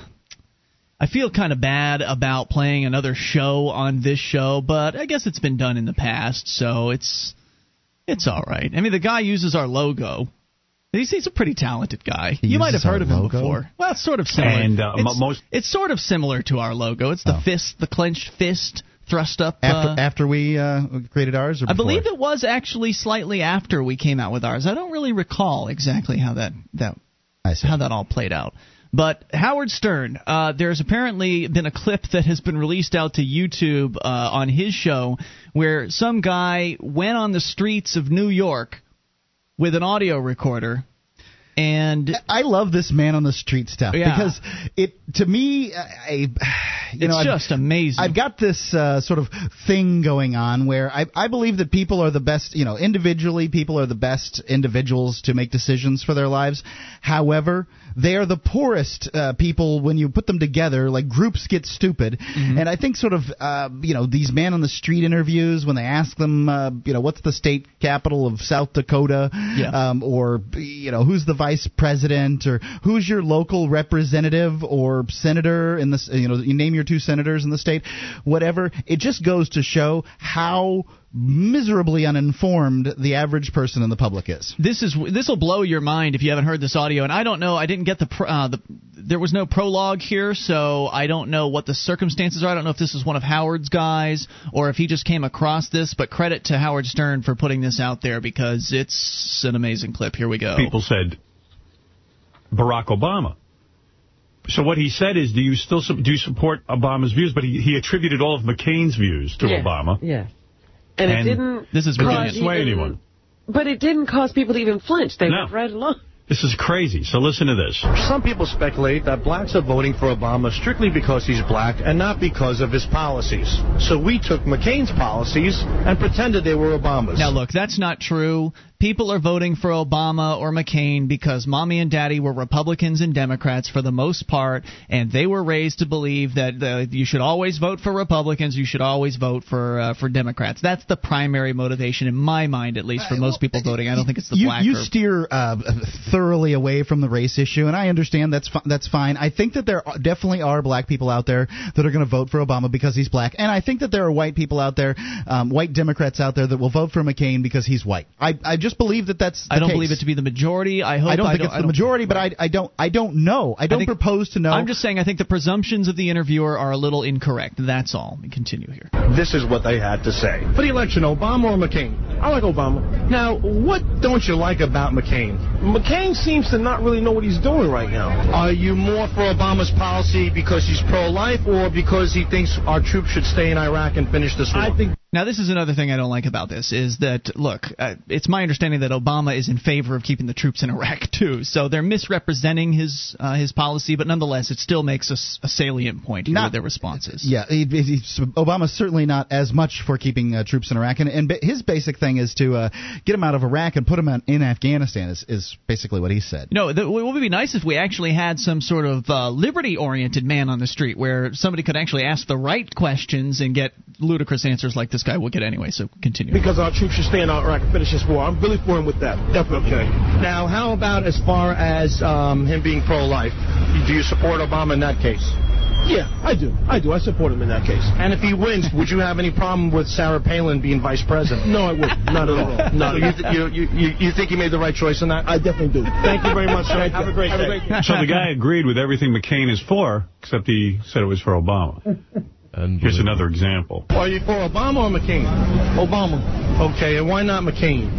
[SPEAKER 1] I feel kind of bad about playing another show on this show, but I guess it's been done in the past, so it's it's all right. I mean, the guy uses our logo. He's, he's a pretty talented guy.
[SPEAKER 3] He
[SPEAKER 1] you might have heard of him
[SPEAKER 3] logo?
[SPEAKER 1] before. Well, it's sort of similar.
[SPEAKER 15] And, uh, mo-
[SPEAKER 1] it's,
[SPEAKER 15] most-
[SPEAKER 1] it's sort of similar to our logo. It's the
[SPEAKER 3] Oh.
[SPEAKER 1] fist, the clenched fist thrust up
[SPEAKER 3] after
[SPEAKER 1] uh,
[SPEAKER 3] after we uh, created ours. Or
[SPEAKER 1] I believe it was actually slightly after we came out with ours. I don't really recall exactly how that that how that all played out. But Howard Stern, uh, there's apparently been a clip that has been released out to YouTube uh, on his show where some guy went on the streets of New York with an audio recorder and
[SPEAKER 3] I love this man on the street stuff
[SPEAKER 1] Yeah.
[SPEAKER 3] because it to me, I, you
[SPEAKER 1] It's
[SPEAKER 3] know, I've-
[SPEAKER 1] just amazing.
[SPEAKER 3] I've got this uh, sort of thing going on where I, I believe that people are the best, you know, individually, people are the best individuals to make decisions for their lives. However, they are the poorest uh, people when you put them together. Like groups get stupid,
[SPEAKER 1] Mm-hmm.
[SPEAKER 3] and I think sort of, uh, you know, these man on the street interviews when they ask them, uh, you know, what's the state capital of South Dakota, um, or you know, who's the vice president, or who's your local representative or senator in this, you know, you name your two senators in the state, whatever. It just goes to show how miserably uninformed the average person in the public is.
[SPEAKER 1] This is this will blow your mind if you haven't heard this audio. And I don't know. I didn't get the pr- uh, the there was no prologue here, so I don't know what the circumstances are. I don't know if this is one of Howard's guys or if he just came across this. But credit to Howard Stern for putting this out there because it's an amazing clip. Here we go.
[SPEAKER 15] People said Barack Obama. So what he said is, do you still su- do you support Obama's views? But he, he attributed all of McCain's views to
[SPEAKER 16] Yeah,
[SPEAKER 15] Obama.
[SPEAKER 16] Yeah. And, it didn't.
[SPEAKER 15] This is
[SPEAKER 16] cause
[SPEAKER 15] didn't sway
[SPEAKER 16] even-
[SPEAKER 15] anyone.
[SPEAKER 16] But it didn't cause people to even flinch. They
[SPEAKER 15] No.
[SPEAKER 16] went right along.
[SPEAKER 15] This is crazy. So listen to this.
[SPEAKER 17] Some people speculate that blacks are voting for Obama strictly because he's black and not because of his policies. So we took McCain's policies and pretended they were Obama's.
[SPEAKER 1] Now look, that's not true. People are voting for Obama or McCain because mommy and daddy were Republicans and Democrats for the most part, and they were raised to believe that uh, you should always vote for Republicans, you should always vote for uh, for Democrats. That's the primary motivation in my mind, at least for most people voting. I don't think it's the
[SPEAKER 3] you,
[SPEAKER 1] black.
[SPEAKER 3] you steer uh, thoroughly away from the race issue, and I understand that's fi- that's fine. I think that there are, definitely are black people out there that are going to vote for Obama because he's black, and I think that there are white people out there, um, white Democrats out there that will vote for McCain because he's white. I I just believe that that's. The
[SPEAKER 1] I don't
[SPEAKER 3] case.
[SPEAKER 1] believe it to be the majority. I hope
[SPEAKER 3] I don't think it's
[SPEAKER 1] I
[SPEAKER 3] the
[SPEAKER 1] don't-
[SPEAKER 3] majority, but I I don't I don't know. I don't
[SPEAKER 1] think-
[SPEAKER 3] propose to know.
[SPEAKER 1] I'm just saying I think the presumptions of the interviewer are a little incorrect. That's all. We continue here.
[SPEAKER 17] This is what they had to say. For the election, Obama or McCain? I like Obama. Now, what don't you like about McCain? McCain seems to not really know what he's doing right now. Are you more for Obama's policy because he's pro-life or because he thinks our troops should stay in Iraq and finish this war? I think
[SPEAKER 1] Now, this is another thing I don't like about this is that look, uh, it's my understanding that Obama is in favor of keeping the troops in Iraq too. So they're misrepresenting his uh, his policy, but nonetheless, it still makes a salient point
[SPEAKER 3] Not-
[SPEAKER 1] with their responses.
[SPEAKER 3] Yeah, he, Obama's certainly not as much for keeping uh, troops in Iraq, and, and his basic thing is to uh, get them out of Iraq and put them in, Afghanistan. Is, is basically what he said.
[SPEAKER 1] No, th- it would be nice if we actually had some sort of uh, liberty-oriented man on the street where somebody could actually ask the right questions and get ludicrous answers like this guy will get anyway. So continue.
[SPEAKER 17] because our troops should stay in Iraq and finish this war. I'm really for him with that. Definitely. Okay. Now, how about as far as um, him being pro-life? Do you support Obama in that case? Yeah, I do. I do. I support him in that case. And if he wins, would you have any problem with Sarah Palin being vice president? No, I wouldn't. Not at all. Not so you, th- you, you, you, you think he made the right choice in that? I definitely do. Thank you very much, sir. Have a great day.
[SPEAKER 15] So the guy agreed with everything McCain is for, except he said it was for Obama. Here's another example.
[SPEAKER 17] Are you for Obama or McCain? Obama. Okay, and why not McCain?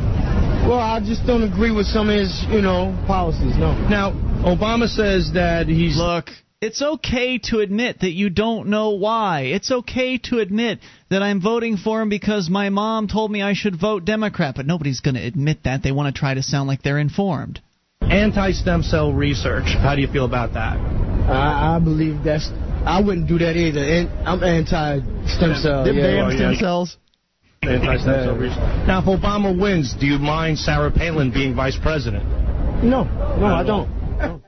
[SPEAKER 17] Well, I just don't agree with some of his, you know, policies, no. Now, Obama says that he's...
[SPEAKER 1] Look, it's okay to admit that you don't know why. It's okay to admit that I'm voting for him because my mom told me I should vote Democrat, but nobody's going to admit that. They want to try to sound like they're informed.
[SPEAKER 17] Anti-stem cell research. How do you feel about that?
[SPEAKER 18] I, I believe that's. I wouldn't do that either. And I'm anti-stem cell.
[SPEAKER 17] Them
[SPEAKER 18] yeah.
[SPEAKER 17] damn stem
[SPEAKER 3] cells.
[SPEAKER 17] Anti-stem cell research. Now, if Obama wins, do you mind Sarah Palin being vice president?
[SPEAKER 18] No, no, I don't.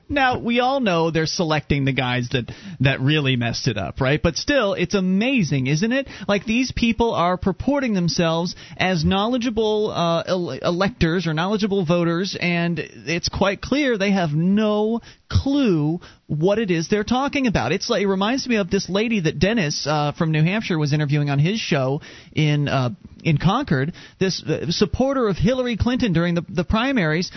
[SPEAKER 1] Now we all know they're selecting the guys that that really messed it up, right? But still, it's amazing, isn't it? Like these people are purporting themselves as knowledgeable uh, el- electors or knowledgeable voters, and it's quite clear they have no clue what it is they're talking about. It's like it reminds me of this lady that Dennis uh, from New Hampshire was interviewing on his show in uh, in Concord. This uh, supporter of Hillary Clinton during the the primaries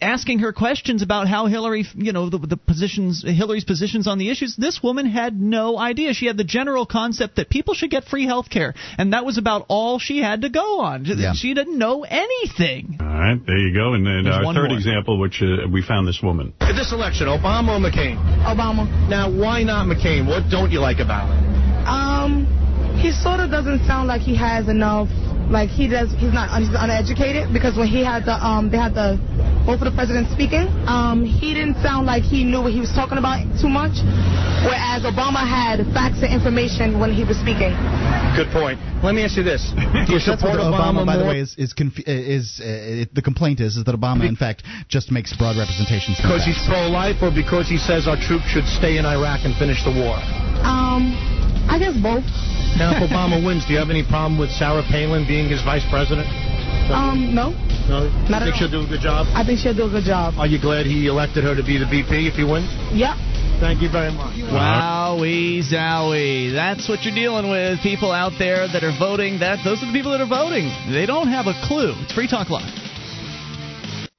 [SPEAKER 1] asking her questions about how Hillary, you know, the, the positions, Hillary's positions on the issues. This woman had no idea. She had the general concept that people should get free health care, and that was about all she had to go on.
[SPEAKER 15] Yeah.
[SPEAKER 1] She didn't know anything.
[SPEAKER 15] All right, there you go. And then
[SPEAKER 1] There's
[SPEAKER 15] our third
[SPEAKER 1] more.
[SPEAKER 15] example, which uh, we found this woman.
[SPEAKER 17] In this election, Obama or McCain?
[SPEAKER 19] Obama.
[SPEAKER 17] Now, why not McCain? What don't you like about him?
[SPEAKER 19] Um, he sort of doesn't sound like he has enough. Like he does, he's not he's uneducated because when he had the um they had the both of the presidents speaking, um he didn't sound like he knew what he was talking about too much, whereas Obama had facts and information when he was speaking.
[SPEAKER 17] Good point. Let me ask you this: Do you support
[SPEAKER 3] what Obama,
[SPEAKER 17] Obama,
[SPEAKER 3] by the way, is is, conf- is uh, it, the complaint is is that Obama, in fact, just makes broad representations.
[SPEAKER 17] because he's pro-life or because he says our troops should stay in Iraq and finish the war?
[SPEAKER 19] Um, I guess both.
[SPEAKER 17] Now, if Obama wins, do you have any problem with Sarah Palin being his vice president?
[SPEAKER 19] Um, no.
[SPEAKER 17] No?
[SPEAKER 19] Not
[SPEAKER 17] you think she'll do a good job?
[SPEAKER 19] I think she'll do a good job.
[SPEAKER 17] Are you glad he elected her to be the VP if he wins?
[SPEAKER 19] Yep.
[SPEAKER 17] Thank you very much.
[SPEAKER 1] Wowie zowie. That's what you're dealing with. People out there that are voting. That those are the people that are voting. They don't have a clue. It's Free Talk Live.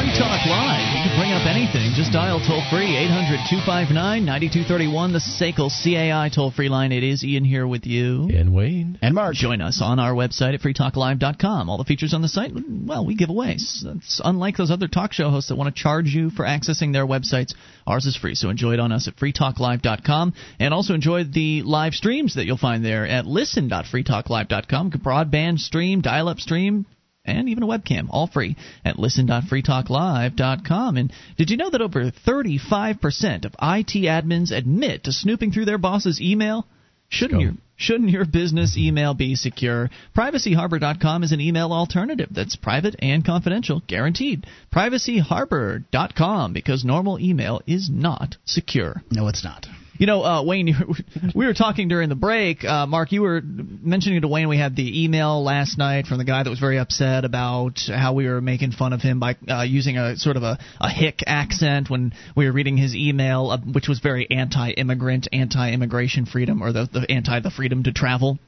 [SPEAKER 1] This is Free Talk Live. You can bring up anything. Just dial toll free 800 259 9231, the SACL CAI toll free line. It is Ian here with you.
[SPEAKER 2] And Wayne.
[SPEAKER 3] And Mark.
[SPEAKER 1] Join us on our website at freetalklive.com. All the features on the site, well, we give away. It's unlike those other talk show hosts that want to charge you for accessing their websites. Ours is free, so enjoy it on us at freetalklive.com. And also enjoy the live streams that you'll find there at listen.freetalklive.com. You can broadband stream, dial up stream, and even a webcam, all free at listen.freetalklive.com. And did you know that over 35% of IT admins admit to snooping through their boss's email? Shouldn't your shouldn't your business email be secure? PrivacyHarbor.com is an email alternative that's private and confidential, guaranteed. PrivacyHarbor.com because normal email is not secure.
[SPEAKER 3] No, it's not.
[SPEAKER 1] You know, uh, Wayne, we were talking during the break. Uh, Mark, you were mentioning to Wayne we had the email last night from the guy that was very upset about how we were making fun of him by uh, using a sort of a, a hick accent when we were reading his email, uh, which was very anti-immigrant, anti-immigration freedom, or the, the anti the freedom to travel.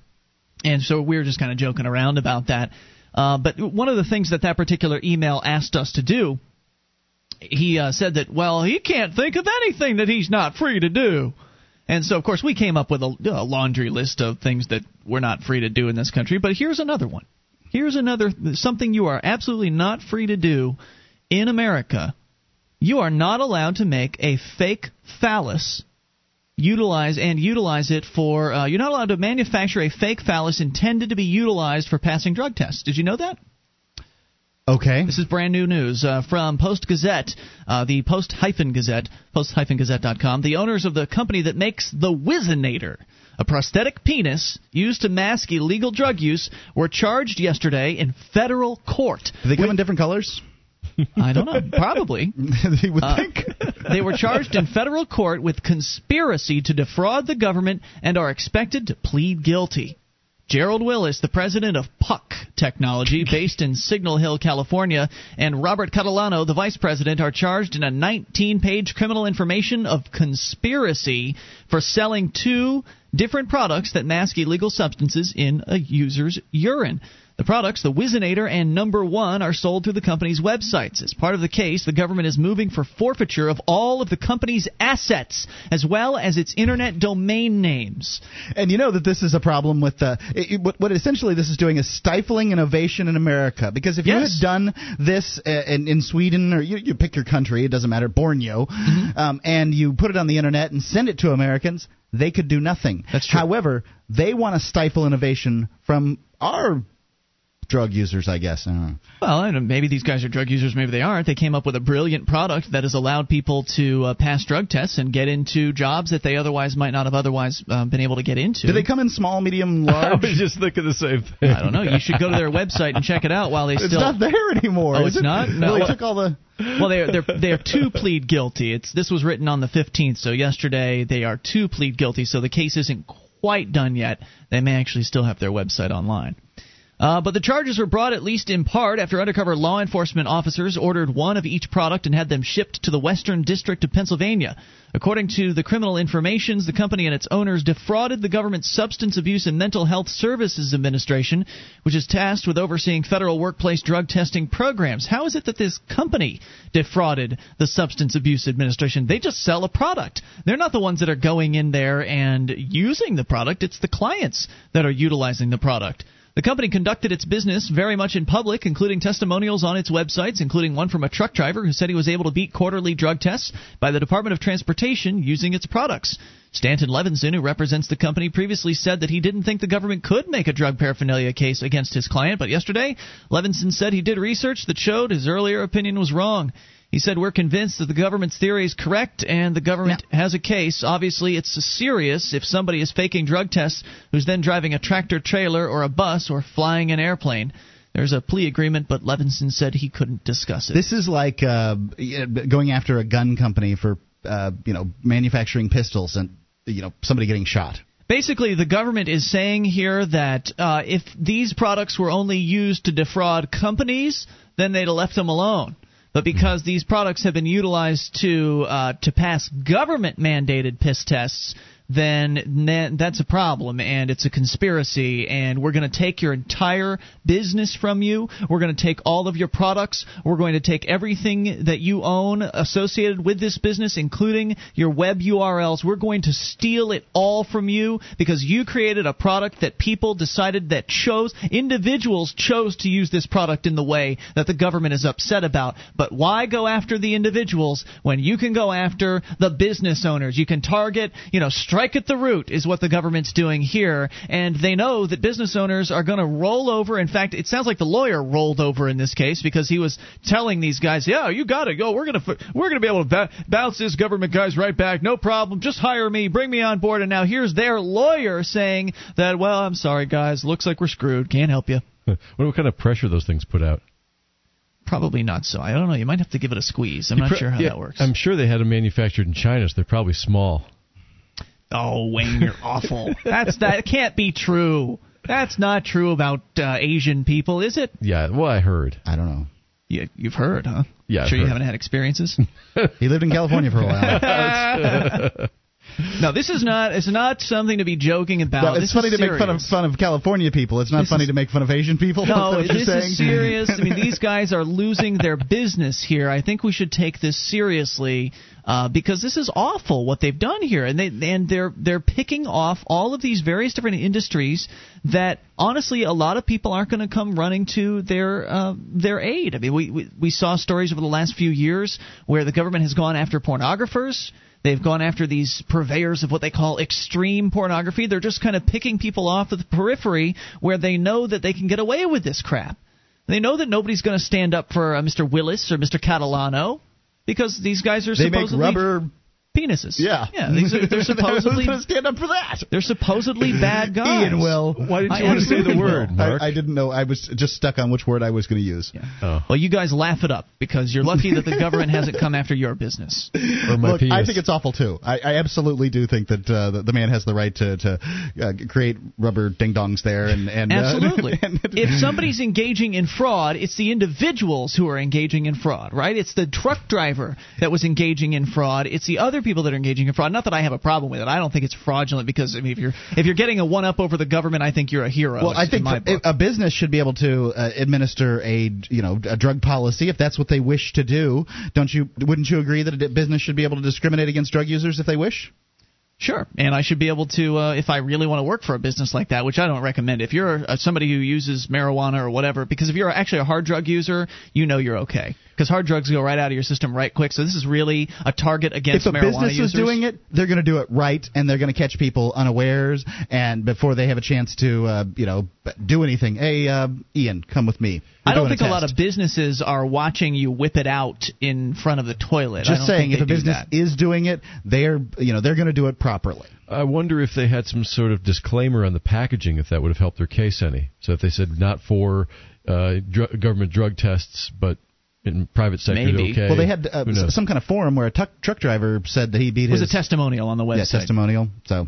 [SPEAKER 1] And so we were just kind of joking around about that. Uh, but one of the things that that particular email asked us to do he uh, said that well he can't think of anything that he's not free to do. And so of course we came up with a, a laundry list of things that we're not free to do in this country. But here's another one. Here's another something you are absolutely not free to do in america. You are not allowed to make a fake phallus utilize and utilize it for uh, you're not allowed to manufacture a fake phallus intended to be utilized for passing drug tests. Did you know that
[SPEAKER 3] Okay.
[SPEAKER 1] This is brand new news uh, from Post Gazette, uh, the Post Hyphen Gazette, Post Hyphen Gazette.com. The owners of the company that makes the Whizzinator, a prosthetic penis used to mask illegal drug use, were charged yesterday in federal court.
[SPEAKER 3] Do they come in different colors?
[SPEAKER 1] I don't know. Probably.
[SPEAKER 3] you would
[SPEAKER 1] Uh,
[SPEAKER 3] think.
[SPEAKER 1] they were charged in federal court with conspiracy to defraud the government and are expected to plead guilty. Gerald Willis, the president of Puck Technology, based in Signal Hill, California, and Robert Catalano, the vice president, are charged in a 19 page criminal information of conspiracy for selling two different products that mask illegal substances in a user's urine. The products, the Whizzinator and Number One, are sold through the company's websites. As part of the case, the government is moving for forfeiture of all of the company's assets, as well as its internet domain names.
[SPEAKER 3] And you know that this is a problem with uh, it, what, what essentially this is doing is stifling innovation in America. Because if you had done this uh, in, in Sweden or you, you pick your country, it doesn't matter, Borneo,
[SPEAKER 1] Mm-hmm.
[SPEAKER 3] um, and you put it on the internet and send it to Americans, they could do nothing. That's true. However, they want to stifle innovation from our drug users, I guess. I.
[SPEAKER 1] Well, I don't maybe these guys are drug users, maybe they aren't. They came up with a brilliant product that has allowed people to uh, pass drug tests and get into jobs that they otherwise might not have otherwise uh, been able to get into.
[SPEAKER 3] Do they come in small, medium, large?
[SPEAKER 2] I was just thinking the same thing.
[SPEAKER 1] I don't know. You should go to their website and check it out while they
[SPEAKER 3] It's
[SPEAKER 1] still.
[SPEAKER 3] not there anymore.
[SPEAKER 1] Oh, it's
[SPEAKER 3] it?
[SPEAKER 1] not?
[SPEAKER 3] No,
[SPEAKER 1] No.
[SPEAKER 3] they took all the.
[SPEAKER 1] well, they're they're they're to plead guilty. It's this was written on the 15th, so yesterday they are to plead guilty. So the case isn't quite done yet. They may actually still have their website online. Uh, but the charges were brought at least in part after undercover law enforcement officers ordered one of each product and had them shipped to the Western District of Pennsylvania. According to the criminal informations, the company and its owners defrauded the government's Substance Abuse and Mental Health Services Administration, which is tasked with overseeing federal workplace drug testing programs. How is it that this company defrauded the Substance Abuse Administration? They just sell a product. They're not the ones that are going in there and using the product, it's the clients that are utilizing the product. The company conducted its business very much in public, including testimonials on its websites, including one from a truck driver who said he was able to beat quarterly drug tests by the Department of Transportation using its products. Stanton Levenson, who represents the company, previously said that he didn't think the government could make a drug paraphernalia case against his client, but yesterday, Levenson said he did research that showed his earlier opinion was wrong. He said, We're convinced that the government's theory is correct and the government has a case. Obviously, it's serious if somebody is faking drug tests who's then driving a tractor trailer or a bus or flying an airplane. There's a plea agreement, but Levenson said he couldn't discuss it.
[SPEAKER 3] This is like uh, going after a gun company for uh, you know manufacturing pistols and you know somebody getting shot.
[SPEAKER 1] Basically, the government is saying here that uh, if these products were only used to defraud companies, then they'd have left them alone. But because these products have been utilized to uh, to pass government mandated piss tests, then that's a problem and it's a conspiracy and we're going to take your entire business from you. We're going to take all of your products. We're going to take everything that you own associated with this business, including your web URLs. We're going to steal it all from you because you created a product that people decided that chose, individuals chose to use this product in the way that the government is upset about. But why go after the individuals when you can go after the business owners? You can target, you know, strike at the root is what the government's doing here, and they know that business owners are going to roll over. In fact, it sounds like the lawyer rolled over in this case because he was telling these guys, "Yeah, you got to go. We're going to we're going to be able to ba- bounce this government guys right back. No problem. Just hire me. Bring me on board." And now here's their lawyer saying that, "Well, I'm sorry, guys. Looks like we're screwed. Can't help you."
[SPEAKER 2] what kind of pressure those things put out?
[SPEAKER 1] Probably not so. I don't know. You might have to give it a squeeze. I'm
[SPEAKER 2] You
[SPEAKER 1] not sure how
[SPEAKER 2] yeah,
[SPEAKER 1] that works.
[SPEAKER 2] I'm sure they had them manufactured in China, so they're probably small.
[SPEAKER 1] Oh, Wayne, you're awful. That's that can't be true. That's not true about uh, Asian people, is it?
[SPEAKER 2] Yeah, well, I heard.
[SPEAKER 3] I don't know.
[SPEAKER 1] You, you've heard, huh?
[SPEAKER 2] Yeah, I've
[SPEAKER 1] Sure, you
[SPEAKER 2] heard.
[SPEAKER 1] haven't had experiences.
[SPEAKER 3] he lived in California for a while.
[SPEAKER 1] no, this is not. It's not something to be joking about.
[SPEAKER 3] No,
[SPEAKER 1] This
[SPEAKER 3] it's funny
[SPEAKER 1] is
[SPEAKER 3] to make fun of fun of California people. It's not
[SPEAKER 1] This
[SPEAKER 3] funny
[SPEAKER 1] is-
[SPEAKER 3] to make fun of Asian people.
[SPEAKER 1] No,
[SPEAKER 3] what
[SPEAKER 1] this is serious. I mean, these guys are losing their business here. I think we should take this seriously uh, because this is awful what they've done here, and they and they're they're picking off all of these various different industries that honestly a lot of people aren't going to come running to their uh, their aid. I mean, we, we we saw stories over the last few years where the government has gone after pornographers. They've gone after these purveyors of what they call extreme pornography. They're just kind of picking people off at the periphery where they know that they can get away with this crap. They know that nobody's going to stand up for uh, Mr. Willis or Mr. Catalano because these guys are
[SPEAKER 3] They make
[SPEAKER 1] supposedly
[SPEAKER 3] rubber
[SPEAKER 1] penises.
[SPEAKER 3] Yeah.
[SPEAKER 1] yeah. These are, they're supposedly
[SPEAKER 3] Who's gonna stand up for that?
[SPEAKER 1] they're supposedly bad guys.
[SPEAKER 3] Ian will.
[SPEAKER 1] Why didn't you want to say the word,
[SPEAKER 3] I, I didn't know. I was just stuck on which word I was going to use.
[SPEAKER 2] Oh.
[SPEAKER 1] Well, you guys laugh it up because you're lucky that the government hasn't come after your business.
[SPEAKER 2] Or my
[SPEAKER 3] Look,
[SPEAKER 2] penis.
[SPEAKER 3] I think it's awful too. I, I absolutely do think that uh, the, the man has the right to to uh, create rubber ding dongs there and and uh,
[SPEAKER 1] Absolutely.
[SPEAKER 3] and-
[SPEAKER 1] if somebody's engaging in fraud, it's the individuals who are engaging in fraud, right? It's the truck driver that was engaging in fraud. It's the other people that are engaging in fraud. Not that I have a problem with it. I don't think it's fraudulent because I mean, if you're if you're getting a one up over the government, I think you're a hero.
[SPEAKER 3] Well, I think a business should be able to uh, administer a you know a drug policy if that's what they wish to do. Don't you? Wouldn't you agree that a business should be able to discriminate against drug users if they wish?
[SPEAKER 1] Sure, and I should be able to, uh, if I really want to work for a business like that, which I don't recommend. If you're uh, somebody who uses marijuana or whatever, because if you're actually a hard drug user, you know you're okay, because hard drugs go right out of your system right quick. So this is really a target against
[SPEAKER 3] if a business
[SPEAKER 1] users.
[SPEAKER 3] is doing it, they're going to do it right, and they're going to catch people unawares, and before they have a chance to, uh, you know, do anything. Hey, uh, Ian, come with me. We're
[SPEAKER 1] I don't think a, lot of businesses are watching you whip it out in front of the toilet. I
[SPEAKER 3] Just
[SPEAKER 1] don't
[SPEAKER 3] saying,
[SPEAKER 1] think
[SPEAKER 3] if a business
[SPEAKER 1] that.
[SPEAKER 3] is doing it, they're you know they're going to do it properly.
[SPEAKER 2] I wonder if they had some sort of disclaimer on the packaging, if that would have helped their case any. So if they said not for uh, dr- government drug tests, but in private sector,
[SPEAKER 1] Maybe.
[SPEAKER 2] okay.
[SPEAKER 3] Well, they had uh, some kind of forum where a tuck, truck driver said that he beat
[SPEAKER 1] It was
[SPEAKER 3] his
[SPEAKER 1] a testimonial on the
[SPEAKER 3] yeah,
[SPEAKER 1] website.
[SPEAKER 3] testimonial. So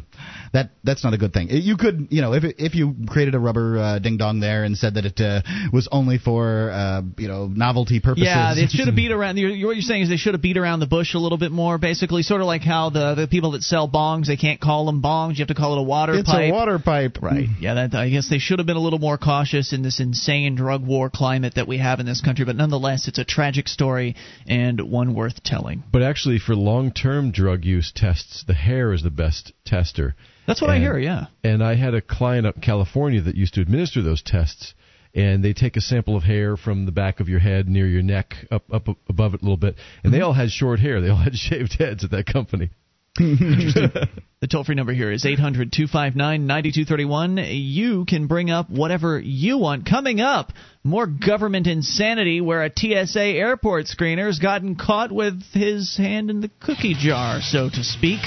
[SPEAKER 3] that that's not a good thing. You could, you know, if if you created a rubber uh, ding dong there and said that it uh, was only for uh, you know novelty purposes.
[SPEAKER 1] Yeah, they should have beat around. You're, you're- what you're saying is they should have beat around the bush a little bit more, basically, sort of like how the the people that sell bongs they can't call them bongs. You have to call it a water
[SPEAKER 3] It's
[SPEAKER 1] pipe.
[SPEAKER 3] a water pipe,
[SPEAKER 1] Right. Yeah, that I guess they should have been a little more cautious in this insane drug war climate that we have in this country. But nonetheless, it's a tragic story and one worth telling.
[SPEAKER 2] But actually, for long-term drug use tests, the hair is the best tester.
[SPEAKER 1] That's what I hear. Yeah.
[SPEAKER 2] And I had a client up in California that used to administer those tests. And they take a sample of hair from the back of your head near your neck, up up above it a little bit, and they mm-hmm. all had short hair. They all had shaved heads at that company.
[SPEAKER 1] The toll free number here is 800 259 9231. You can bring up whatever you want. Coming up, more government insanity where a TSA airport screener has gotten caught with his hand in the cookie jar, so to speak.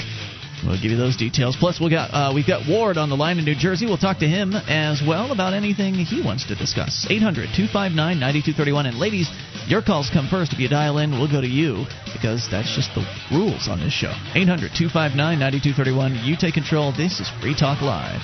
[SPEAKER 1] We'll give you those details. Plus, we got uh, we've got Ward on the line in New Jersey. We'll talk to him as well about anything he wants to discuss. 800 259 9231. And ladies, your calls come first. If you dial in, we'll go to you because that's just the rules on this show. 800 259 9231. You take control. This is Free Talk Live.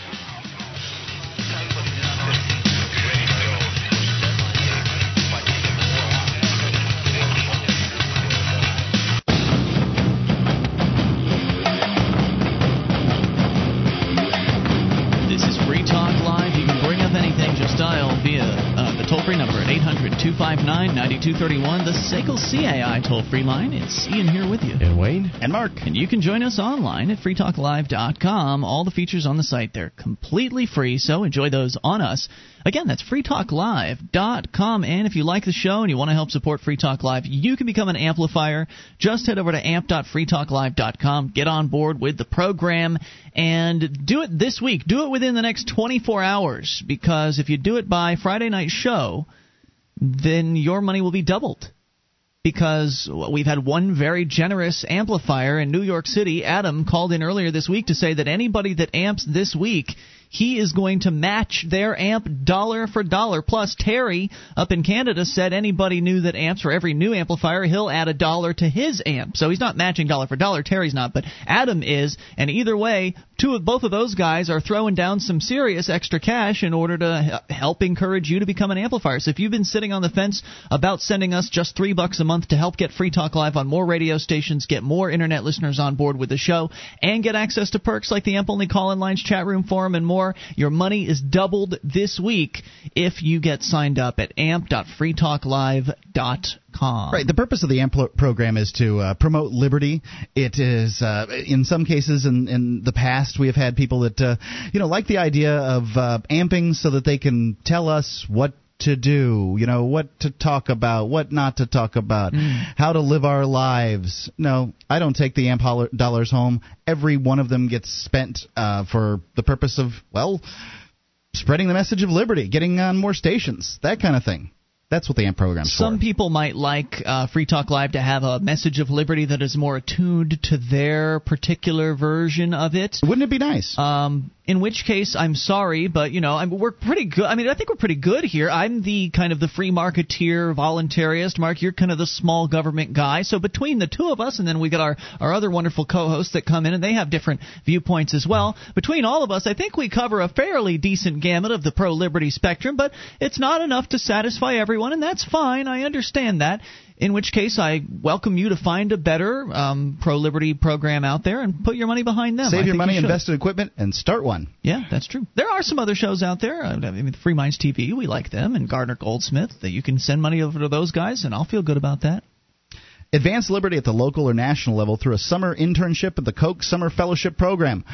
[SPEAKER 1] 800 259 9231, the SACL CAI toll free line. It's Ian here with you.
[SPEAKER 2] And Wayne?
[SPEAKER 3] And Mark.
[SPEAKER 1] And you can join us online at freetalklive.com. All the features on the site, they're completely free, so enjoy those on us. Again, that's freetalklive.com. And if you like the show and you want to help support Free Talk Live, you can become an amplifier. Just head over to amp.freetalklive.com, get on board with the program, and do it this week. Do it within the next 24 hours, because if you do it by Friday night show, then your money will be doubled because we've had one very generous amplifier in New York City. Adam called in earlier this week to say that anybody that amps this week, he is going to match their amp dollar for dollar. Plus, Terry up in Canada said anybody new that amps for every new amplifier, he'll add a dollar to his amp. So he's not matching dollar for dollar. Terry's not, but Adam is. And either way, two of both of those guys are throwing down some serious extra cash in order to help encourage you to become an amplifier. So if you've been sitting on the fence about sending us just three bucks a month to help get Free Talk Live on more radio stations, get more internet listeners on board with the show, and get access to perks like the Amp Only Call In Lines chat room forum and more, your money is doubled this week if you get signed up at amp.freetalklive.com.
[SPEAKER 3] Right. The purpose of the AMP program is to uh, promote liberty. It is, uh, in some cases, in, in the past, we have had people that, uh, you know, like the idea of uh, amping so that they can tell us what to do, you know, what to talk about, what not to talk about, how to live our lives. No, I don't take the amp dollars home. Every one of them gets spent uh, for the purpose of, well, spreading the message of liberty, getting on more stations, that kind of thing. That's what the AMP program's
[SPEAKER 1] Some people might like uh, Free Talk Live to have a message of liberty that is more attuned to their particular version of it.
[SPEAKER 3] Wouldn't it be nice?
[SPEAKER 1] Um, in which case, I'm sorry, but you know, I mean, we're pretty good. I mean, I think we're pretty good here. I'm the kind of the free marketeer, voluntarist. Mark, you're kind of the small government guy. So between the two of us, and then we got our our other wonderful co-hosts that come in, and they have different viewpoints as well. Between all of us, I think we cover a fairly decent gamut of the pro-liberty spectrum. But it's not enough to satisfy everyone, and that's fine. I understand that. In which case, I welcome you to find a better um, pro-liberty program out there and put your money behind them.
[SPEAKER 3] Save your money,
[SPEAKER 1] you
[SPEAKER 3] invest in equipment, and start one.
[SPEAKER 1] Yeah, that's true. There are some other shows out there. I mean, Free Minds TV, we like them, and Gardner Goldsmith. That you can send money over to those guys, and I'll feel good about that.
[SPEAKER 3] Advance liberty at the local or national level through a summer internship at the Koch Summer Fellowship Program.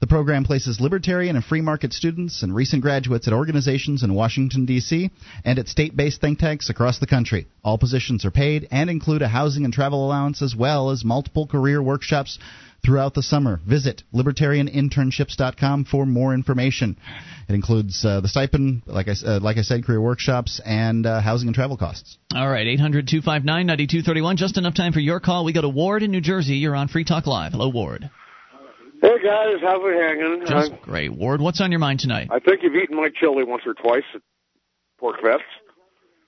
[SPEAKER 3] The program places libertarian and free market students and recent graduates at organizations in Washington, D.C., and at state based think tanks across the country. All positions are paid and include a housing and travel allowance as well as multiple career workshops throughout the summer. Visit libertarianinternships.com for more information. It includes uh, the stipend, like I, uh, like I said, career workshops, and uh, housing and travel costs.
[SPEAKER 1] All right, 800 259 9231. Just enough time for your call. We go to Ward in New Jersey. You're on Free Talk Live. Hello, Ward.
[SPEAKER 20] Hey guys, how's it hanging?
[SPEAKER 1] Just
[SPEAKER 20] I,
[SPEAKER 1] great. Ward, what's on your mind tonight?
[SPEAKER 20] I think you've eaten my chili once or twice at PorcFest.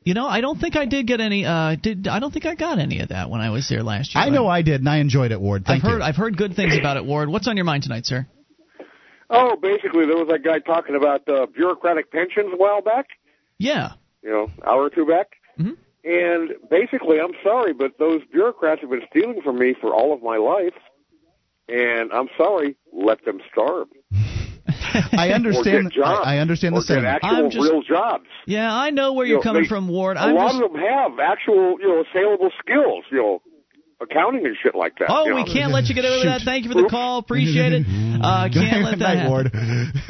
[SPEAKER 1] You know, I don't think I did get any. Uh, did I don't think I got any of that when I was there last year.
[SPEAKER 3] I know I did, and I enjoyed it, Ward. Thank
[SPEAKER 1] I've heard
[SPEAKER 3] you.
[SPEAKER 1] I've heard good things about it, Ward. What's on your mind tonight, sir?
[SPEAKER 20] Oh, basically, there was that guy talking about uh, bureaucratic pensions a while back.
[SPEAKER 1] Yeah.
[SPEAKER 20] You know, hour or two back.
[SPEAKER 1] Mhm.
[SPEAKER 20] And basically, I'm sorry, but those bureaucrats have been stealing from me for all of my life. And I'm sorry, let them starve.
[SPEAKER 3] I understand.
[SPEAKER 20] Jobs,
[SPEAKER 3] I, I understand the
[SPEAKER 20] get actual
[SPEAKER 1] I'm just-
[SPEAKER 20] real jobs.
[SPEAKER 1] Yeah, I know where
[SPEAKER 20] You
[SPEAKER 1] you're
[SPEAKER 20] know,
[SPEAKER 1] coming
[SPEAKER 20] they-
[SPEAKER 1] from, Ward.
[SPEAKER 20] A
[SPEAKER 1] I'm
[SPEAKER 20] lot
[SPEAKER 1] just.
[SPEAKER 20] of them have actual, you know, saleable skills. You know, accounting and shit like that.
[SPEAKER 1] Oh, we
[SPEAKER 20] know.
[SPEAKER 1] can't let you get over that. Thank you for the call. Appreciate it. Uh, can't let that happen.
[SPEAKER 3] Ward.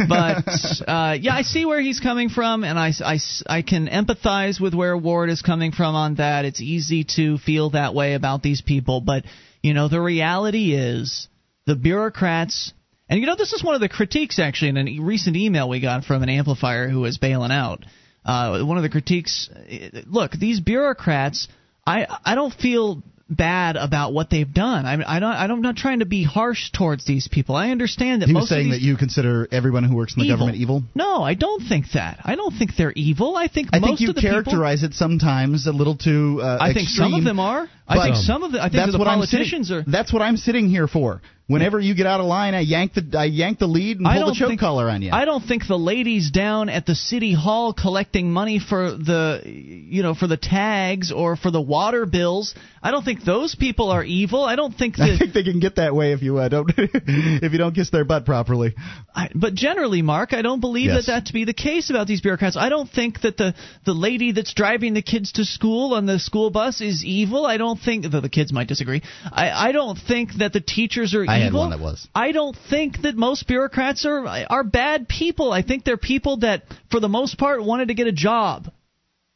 [SPEAKER 1] but uh, yeah, I see where he's coming from, and I, I, I can empathize with where Ward is coming from on that. It's easy to feel that way about these people, but you know the reality is the bureaucrats. And you know this is one of the critiques actually in a recent email we got from an amplifier who was bailing out. Uh, one of the critiques. uh, Look, these bureaucrats. I I don't feel bad about what they've done. I I don't I'm not trying to be harsh towards these people. I understand that
[SPEAKER 3] He
[SPEAKER 1] most
[SPEAKER 3] was saying
[SPEAKER 1] of
[SPEAKER 3] that you consider everyone who works in the
[SPEAKER 1] Evil.
[SPEAKER 3] government evil.
[SPEAKER 1] No, I don't think that. I don't think they're evil. I think
[SPEAKER 3] I
[SPEAKER 1] most
[SPEAKER 3] think you
[SPEAKER 1] of the people
[SPEAKER 3] characterize it sometimes a little too. Uh,
[SPEAKER 1] I think some of them are. I think some of the I think
[SPEAKER 3] that's
[SPEAKER 1] the
[SPEAKER 3] what I'm
[SPEAKER 1] politicians
[SPEAKER 3] sitting,
[SPEAKER 1] are
[SPEAKER 3] That's what I'm sitting here for. Whenever you get out of line, I yank the I yank the lead and pull the choke
[SPEAKER 1] think-
[SPEAKER 3] collar on you.
[SPEAKER 1] I don't think the ladies down at the city hall collecting money for the you know for the tags or for the water bills. I don't think those people are evil. I don't think
[SPEAKER 3] I think they can get that way if you uh, don't if you don't kiss their butt properly.
[SPEAKER 1] I, but generally, Mark, I don't believe
[SPEAKER 3] Yes.
[SPEAKER 1] that that to be the case about these bureaucrats. I don't think that the the lady that's driving the kids to school on the school bus is evil. I don't think though the kids might disagree. I I don't think that the teachers are
[SPEAKER 3] I had one that was.
[SPEAKER 1] I don't think that most bureaucrats are are bad people. I think they're people that, for the most part, wanted to get a job.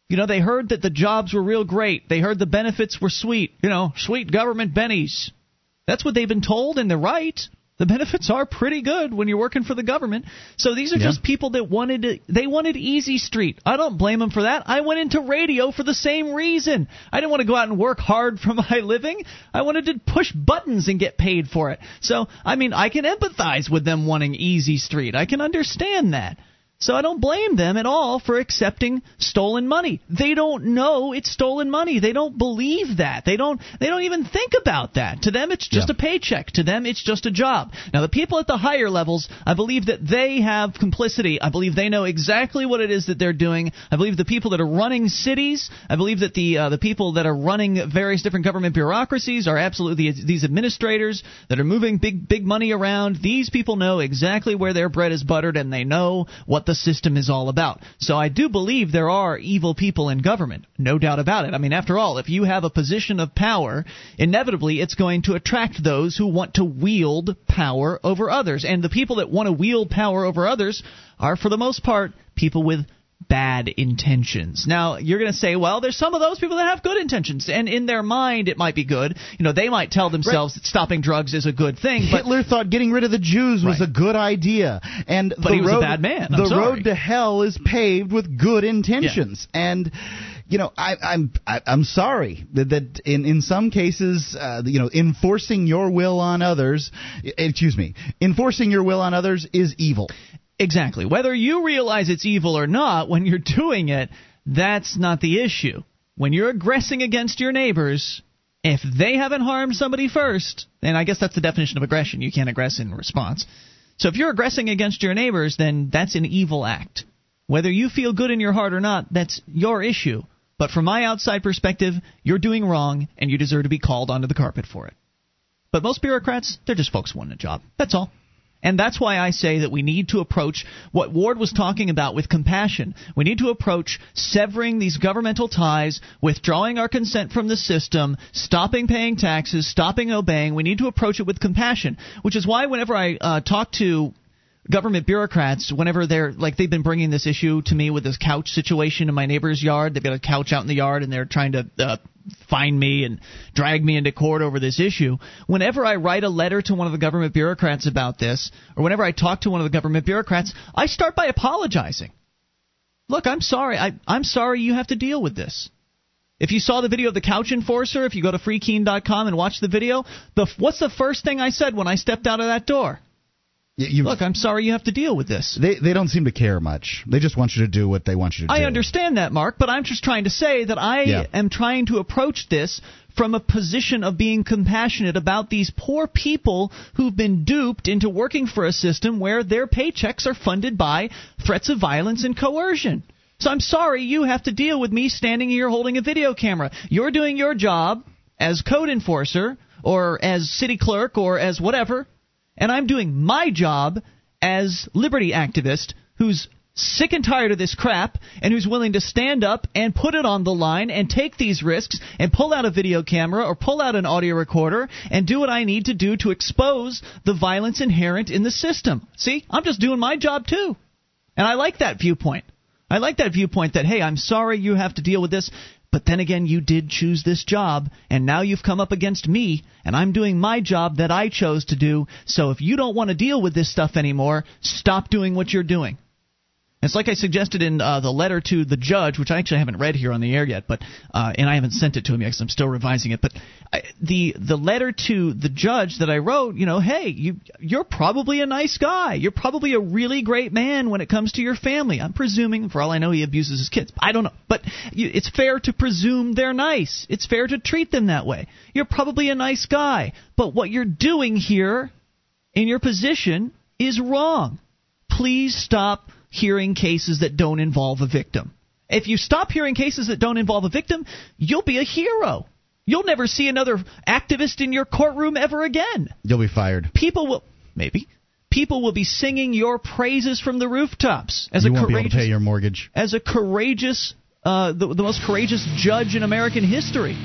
[SPEAKER 1] You know, they heard that the jobs were real great. They heard the benefits were sweet. You know, sweet government bennies. That's what they've been told, and they're right. The benefits are pretty good when you're working for the government. So these are
[SPEAKER 3] Yeah.
[SPEAKER 1] just people that wanted to, they wanted easy street. I don't blame them for that. I went into radio for the same reason. I didn't want to go out and work hard for my living. I wanted to push buttons and get paid for it. So, I mean, I can empathize with them wanting easy street. I can understand that. So I don't blame them at all for accepting stolen money. They don't know it's stolen money. They don't believe that. They don't they don't even think about that. To them it's just a paycheck. To them it's just a job. Now the people at the higher levels, I believe that they have complicity. I believe they know exactly what it is that they're doing. I believe the people that are running cities, I believe that the uh, the people that are running various different government bureaucracies are absolutely these administrators that are moving big big money around. These people know exactly where their bread is buttered and they know what the system is all about. So I do believe there are evil people in government, no doubt about it. I mean, after all, if you have a position of power, inevitably it's going to attract those who want to wield power over others. And the people that want to wield power over others are, for the most part, people with bad intentions. Now, you're going to say, well, there's some of those people that have good intentions, and in their mind it might be good. You know, they might tell themselves that stopping drugs is a good thing, but
[SPEAKER 3] Hitler thought getting rid of the Jews was
[SPEAKER 1] Right.
[SPEAKER 3] a good idea, and
[SPEAKER 1] But
[SPEAKER 3] the
[SPEAKER 1] he was a
[SPEAKER 3] road,
[SPEAKER 1] bad man. I'm
[SPEAKER 3] the
[SPEAKER 1] sorry.
[SPEAKER 3] road to hell is paved with good intentions, and you know I, I'm I, I'm sorry that, that in in some cases, uh, you know, enforcing your will on others, excuse me, enforcing your will on others is evil.
[SPEAKER 1] Exactly. Whether you realize it's evil or not, when you're doing it, that's not the issue. When you're aggressing against your neighbors, if they haven't harmed somebody first, then I guess that's the definition of aggression. You can't aggress in response. So if you're aggressing against your neighbors, then that's an evil act. Whether you feel good in your heart or not, that's your issue. But from my outside perspective, you're doing wrong, and you deserve to be called onto the carpet for it. But most bureaucrats, they're just folks wanting a job. That's all. And that's why I say that we need to approach what Ward was talking about with compassion. We need to approach severing these governmental ties, withdrawing our consent from the system, stopping paying taxes, stopping obeying. We need to approach it with compassion, which is why whenever I uh, talk to government bureaucrats whenever they're like they've been bringing this issue to me with this couch situation in my neighbor's yard they've got a couch out in the yard and they're trying to uh, find me and drag me into court over this issue. Whenever i write a letter to one of the government bureaucrats about this or whenever i talk to one of the government bureaucrats i start by apologizing. Look i'm sorry. I, i'm sorry you have to deal with this. If you saw the video of the couch enforcer if you go to freekeene.com and watch the video the what's the first thing i said when i stepped out of that door
[SPEAKER 3] You,
[SPEAKER 1] Look, I'm sorry you have to deal with this.
[SPEAKER 3] They they don't seem to care much. They just want you to do what they want you to do.
[SPEAKER 1] I understand that, Mark, but I'm just trying to say that I
[SPEAKER 3] Yeah.
[SPEAKER 1] am trying to approach this from a position of being compassionate about these poor people who've been duped into working for a system where their paychecks are funded by threats of violence and coercion. So I'm sorry you have to deal with me standing here holding a video camera. You're doing your job as code enforcer or as city clerk or as whatever, and I'm doing my job as liberty activist who's sick and tired of this crap and who's willing to stand up and put it on the line and take these risks and pull out a video camera or pull out an audio recorder and do what I need to do to expose the violence inherent in the system. See, I'm just doing my job too. And I like that viewpoint. I like that viewpoint that, hey, I'm sorry you have to deal with this, but then again, you did choose this job, and now you've come up against me, and I'm doing my job that I chose to do. So if you don't want to deal with this stuff anymore, stop doing what you're doing. It's like I suggested in uh, the letter to the judge, which I actually haven't read here on the air yet, but uh, and I haven't sent it to him yet because I'm still revising it. But I, the the letter to the judge that I wrote, you know, hey, you you're probably a nice guy. You're probably a really great man when it comes to your family. I'm presuming, for all I know, he abuses his kids. I don't know, but you, it's fair to presume they're nice. It's fair to treat them that way. You're probably a nice guy, but what you're doing here in your position is wrong. Please stop hearing cases that don't involve a victim. If you stop hearing cases that don't involve a victim, you'll be a hero. You'll never see another activist in your courtroom ever again.
[SPEAKER 3] You'll be fired.
[SPEAKER 1] People will maybe people will be singing your praises from the rooftops as
[SPEAKER 3] you
[SPEAKER 1] a
[SPEAKER 3] won't be able
[SPEAKER 1] courageous
[SPEAKER 3] pay your mortgage.
[SPEAKER 1] as a courageous uh, the, the most courageous judge in American history.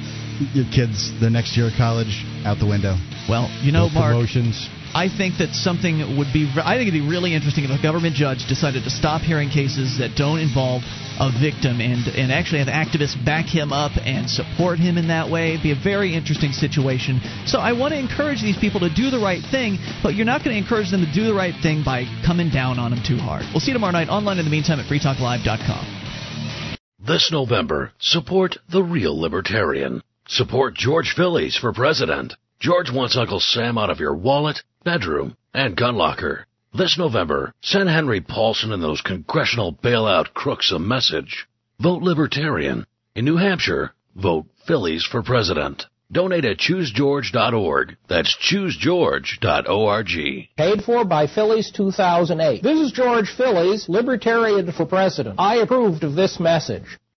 [SPEAKER 3] Your kids, the next year of college, out the window.
[SPEAKER 1] Well, you know,
[SPEAKER 2] No
[SPEAKER 1] Mark.
[SPEAKER 2] promotions.
[SPEAKER 1] I think that something would be. I think it'd be really interesting if a government judge decided to stop hearing cases that don't involve a victim and and actually have activists back him up and support him in that way. It'd be a very interesting situation. So I want to encourage these people to do the right thing, but you're not going to encourage them to do the right thing by coming down on them too hard. We'll see you tomorrow night online in the meantime at freetalklive.com.
[SPEAKER 21] This November, support the real libertarian. Support George Phillies for president. George wants Uncle Sam out of your wallet, bedroom, and gun locker. This November, send Henry Paulson and those congressional bailout crooks a message. Vote libertarian. In New Hampshire, vote Phillies for president. Donate at choosegeorge.org. That's choosegeorge.org.
[SPEAKER 22] Paid for by Phillies 2008. This is George Phillies, Libertarian for President. I approved of this message.